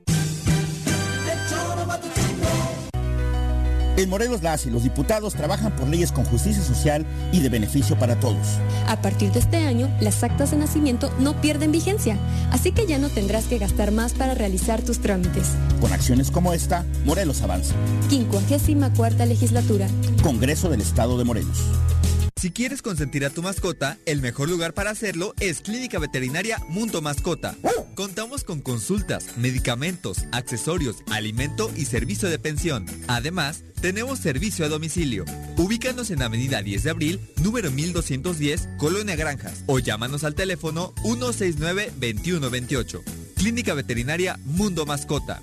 En Morelos las y los diputados trabajan por leyes con justicia social y de beneficio para todos. A partir de este año, las actas de nacimiento no pierden vigencia, así que ya no tendrás que gastar más para realizar tus trámites. Con acciones como esta, Morelos avanza. 54 legislatura. Congreso del Estado de Morelos. Si quieres consentir a tu mascota, el mejor lugar para hacerlo es Clínica Veterinaria Mundo Mascota. Contamos con consultas, medicamentos, accesorios, alimento y servicio de pensión. Además, tenemos servicio a domicilio. Ubícanos en Avenida 10 de Abril, número 1210, Colonia Granjas, o llámanos al teléfono 169-2128. Clínica Veterinaria Mundo Mascota.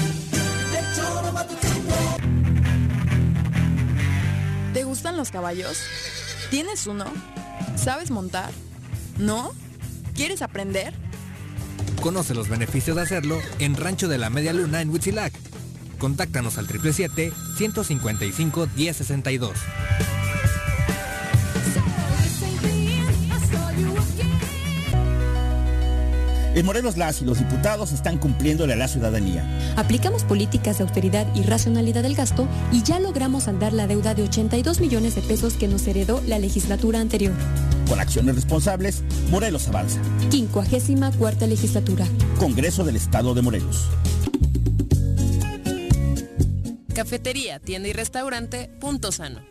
los caballos? ¿Tienes uno? ¿Sabes montar? ¿No? ¿Quieres aprender? Conoce los beneficios de hacerlo en Rancho de la Media Luna en Huitzilac. Contáctanos al 777-155-1062. En Morelos las y los diputados están cumpliéndole a la ciudadanía. Aplicamos políticas de austeridad y racionalidad del gasto y ya logramos saldar la deuda de 82 millones de pesos que nos heredó la legislatura anterior. Con acciones responsables, Morelos avanza. 54 legislatura. Congreso del Estado de Morelos. Cafetería, tienda y restaurante Punto Sano.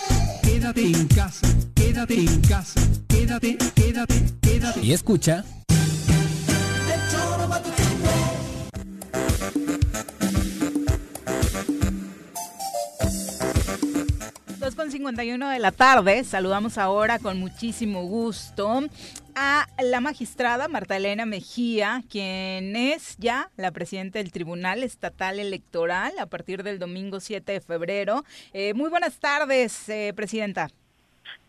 Quédate en casa. Quédate en casa. Quédate, quédate, quédate. Y escucha. Con 51 de la tarde. Saludamos ahora con muchísimo gusto a la magistrada Marta Elena Mejía, quien es ya la presidenta del Tribunal Estatal Electoral a partir del domingo 7 de febrero. Eh, muy buenas tardes, eh, presidenta.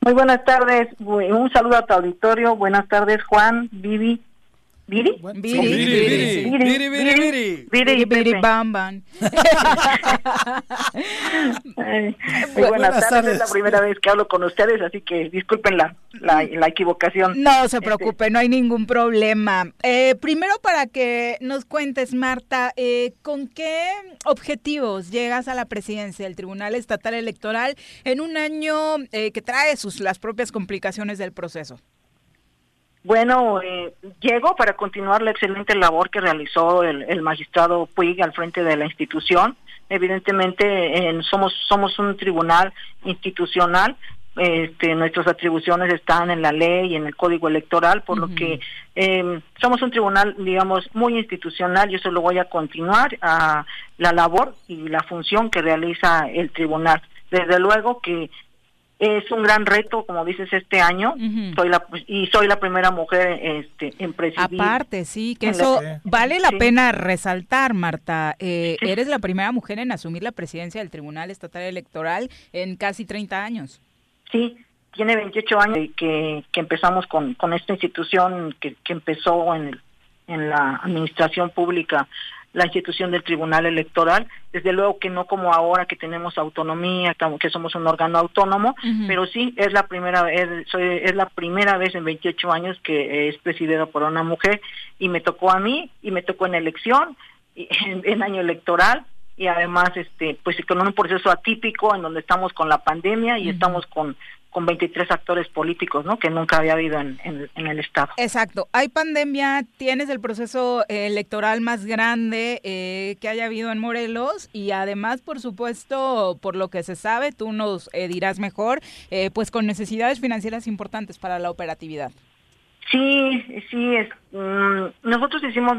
Muy buenas tardes. Un saludo a tu auditorio. Buenas tardes, Juan, Vivi, ¿Viri? Viri, Viri, Viri, Viri, Viri, Viri, Bam, Bam. Muy buenas tardes, es la primera vez que hablo con ustedes, así que disculpen la, la, la equivocación. No se preocupe, no hay ningún problema. Eh, primero para que nos cuentes, Marta, eh, ¿con qué objetivos llegas a la presidencia del Tribunal Estatal Electoral en un año eh, que trae sus las propias complicaciones del proceso? Bueno, eh, llego para continuar la excelente labor que realizó el, magistrado Puig al frente de la institución. Evidentemente, somos somos un tribunal institucional. Este, nuestras atribuciones están en la ley y en el código electoral, por lo que em, somos un tribunal, digamos, muy institucional y eso lo voy a continuar a la labor y la función que realiza el tribunal. Desde luego que es un gran reto, como dices, este año. Soy la y soy la primera mujer este, en presidir. Aparte, sí, que eso vale la pena resaltar, Marta. Eh, eres la primera mujer en asumir la presidencia del Tribunal Estatal Electoral en casi 30 años. Sí, tiene 28 años que, que empezamos con, con esta institución que, que empezó en, en la administración pública la institución del Tribunal Electoral. Desde luego que no como ahora que tenemos autonomía, que somos un órgano autónomo, pero sí es la primera vez, soy, es la primera vez en 28 años que es presidido por una mujer y me tocó a mí y me tocó en elección, en, en año electoral y además este pues con un proceso atípico en donde estamos con la pandemia y estamos con con 23 actores políticos, ¿no? Que nunca había habido en, el Estado. Exacto. Hay pandemia, tienes el proceso electoral más grande eh, que haya habido en Morelos y además, por supuesto, por lo que se sabe, tú nos eh, dirás mejor, eh, pues con necesidades financieras importantes para la operatividad. Sí, sí, es, mm, nosotros hicimos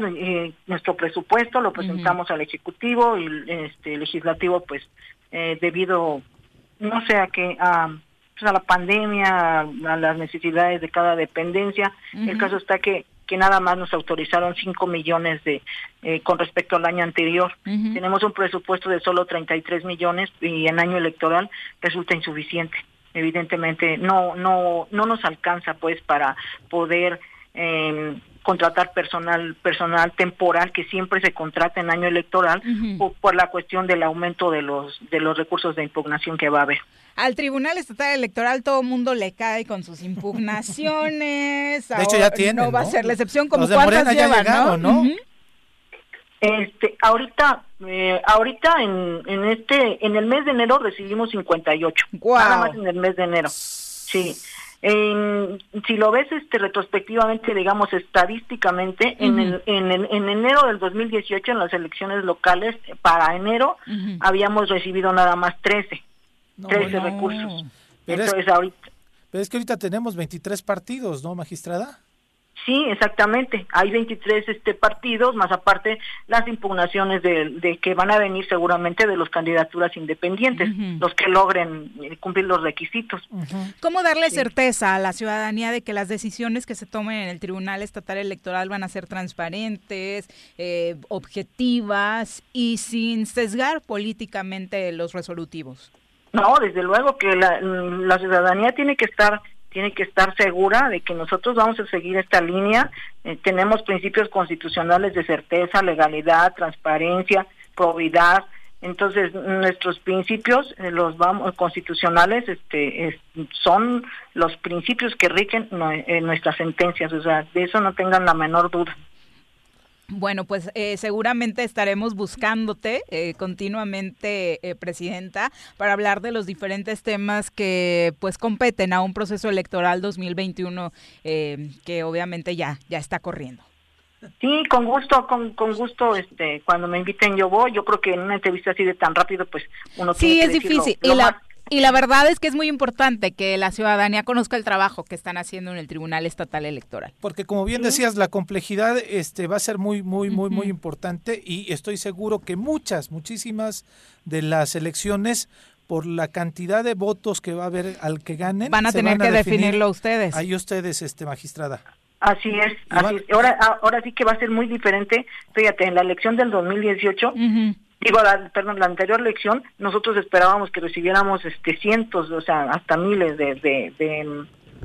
nuestro presupuesto, lo presentamos al Ejecutivo y este Legislativo, pues, debido, no sé a qué, a pues, a la pandemia, a las necesidades de cada dependencia. El caso está que que nada más nos autorizaron 5 millones de eh, con respecto al año anterior. Tenemos un presupuesto de solo 33 millones y en año electoral resulta insuficiente. Evidentemente no no no nos alcanza pues para poder eh, contratar personal personal temporal que siempre se contrata en año electoral por, por la cuestión del aumento de los de los recursos de impugnación que va a haber. Al Tribunal Estatal Electoral todo el mundo le cae con sus impugnaciones. De hecho, ya Ahora tienen, No va a ser la excepción como Los de cuántas Morena ya llevan, llegaron, ¿no? ¿no? Ujú. Este, ahorita, eh, ahorita en, en este, en el mes de enero recibimos 58. Guau. Nada más en el mes de enero. Sí. En- si lo ves este retrospectivamente, digamos estadísticamente, en, el, en, el- en enero del 2018, en las elecciones locales, para enero, habíamos recibido nada más 13. No, 13 no. recursos. Pero es- Entonces, ahorita, Pero es que ahorita tenemos 23 partidos, ¿no, magistrada? Sí, exactamente. Hay 23 este, partidos, más aparte las impugnaciones de, de que van a venir seguramente de las candidaturas independientes, los que logren eh, cumplir los requisitos. ¿Cómo darle certeza a la ciudadanía de que las decisiones que se tomen en el Tribunal Estatal Electoral van a ser transparentes, eh, objetivas y sin sesgar políticamente los resolutivos? No, desde luego que la, la ciudadanía tiene que estar tiene que estar segura de que nosotros vamos a seguir esta línea. Eh, tenemos principios constitucionales de certeza, legalidad, transparencia, probidad. Entonces, nuestros principios, eh, los vamos constitucionales, este, es- son los principios que rigen nue- eh, nuestras sentencias. O sea, de eso no tengan la menor duda. Bueno, pues eh, seguramente estaremos buscándote eh, continuamente, eh, Presidenta, para hablar de los diferentes temas que pues competen a un proceso electoral 2021 eh, que obviamente ya, ya está corriendo. Sí, con gusto, con, con gusto, este, cuando me inviten yo voy. Yo creo que en una entrevista así de tan rápido, pues uno Sí, tiene es que lo- difícil. lo y, la, más- y la verdad es que es muy importante que la ciudadanía conozca el trabajo que están haciendo en el Tribunal Estatal Electoral. Porque como bien decías, la complejidad este va a ser muy muy muy muy importante y estoy seguro que muchas, muchísimas de las elecciones por la cantidad de votos que va a haber al que ganen Van a se tener que definir definirlo ustedes. Ahí ustedes este magistrada. Así es, así es. Ahora, ahora sí que va a ser muy diferente. Fíjate, en la elección del 2018, digo, la, perdón, la anterior elección, nosotros esperábamos que recibiéramos este cientos, o sea, hasta miles de, de, de,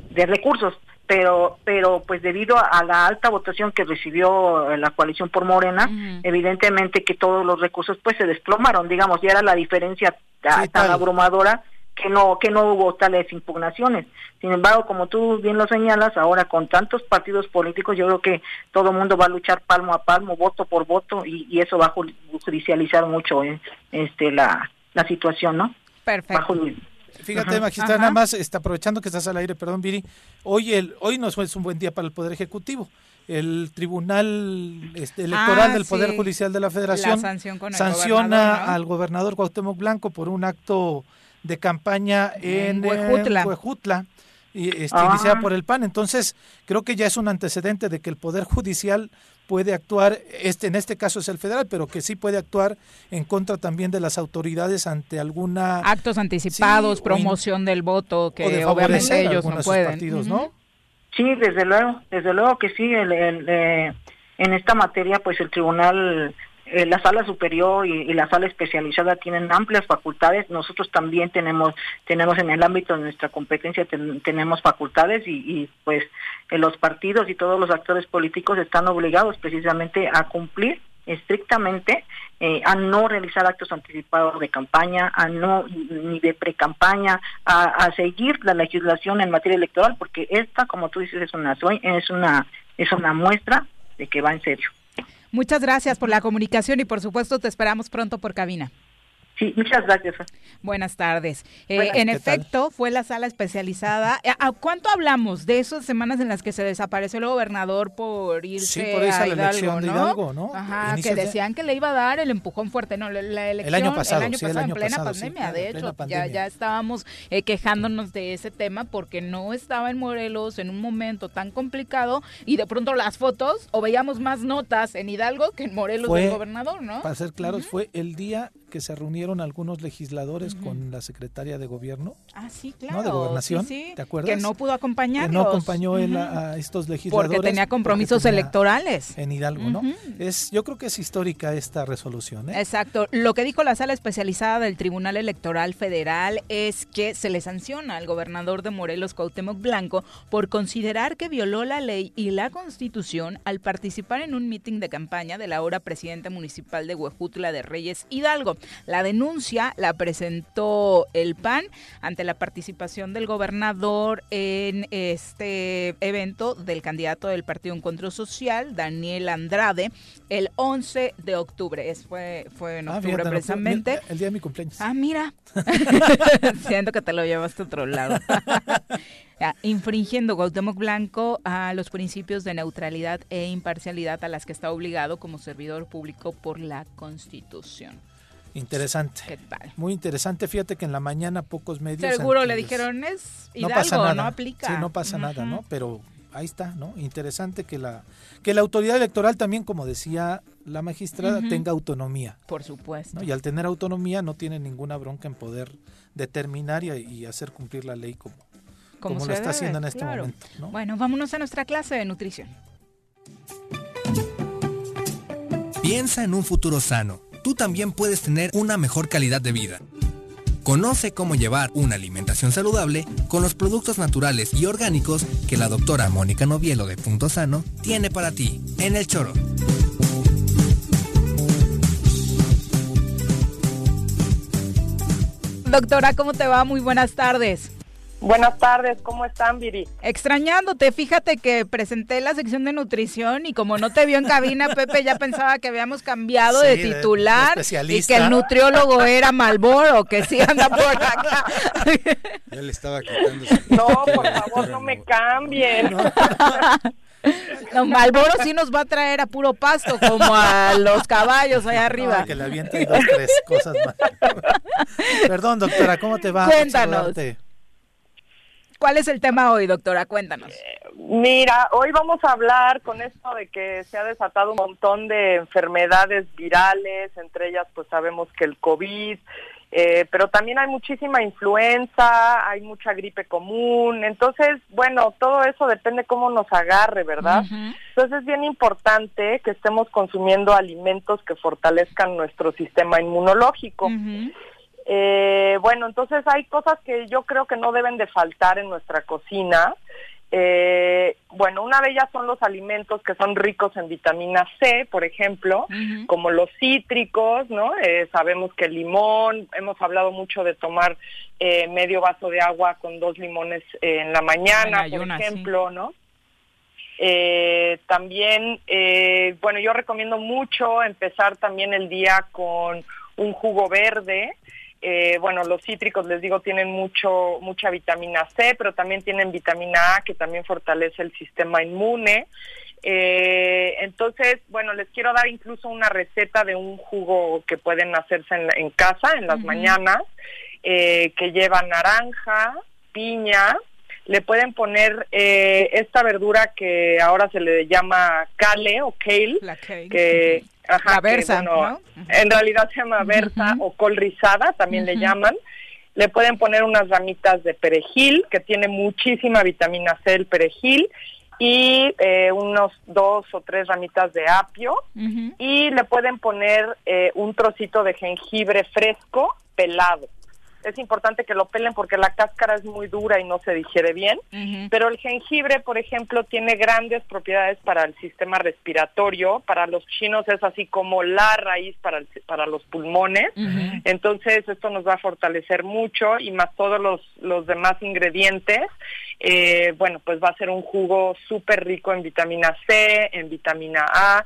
de recursos, pero, pero pues debido a la alta votación que recibió eh, la coalición por Morena, evidentemente que todos los recursos pues se desplomaron, digamos, ya era la diferencia ta- tan abrumadora que no que no hubo tales impugnaciones. Sin embargo, como tú bien lo señalas, ahora con tantos partidos políticos, yo creo que todo el mundo va a luchar palmo a palmo, voto por voto, y, y eso va a ju- judicializar mucho eh, este la, la situación, ¿no? Perfecto. Fíjate, Ajá. magistrada, Ajá. nada más está aprovechando que estás al aire, perdón, Viri. Hoy el hoy no es un buen día para el Poder Ejecutivo. El Tribunal este, Electoral Ah, del Poder. Judicial de la Federación La sanción con el sanciona gobernador, ¿no? al gobernador Cuauhtémoc Blanco por un acto de campaña en, En Huejutla. eh, Huejutla, y, este, Ah. iniciada por el PAN. Entonces, creo que ya es un antecedente de que el Poder Judicial puede actuar, este en este caso es el federal, pero que sí puede actuar en contra también de las autoridades ante alguna Actos anticipados, Sí, o in- promoción del voto, o de que obviamente ellos algunos no pueden. partidos. ¿no? Sí, desde luego, desde luego que sí. El, el, eh, en esta materia, pues el tribunal, eh, la sala superior y, la sala especializada tienen amplias facultades. Nosotros también tenemos, tenemos en el ámbito de nuestra competencia ten- tenemos facultades y, pues eh, los partidos y todos los actores políticos están obligados precisamente a cumplir estrictamente eh, a no realizar actos anticipados de campaña, a no ni de pre-campaña, a, a seguir la legislación en materia electoral, porque esta, como tú dices, es una es una es una muestra de que va en serio. Muchas gracias por la comunicación y por supuesto te esperamos pronto por cabina. Sí, muchas gracias. Buenas tardes. Eh, Buenas- en efecto, fue la sala especializada. Eh, ¿A cuánto hablamos de esas semanas en las que se desapareció el gobernador por irse, Sí, por irse a la elección de. Hidalgo, ¿no? Ajá, que de- decían que le iba a dar el empujón fuerte, no, la, la elección año pasado, el año sí, el pasado año en plena pasado, pandemia, de hecho, pandemia. ya ya estábamos eh, quejándonos de ese tema porque no estaba en Morelos en un momento tan complicado y de pronto las fotos o veíamos más notas en Hidalgo que en Morelos Fue, del gobernador, ¿no? Para ser claros, fue el día que se reunieron algunos legisladores con la secretaria de gobierno. Ah, sí, claro. ¿no? De gobernación, ¿te acuerdas? Que no pudo acompañarlos. Que no acompañó él a, estos legisladores. Porque tenía compromisos electorales. En Hidalgo, ¿no? Es, yo creo que es histórica esta resolución. ¿eh? Exacto. Lo que dijo la sala especializada del Tribunal Electoral Federal es que se le sanciona al gobernador de Morelos, Cuauhtémoc Blanco, por considerar que violó la ley y la constitución al participar en un mitin de campaña de la ahora presidente municipal de Huejutla de Reyes Hidalgo. La denuncia la presentó el PAN ante la participación del gobernador en este evento del candidato del Partido Encuentro Social, Daniel Andrade, el 11 de octubre. Es, fue, fue en Ah, octubre fíjate, precisamente. El día de mi cumpleaños. Ah, mira. Siento que te lo llevaste a otro lado. Ya, infringiendo Cuauhtémoc Blanco a los principios de neutralidad e imparcialidad a las que está obligado como servidor público por la Constitución. Interesante. ¿Qué tal? Muy interesante. Fíjate que en la mañana pocos medios. Seguro le dijeron es no Hidalgo, pasa nada. no aplica. Sí, no pasa nada. ¿no? Pero ahí está, ¿no? Interesante que la que la autoridad electoral también, como decía la magistrada, tenga autonomía. Por supuesto. ¿no? Y al tener autonomía no tiene ninguna bronca en poder determinar y, y hacer cumplir la ley como, como, lo está debe, haciendo en este claro. momento. ¿no? Bueno, vámonos a nuestra clase de nutrición. Piensa en un futuro sano. Tú también puedes tener una mejor calidad de vida. Conoce cómo llevar una alimentación saludable con los productos naturales y orgánicos que la doctora Mónica Novielo de Punto Sano tiene para ti en el choro. Doctora, ¿cómo te va? Muy buenas tardes. Buenas tardes, ¿cómo están, Viri? Extrañándote, fíjate que presenté la sección de nutrición y como no te vio en cabina, Pepe ya pensaba que habíamos cambiado de Sí, de- de titular y que el nutriólogo era Malboro, que sí anda por acá. Él estaba quitando su... No, por favor, no me cambien. No, Malboro sí nos va a traer a puro pasto, como a los caballos allá arriba. Que le avienta y dos, tres cosas más. Perdón, doctora, ¿cómo te va? Cuéntanos. ¿Cuál es el tema hoy, doctora? Cuéntanos. Mira, hoy vamos a hablar con esto de que se ha desatado un montón de enfermedades virales, entre ellas pues sabemos que el COVID, eh, pero también hay muchísima influenza, hay mucha gripe común, entonces, bueno, todo eso depende cómo nos agarre, ¿verdad? Entonces es bien importante que estemos consumiendo alimentos que fortalezcan nuestro sistema inmunológico. Eh, bueno, entonces hay cosas que yo creo que no deben de faltar en nuestra cocina. Eh, bueno, una de ellas son los alimentos que son ricos en vitamina C, por ejemplo, como los cítricos, ¿no? Eh, sabemos que el limón, hemos hablado mucho de tomar eh, medio vaso de agua con dos limones eh, en la mañana, En por sí. ejemplo, ¿no? Eh, también, eh, bueno, yo recomiendo mucho empezar también el día con un jugo verde. Eh, bueno, los cítricos, les digo, tienen mucho mucha vitamina C, pero también tienen vitamina A, que también fortalece el sistema inmune. Eh, entonces, bueno, les quiero dar incluso una receta de un jugo que pueden hacerse en, en casa en las mañanas, eh, que lleva naranja, piña, le pueden poner eh, esta verdura que ahora se le llama kale o kale, que ajá, La que, berza, bueno, ¿no? en realidad se llama berza o col rizada, también le llaman. Le pueden poner unas ramitas de perejil, que tiene muchísima vitamina C el perejil, y eh, unos dos o tres ramitas de apio, y le pueden poner eh, un trocito de jengibre fresco pelado. Es importante que lo pelen porque la cáscara es muy dura y no se digiere bien. Pero el jengibre, por ejemplo, tiene grandes propiedades para el sistema respiratorio. Para los chinos es así como la raíz para, el- para los pulmones. Entonces, esto nos va a fortalecer mucho y más todos los, los demás ingredientes. eh, bueno, pues va a ser un jugo súper rico en vitamina C, en vitamina A.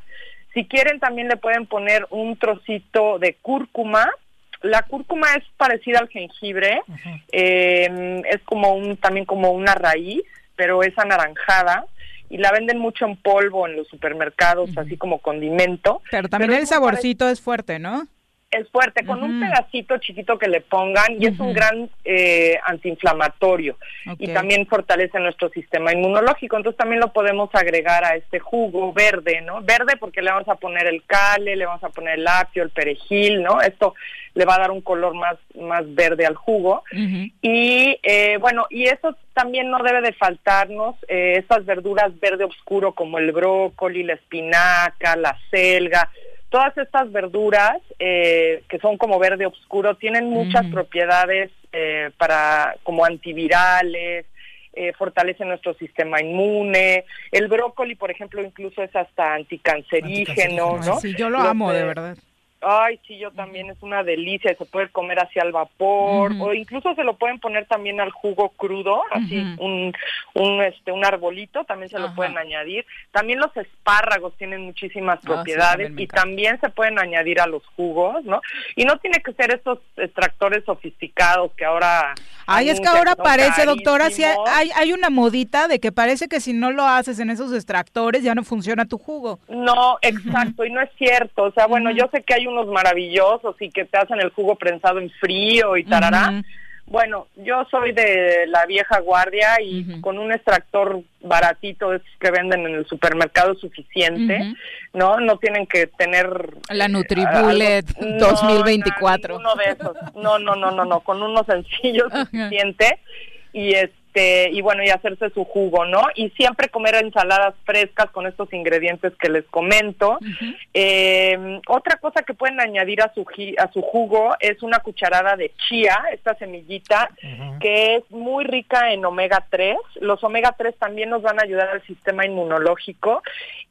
Si quieren, también le pueden poner un trocito de cúrcuma. La cúrcuma es parecida al jengibre, eh, es como un, también como una raíz, pero es anaranjada y la venden mucho en polvo en los supermercados, así como condimento. Pero también Pero el saborcito es fuerte, ¿no? Es fuerte, con un pedacito chiquito que le pongan y es un gran eh, antiinflamatorio y también fortalece nuestro sistema inmunológico. Entonces también lo podemos agregar a este jugo verde, ¿no? Verde porque le vamos a poner el cale, le vamos a poner el apio, el perejil, ¿no? Esto le va a dar un color más, más verde al jugo. Y eh, bueno, y eso también no debe de faltarnos, eh, esas verduras verde oscuro como el brócoli, la espinaca, la selga, todas estas verduras eh, que son como verde oscuro tienen muchas propiedades eh, para como antivirales, eh, fortalece nuestro sistema inmune. El brócoli, por ejemplo, incluso es hasta anticancerígeno, ¿no? Sí, yo lo amo, de verdad. Ay, sí, yo también, es una delicia, se puede comer así al vapor, o incluso se lo pueden poner también al jugo crudo, así un, un, este, un arbolito, también se lo pueden añadir. También los espárragos tienen muchísimas Ah, propiedades y también se pueden añadir a los jugos, ¿no? Y no tiene que ser estos extractores sofisticados que ahora... Ay, es que ahora parece, doctora, sí hay, hay, hay una modita de que parece que si no lo haces en esos extractores ya no funciona tu jugo. No, exacto, y no es cierto. O sea, bueno, yo sé que hay unos maravillosos y que te hacen el jugo prensado en frío y tarará. Bueno, yo soy de la vieja guardia y con un extractor baratito de esos que venden en el supermercado es suficiente. ¿no? No tienen que tener... La eh, Nutribullet algo- No, 2024. no, ninguno de esos. No, no, no, no, no, con uno sencillo es suficiente y este y bueno y hacerse su jugo no y siempre comer ensaladas frescas con estos ingredientes que les comento. Eh, otra cosa que pueden añadir a su a su jugo es una cucharada de chía esta semillita que es muy rica en omega 3 los omega 3 también nos van a ayudar al sistema inmunológico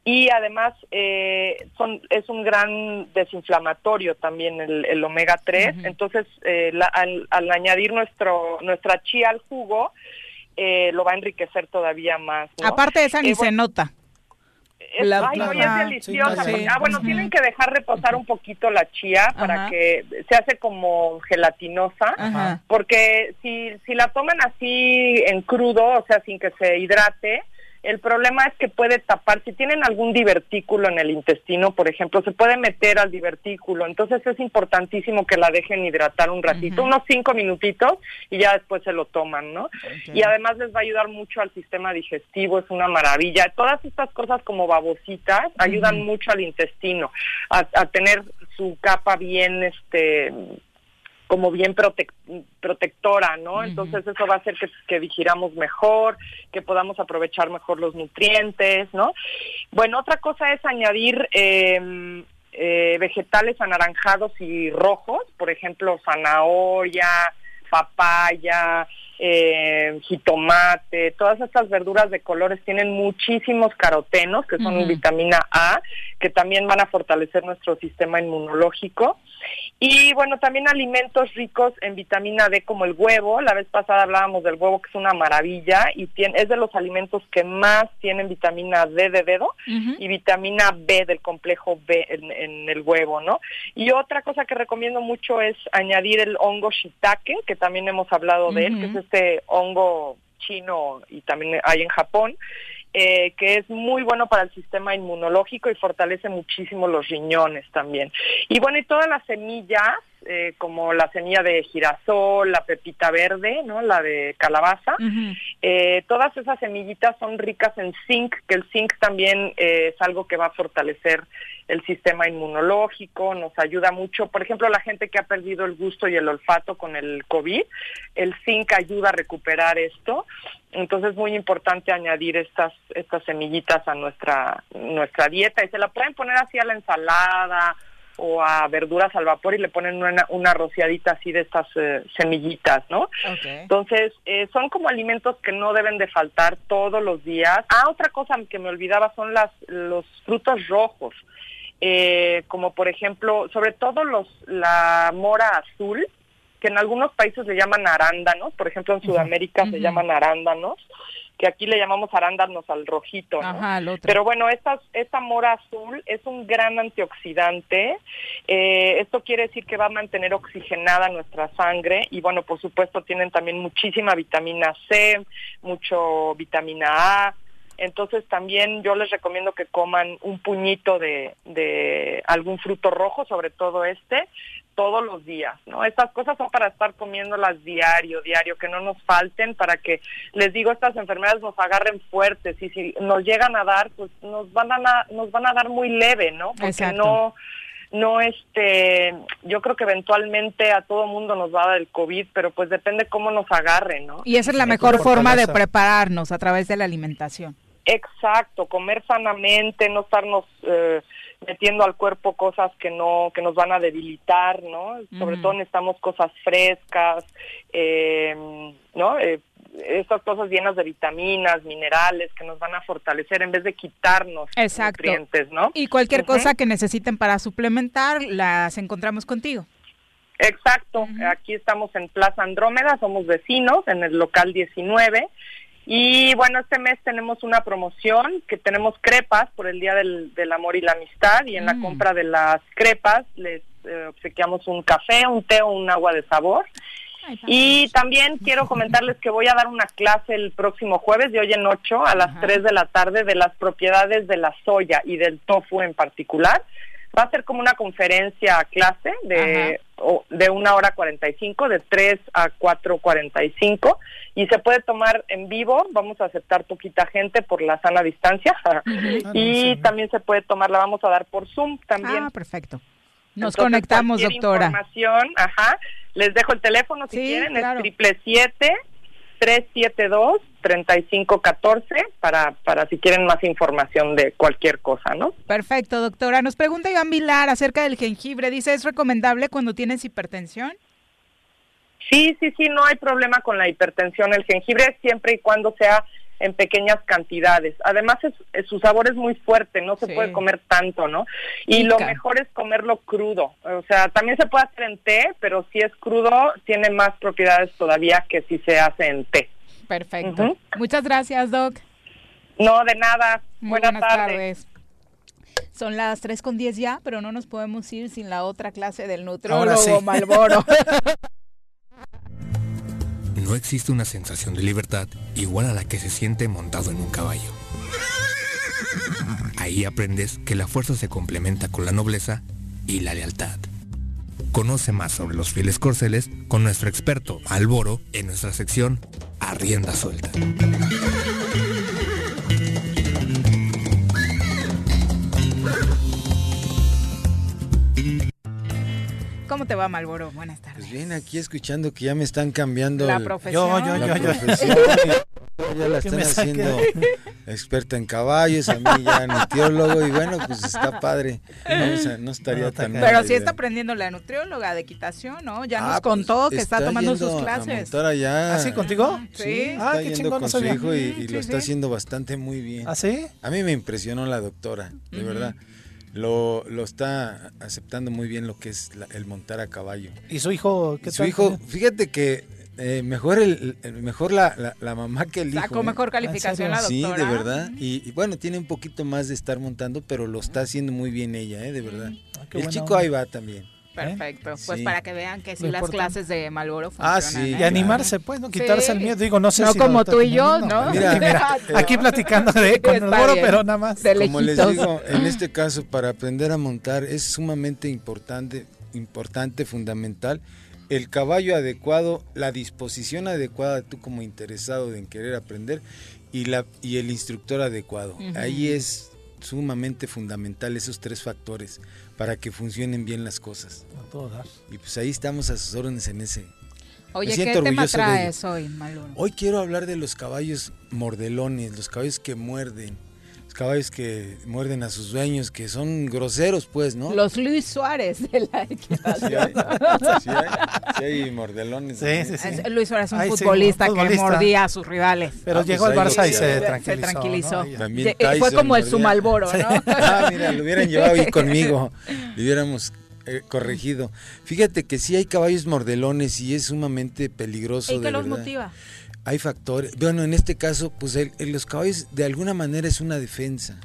y además eh, son es un gran desinflamatorio también el, el omega 3 entonces eh, la- al, al añadir nuestro nuestra chía al jugo eh, lo va a enriquecer todavía más ¿no? Aparte de esa ni Eh, se nota. es, La- ay, no, Ajá. es deliciosa. Sí, porque- sí. ah, bueno, tienen que dejar reposar un poquito la chía para que se hace como gelatinosa, porque si, si la toman así en crudo, o sea, sin que se hidrate, el problema es que puede tapar, si tienen algún divertículo en el intestino, por ejemplo, se puede meter al divertículo, entonces es importantísimo que la dejen hidratar un ratito, unos cinco minutitos y ya después se lo toman, ¿no? Y además les va a ayudar mucho al sistema digestivo, es una maravilla. Todas estas cosas como babositas ayudan mucho al intestino a, a tener su capa bien, este como bien protec- protectora, ¿no? Entonces eso va a hacer que, que digiramos mejor, que podamos aprovechar mejor los nutrientes, ¿no? Bueno, otra cosa es añadir eh, eh, vegetales anaranjados y rojos, por ejemplo, zanahoria, papaya, eh, jitomate, todas estas verduras de colores tienen muchísimos carotenos, que son vitamina A, que también van a fortalecer nuestro sistema inmunológico. Y bueno, también alimentos ricos en vitamina D como el huevo. La vez pasada hablábamos del huevo, que es una maravilla y tiene, es de los alimentos que más tienen vitamina D de dedo y vitamina B del complejo B en, en el huevo, ¿no? Y otra cosa que recomiendo mucho es añadir el hongo shiitake, que también hemos hablado de él, que es este hongo chino y también hay en Japón, eh, que es muy bueno para el sistema inmunológico y fortalece muchísimo los riñones también. Y bueno, y todas las semillas, eh, como la semilla de girasol, la pepita verde, ¿no? La de calabaza, eh, todas esas semillitas son ricas en zinc, que el zinc también eh, es algo que va a fortalecer el sistema inmunológico, nos ayuda mucho. Por ejemplo, la gente que ha perdido el gusto y el olfato con el COVID, el zinc ayuda a recuperar esto. Entonces es muy importante añadir estas estas semillitas a nuestra nuestra dieta y se la pueden poner así a la ensalada o a verduras al vapor y le ponen una, una rociadita así de estas eh, semillitas, ¿no? Entonces, eh, son como alimentos que no deben de faltar todos los días. Ah, otra cosa que me olvidaba son las los frutos rojos, eh, como por ejemplo, sobre todo los la mora azul, que en algunos países le llaman arándanos, por ejemplo en Sudamérica se llaman arándanos, que aquí le llamamos arándanos al rojito, ¿no? Ajá, el otro. Pero bueno, esta, esta mora azul es un gran antioxidante. Eh, esto quiere decir que va a mantener oxigenada nuestra sangre y bueno, por supuesto tienen también muchísima vitamina C, mucho vitamina A. Entonces también yo les recomiendo que coman un puñito de, de algún fruto rojo, sobre todo este, todos los días, ¿no? Estas cosas son para estar comiéndolas diario, diario, que no nos falten, para que, les digo, estas enfermedades nos agarren fuertes y si nos llegan a dar, pues nos van a, nos van a dar muy leve, ¿no? Porque Exacto. no no este yo creo que eventualmente a todo mundo nos va a dar el covid pero pues depende cómo nos agarre no Y esa es la mejor forma de prepararnos a través de la alimentación. Exacto, comer sanamente, no estarnos eh, metiendo al cuerpo cosas que no que nos van a debilitar, ¿no? Sobre Ujú. todo necesitamos cosas frescas, eh, ¿no? Eh, estas cosas llenas de vitaminas, minerales que nos van a fortalecer en vez de quitarnos Exacto. nutrientes, ¿no? Y cualquier cosa que necesiten para suplementar, las encontramos contigo. Exacto, aquí estamos en Plaza Andrómeda, somos vecinos en el local 19 y bueno, este mes tenemos una promoción que tenemos crepas por el Día del, del Amor y la Amistad y en la Mm. compra de las crepas les eh, obsequiamos un café, un té o un agua de sabor. Y también quiero comentarles que voy a dar una clase el próximo jueves de hoy en 8 a las 3 de la tarde de las propiedades de la soya y del tofu en particular. Va a ser como una conferencia clase de, o- de una hora 45, de 3 a 4.45 y se puede tomar en vivo, vamos a aceptar poquita gente por la sana distancia y también se puede tomar, la vamos a dar por Zoom también. Ah, perfecto. Nos Entonces, conectamos, doctora. Información, ajá. Les dejo el teléfono si Sí, quieren, claro. es triple siete 372 3514 para para si quieren más información de cualquier cosa, ¿no? Perfecto, doctora. Nos pregunta Iván Vilar acerca del jengibre. Dice, ¿es recomendable cuando tienes hipertensión? Sí, sí, sí, no hay problema con la hipertensión. El jengibre siempre y cuando sea en pequeñas cantidades. Además, es, es- su sabor es muy fuerte, no se Sí. puede comer tanto, ¿no? Y lo mejor es comerlo crudo. O sea, también se puede hacer en té, pero si es crudo, tiene más propiedades todavía que si se hace en té. Perfecto. Muchas gracias, Doc. No, de nada. Muy Buenas, buenas tardes. tardes. Son las 3 con 10 ya, pero no nos podemos ir sin la otra clase del Ahora nutriólogo sí. Malboro. No existe una sensación de libertad igual a la que se siente montado en un caballo. Ahí aprendes que la fuerza se complementa con la nobleza y la lealtad. Conoce más sobre los fieles corceles con nuestro experto Alboro en nuestra sección A Rienda Suelta. ¿Cómo te va, Malboro? Buenas tardes. Pues bien, aquí escuchando que ya me están cambiando La el- profesión. Yo, yo, la yo, yo. profesión. Ya la están haciendo experta en caballos, a mí ya nutriólogo y bueno, pues está padre. Vamos a- no estaría tan mal Pero sí idea. está aprendiendo la nutrióloga de equitación, ¿no? Ya Ah, nos contó pues, que está, tomando yendo sus clases. allá. ¿Ah, sí, contigo? Sí, Sí. está Ah, qué yendo chingón, con no su hijo y, y Sí, lo está sí. haciendo bastante muy bien. ¿Ah, sí? A mí me impresionó la doctora, de Ujú. verdad. Lo, lo está aceptando muy bien lo que es la- el montar a caballo. ¿Y su hijo qué Su tal? hijo, fíjate que eh, mejor el, el- mejor la, la- la mamá que el hijo. Sacó ¿eh? mejor calificación la Sí, doctora. de verdad. Y, y bueno, tiene un poquito más de estar montando, pero lo está haciendo muy bien ella, ¿eh? de verdad. Ah, el chico onda. ahí va también. Perfecto. Pues Sí. para que vean que sí las clases de Malboro Ah, funcionan. sí, ¿eh? Y animarse, pues, ¿no? Quitarse Sí. el miedo. Digo, no sé No si como tú y yo, ¿no? Mira, Mira, eh, aquí platicando de, con el Está boro, bien. pero nada más. De Como les digo, en este caso, para aprender a montar es sumamente importante, importante, fundamental, el caballo adecuado, la disposición adecuada, tú como interesado en querer aprender, y, la, y el instructor adecuado. Ahí es sumamente fundamental esos tres factores para que funcionen bien las cosas. A todo dar. Y pues ahí estamos a sus órdenes en ese. Oye, Me ¿qué tema traes hoy? Hoy quiero hablar de los caballos mordelones, los caballos que muerden, caballos que muerden a sus dueños, que son groseros, pues, ¿no? Los Luis Suárez de la Sí hay, sí hay, sí hay mordelones. Sí, sí, sí. Es- Luis Suárez es un Ay, sí, futbolista, un futbolista. que mordía a sus rivales. Pero Ah, llegó pues al Barça y lo- se se tranquilizó. tranquilizó. ¿no? También Ye- fue Tyson como el su mordía. Malboro, ¿no? Ah, mira, lo hubieran llevado ahí conmigo, le hubiéramos eh, corregido. Fíjate que sí hay caballos mordelones y es sumamente peligroso. ¿Y qué los verdad. motiva? Hay factores. Bueno, en este caso, pues el- el- los caballos de alguna manera es una defensa.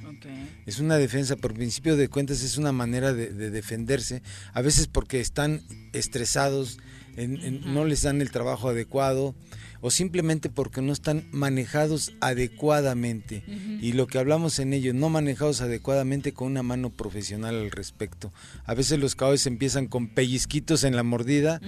Es una defensa, por principio de cuentas es una manera de, de defenderse, a veces porque están estresados, no les dan el trabajo adecuado o simplemente porque no están manejados adecuadamente. Y lo que hablamos en ellos, no manejados adecuadamente con una mano profesional al respecto. A veces los caballos empiezan con pellizquitos en la mordida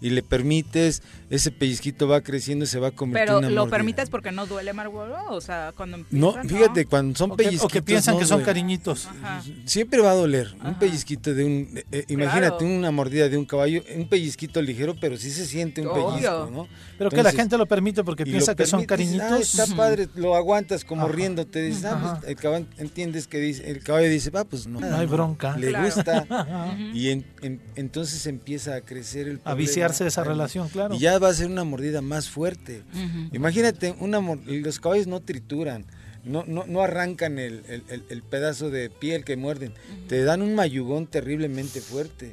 y le permites, ese pellizquito va creciendo y se va a convertir Pero en una lo mordida. permites porque no duele Marlboro, o sea, cuando No, fíjate, cuando son O que- o que pellizquitos. piensan no que son duele. cariñitos. Ajá. Siempre va a doler. Un pellizquito de un. eh, eh, imagínate Claro. una mordida de un caballo, un pellizquito ligero, pero sí se siente un Obvio. pellizco, ¿no? Pero que la Entonces, gente lo permite porque piensa que son permites, cariñitos. "Ah, está padre, lo aguantas como riéndote. Dices, ah, Ajá. pues, el caballo, entiendes que dice, el caballo dice, va, pues no. No hay bronca. Le Claro. gusta. Ajá. y en- en- entonces empieza a crecer el A viciarse esa relación, claro. Y ya va a ser una mordida más fuerte. Imagínate, una los caballos no trituran. No, no, no arrancan el, el- el- el pedazo de piel que muerden. Te dan un mayugón terriblemente fuerte.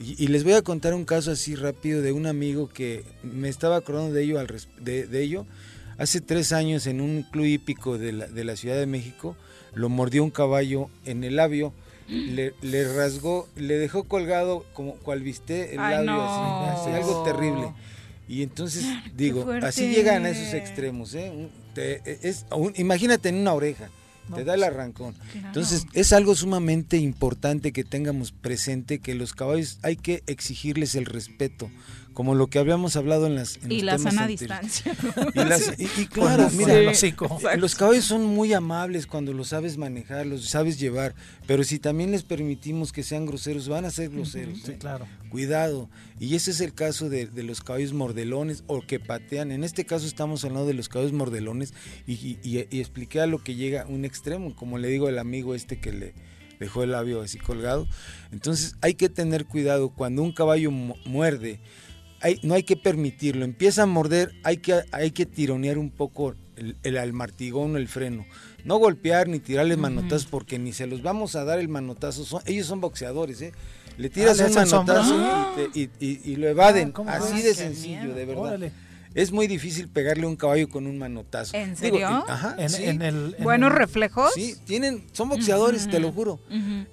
Y, y les voy a contar un caso así rápido de un amigo que me estaba acordando de ello, al de, de ello. Hace tres años en un club hípico de la, de la Ciudad de México lo mordió un caballo en el labio, le, le rasgó, le dejó colgado como cual viste el Ay, labio no. así, así, algo terrible. Y entonces digo, fuerte. así llegan a esos extremos, ¿eh? Un- te- es, un- imagínate en una oreja, No, te da pues, el arrancón. claro. Entonces es algo sumamente importante que tengamos presente que los caballos hay que exigirles el respeto, como lo que habíamos hablado en las en Y los la temas sana anteriores. distancia. Y, las- y- y claro, mira, el hocico. los caballos son muy amables cuando los sabes manejar, los sabes llevar, pero si también les permitimos que sean groseros, van a ser groseros. Sí, ¿eh? claro. Cuidado. Y ese es el caso de, de los caballos mordelones o que patean. En este caso estamos hablando de los caballos mordelones y, y- y- y expliqué a lo que llega a un extremo, como le digo al amigo este que le dejó el labio así colgado. Entonces hay que tener cuidado cuando un caballo mu- muerde. Hay, no hay que permitirlo. Empieza a morder, hay que, hay que tironear un poco el, el al martigón o el freno. No golpear ni tirarles manotazos porque ni se los vamos a dar el manotazo. Son- ellos son boxeadores, ¿eh? Le tiras Ah, un manotazo y, te- y- y- y lo evaden. Ah, ¿cómo Así de sencillo, miedo. de verdad. Órale. Es muy difícil pegarle a un caballo con un manotazo. ¿En Digo, serio? en- ajá, En- sí. en el- en ¿Buenos el- reflejos? Sí, tienen, son boxeadores, te lo juro.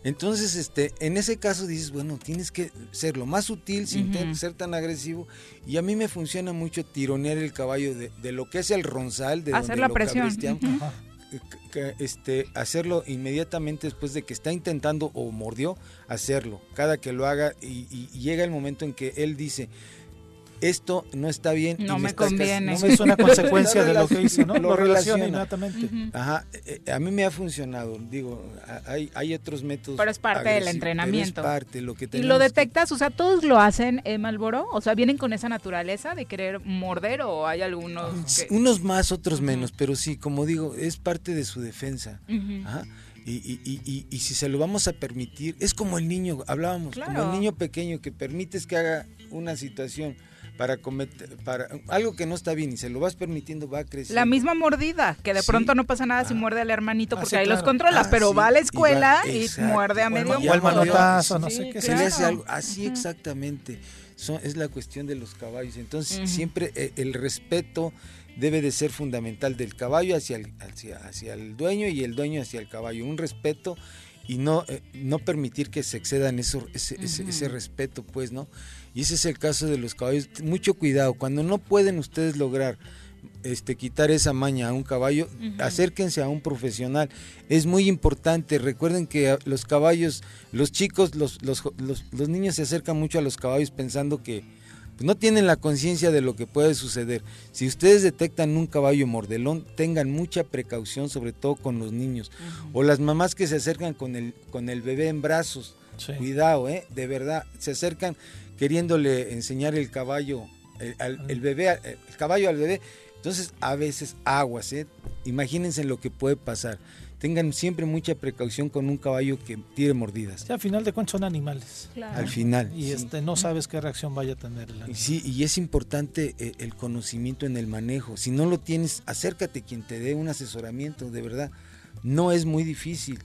Entonces, este, en ese caso dices, bueno, tienes que ser lo más sutil sin ser tan agresivo. Y a mí me funciona mucho tironear el caballo de, de lo que es el ronzal, de Hacer donde la lo presión. eh, que- este, hacerlo inmediatamente después de que está intentando o mordió, hacerlo. Cada que lo haga y llega el momento en que él dice, esto no está bien. y No me conviene. me- Es una consecuencia de lo que relaciona, hizo, ¿no? Lo relaciona inmediatamente. Ajá, eh, eh, a mí me ha funcionado, digo, hay, hay otros métodos. Pero es parte del entrenamiento. es parte, lo que ¿Y tenemos lo que- detectas? O sea, ¿todos lo hacen, eh, Malboro? O sea, ¿vienen con esa naturaleza de querer morder o hay algunos que... Unos más, otros menos, pero sí, como digo, es parte de su defensa. Ajá. Y, y- y- y- y si se lo vamos a permitir, es como el niño, hablábamos, como el niño pequeño que permites que haga una situación para cometer, para algo que no está bien y se lo vas permitiendo, va a crecer. La misma mordida, que de Sí. pronto no pasa nada si muerde al hermanito Ah, porque sí, ahí los controlas, Ah, pero sí, va a la y va- escuela y, muerde a medio mundo. mordió, manotazo, no sé qué se le hace algo así exactamente. Son- es la cuestión de los caballos. Entonces, siempre eh, el respeto debe de ser fundamental del caballo hacia el, hacia, hacia el dueño y el dueño hacia el caballo. Un respeto y no, eh, no permitir que se excedan eso, ese, ese- ese Ujú. respeto, pues, ¿no? Y ese es el caso de los caballos. Mucho cuidado, cuando no pueden ustedes lograr este, quitar esa maña a un caballo, acérquense a un profesional. Es muy importante. Recuerden que a- los caballos, los chicos, los, los, los- los niños se acercan mucho a los caballos pensando que pues, no tienen la conciencia de lo que puede suceder. Si ustedes detectan un caballo mordelón, tengan mucha precaución, sobre todo con los niños. O las mamás que se acercan con el, con el bebé en brazos. Sí. Cuidado, ¿eh? De verdad. Se acercan queriéndole enseñar el caballo, el, al- el bebé, al- el caballo al bebé. Entonces, a veces aguas, ¿eh? Imagínense lo que puede pasar. Tengan siempre mucha precaución con un caballo que tire mordidas. Sí, al final de cuentas son animales. Al final. Y sí. este no sabes qué reacción vaya a tener el Y animal. Sí, y es importante eh, el conocimiento en el manejo. Si no lo tienes, acércate quien te dé un asesoramiento, de verdad. No es muy difícil.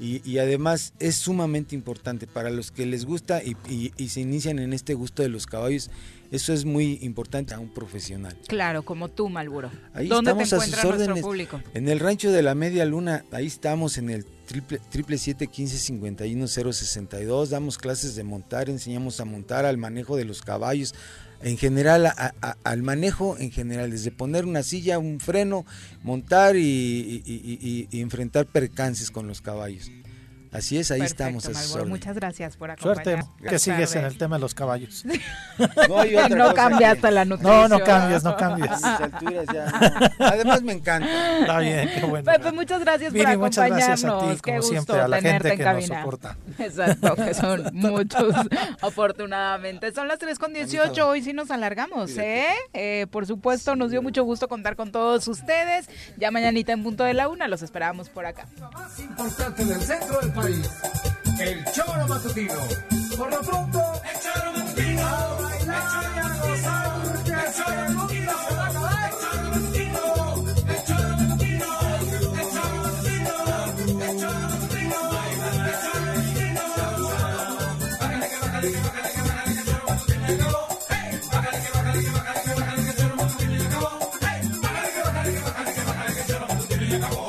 Y, y además es sumamente importante para los que les gusta y, y- y se inician en este gusto de los caballos. Eso es muy importante a un profesional. Claro, como tú, Malboro. Ahí ¿Dónde te estamos a sus órdenes. público? En el rancho de la Media Luna, ahí estamos en el triple triple siete quince cincuenta y uno cero sesenta y dos. Damos clases de montar, enseñamos a montar, al manejo de los caballos, en general al manejo en general, desde poner una silla, un freno, montar y enfrentar percances con los caballos. Así es, ahí estamos. Muchas gracias por acompañarnos. Suerte, que sigues en el tema de los caballos. no, no cambias hasta la nutrición. No, no cambias, no cambias. Además me encanta. Está bien, qué bueno. Pepe, muchas gracias por acompañarnos. Muchas gracias a ti, como siempre, a la gente que nos soporta. Exacto, que son muchos, afortunadamente. Son las 3 con 18, hoy sí nos alargamos, ¿eh? ¿eh? Por supuesto, nos dio mucho gusto contar con todos ustedes. Ya mañanita en punto de la una, los esperamos por acá. más importante del centro del país el choro matutino. Por lo pronto, el choro matutino. A bailar el choro a matutino. El choro matutino. Hey,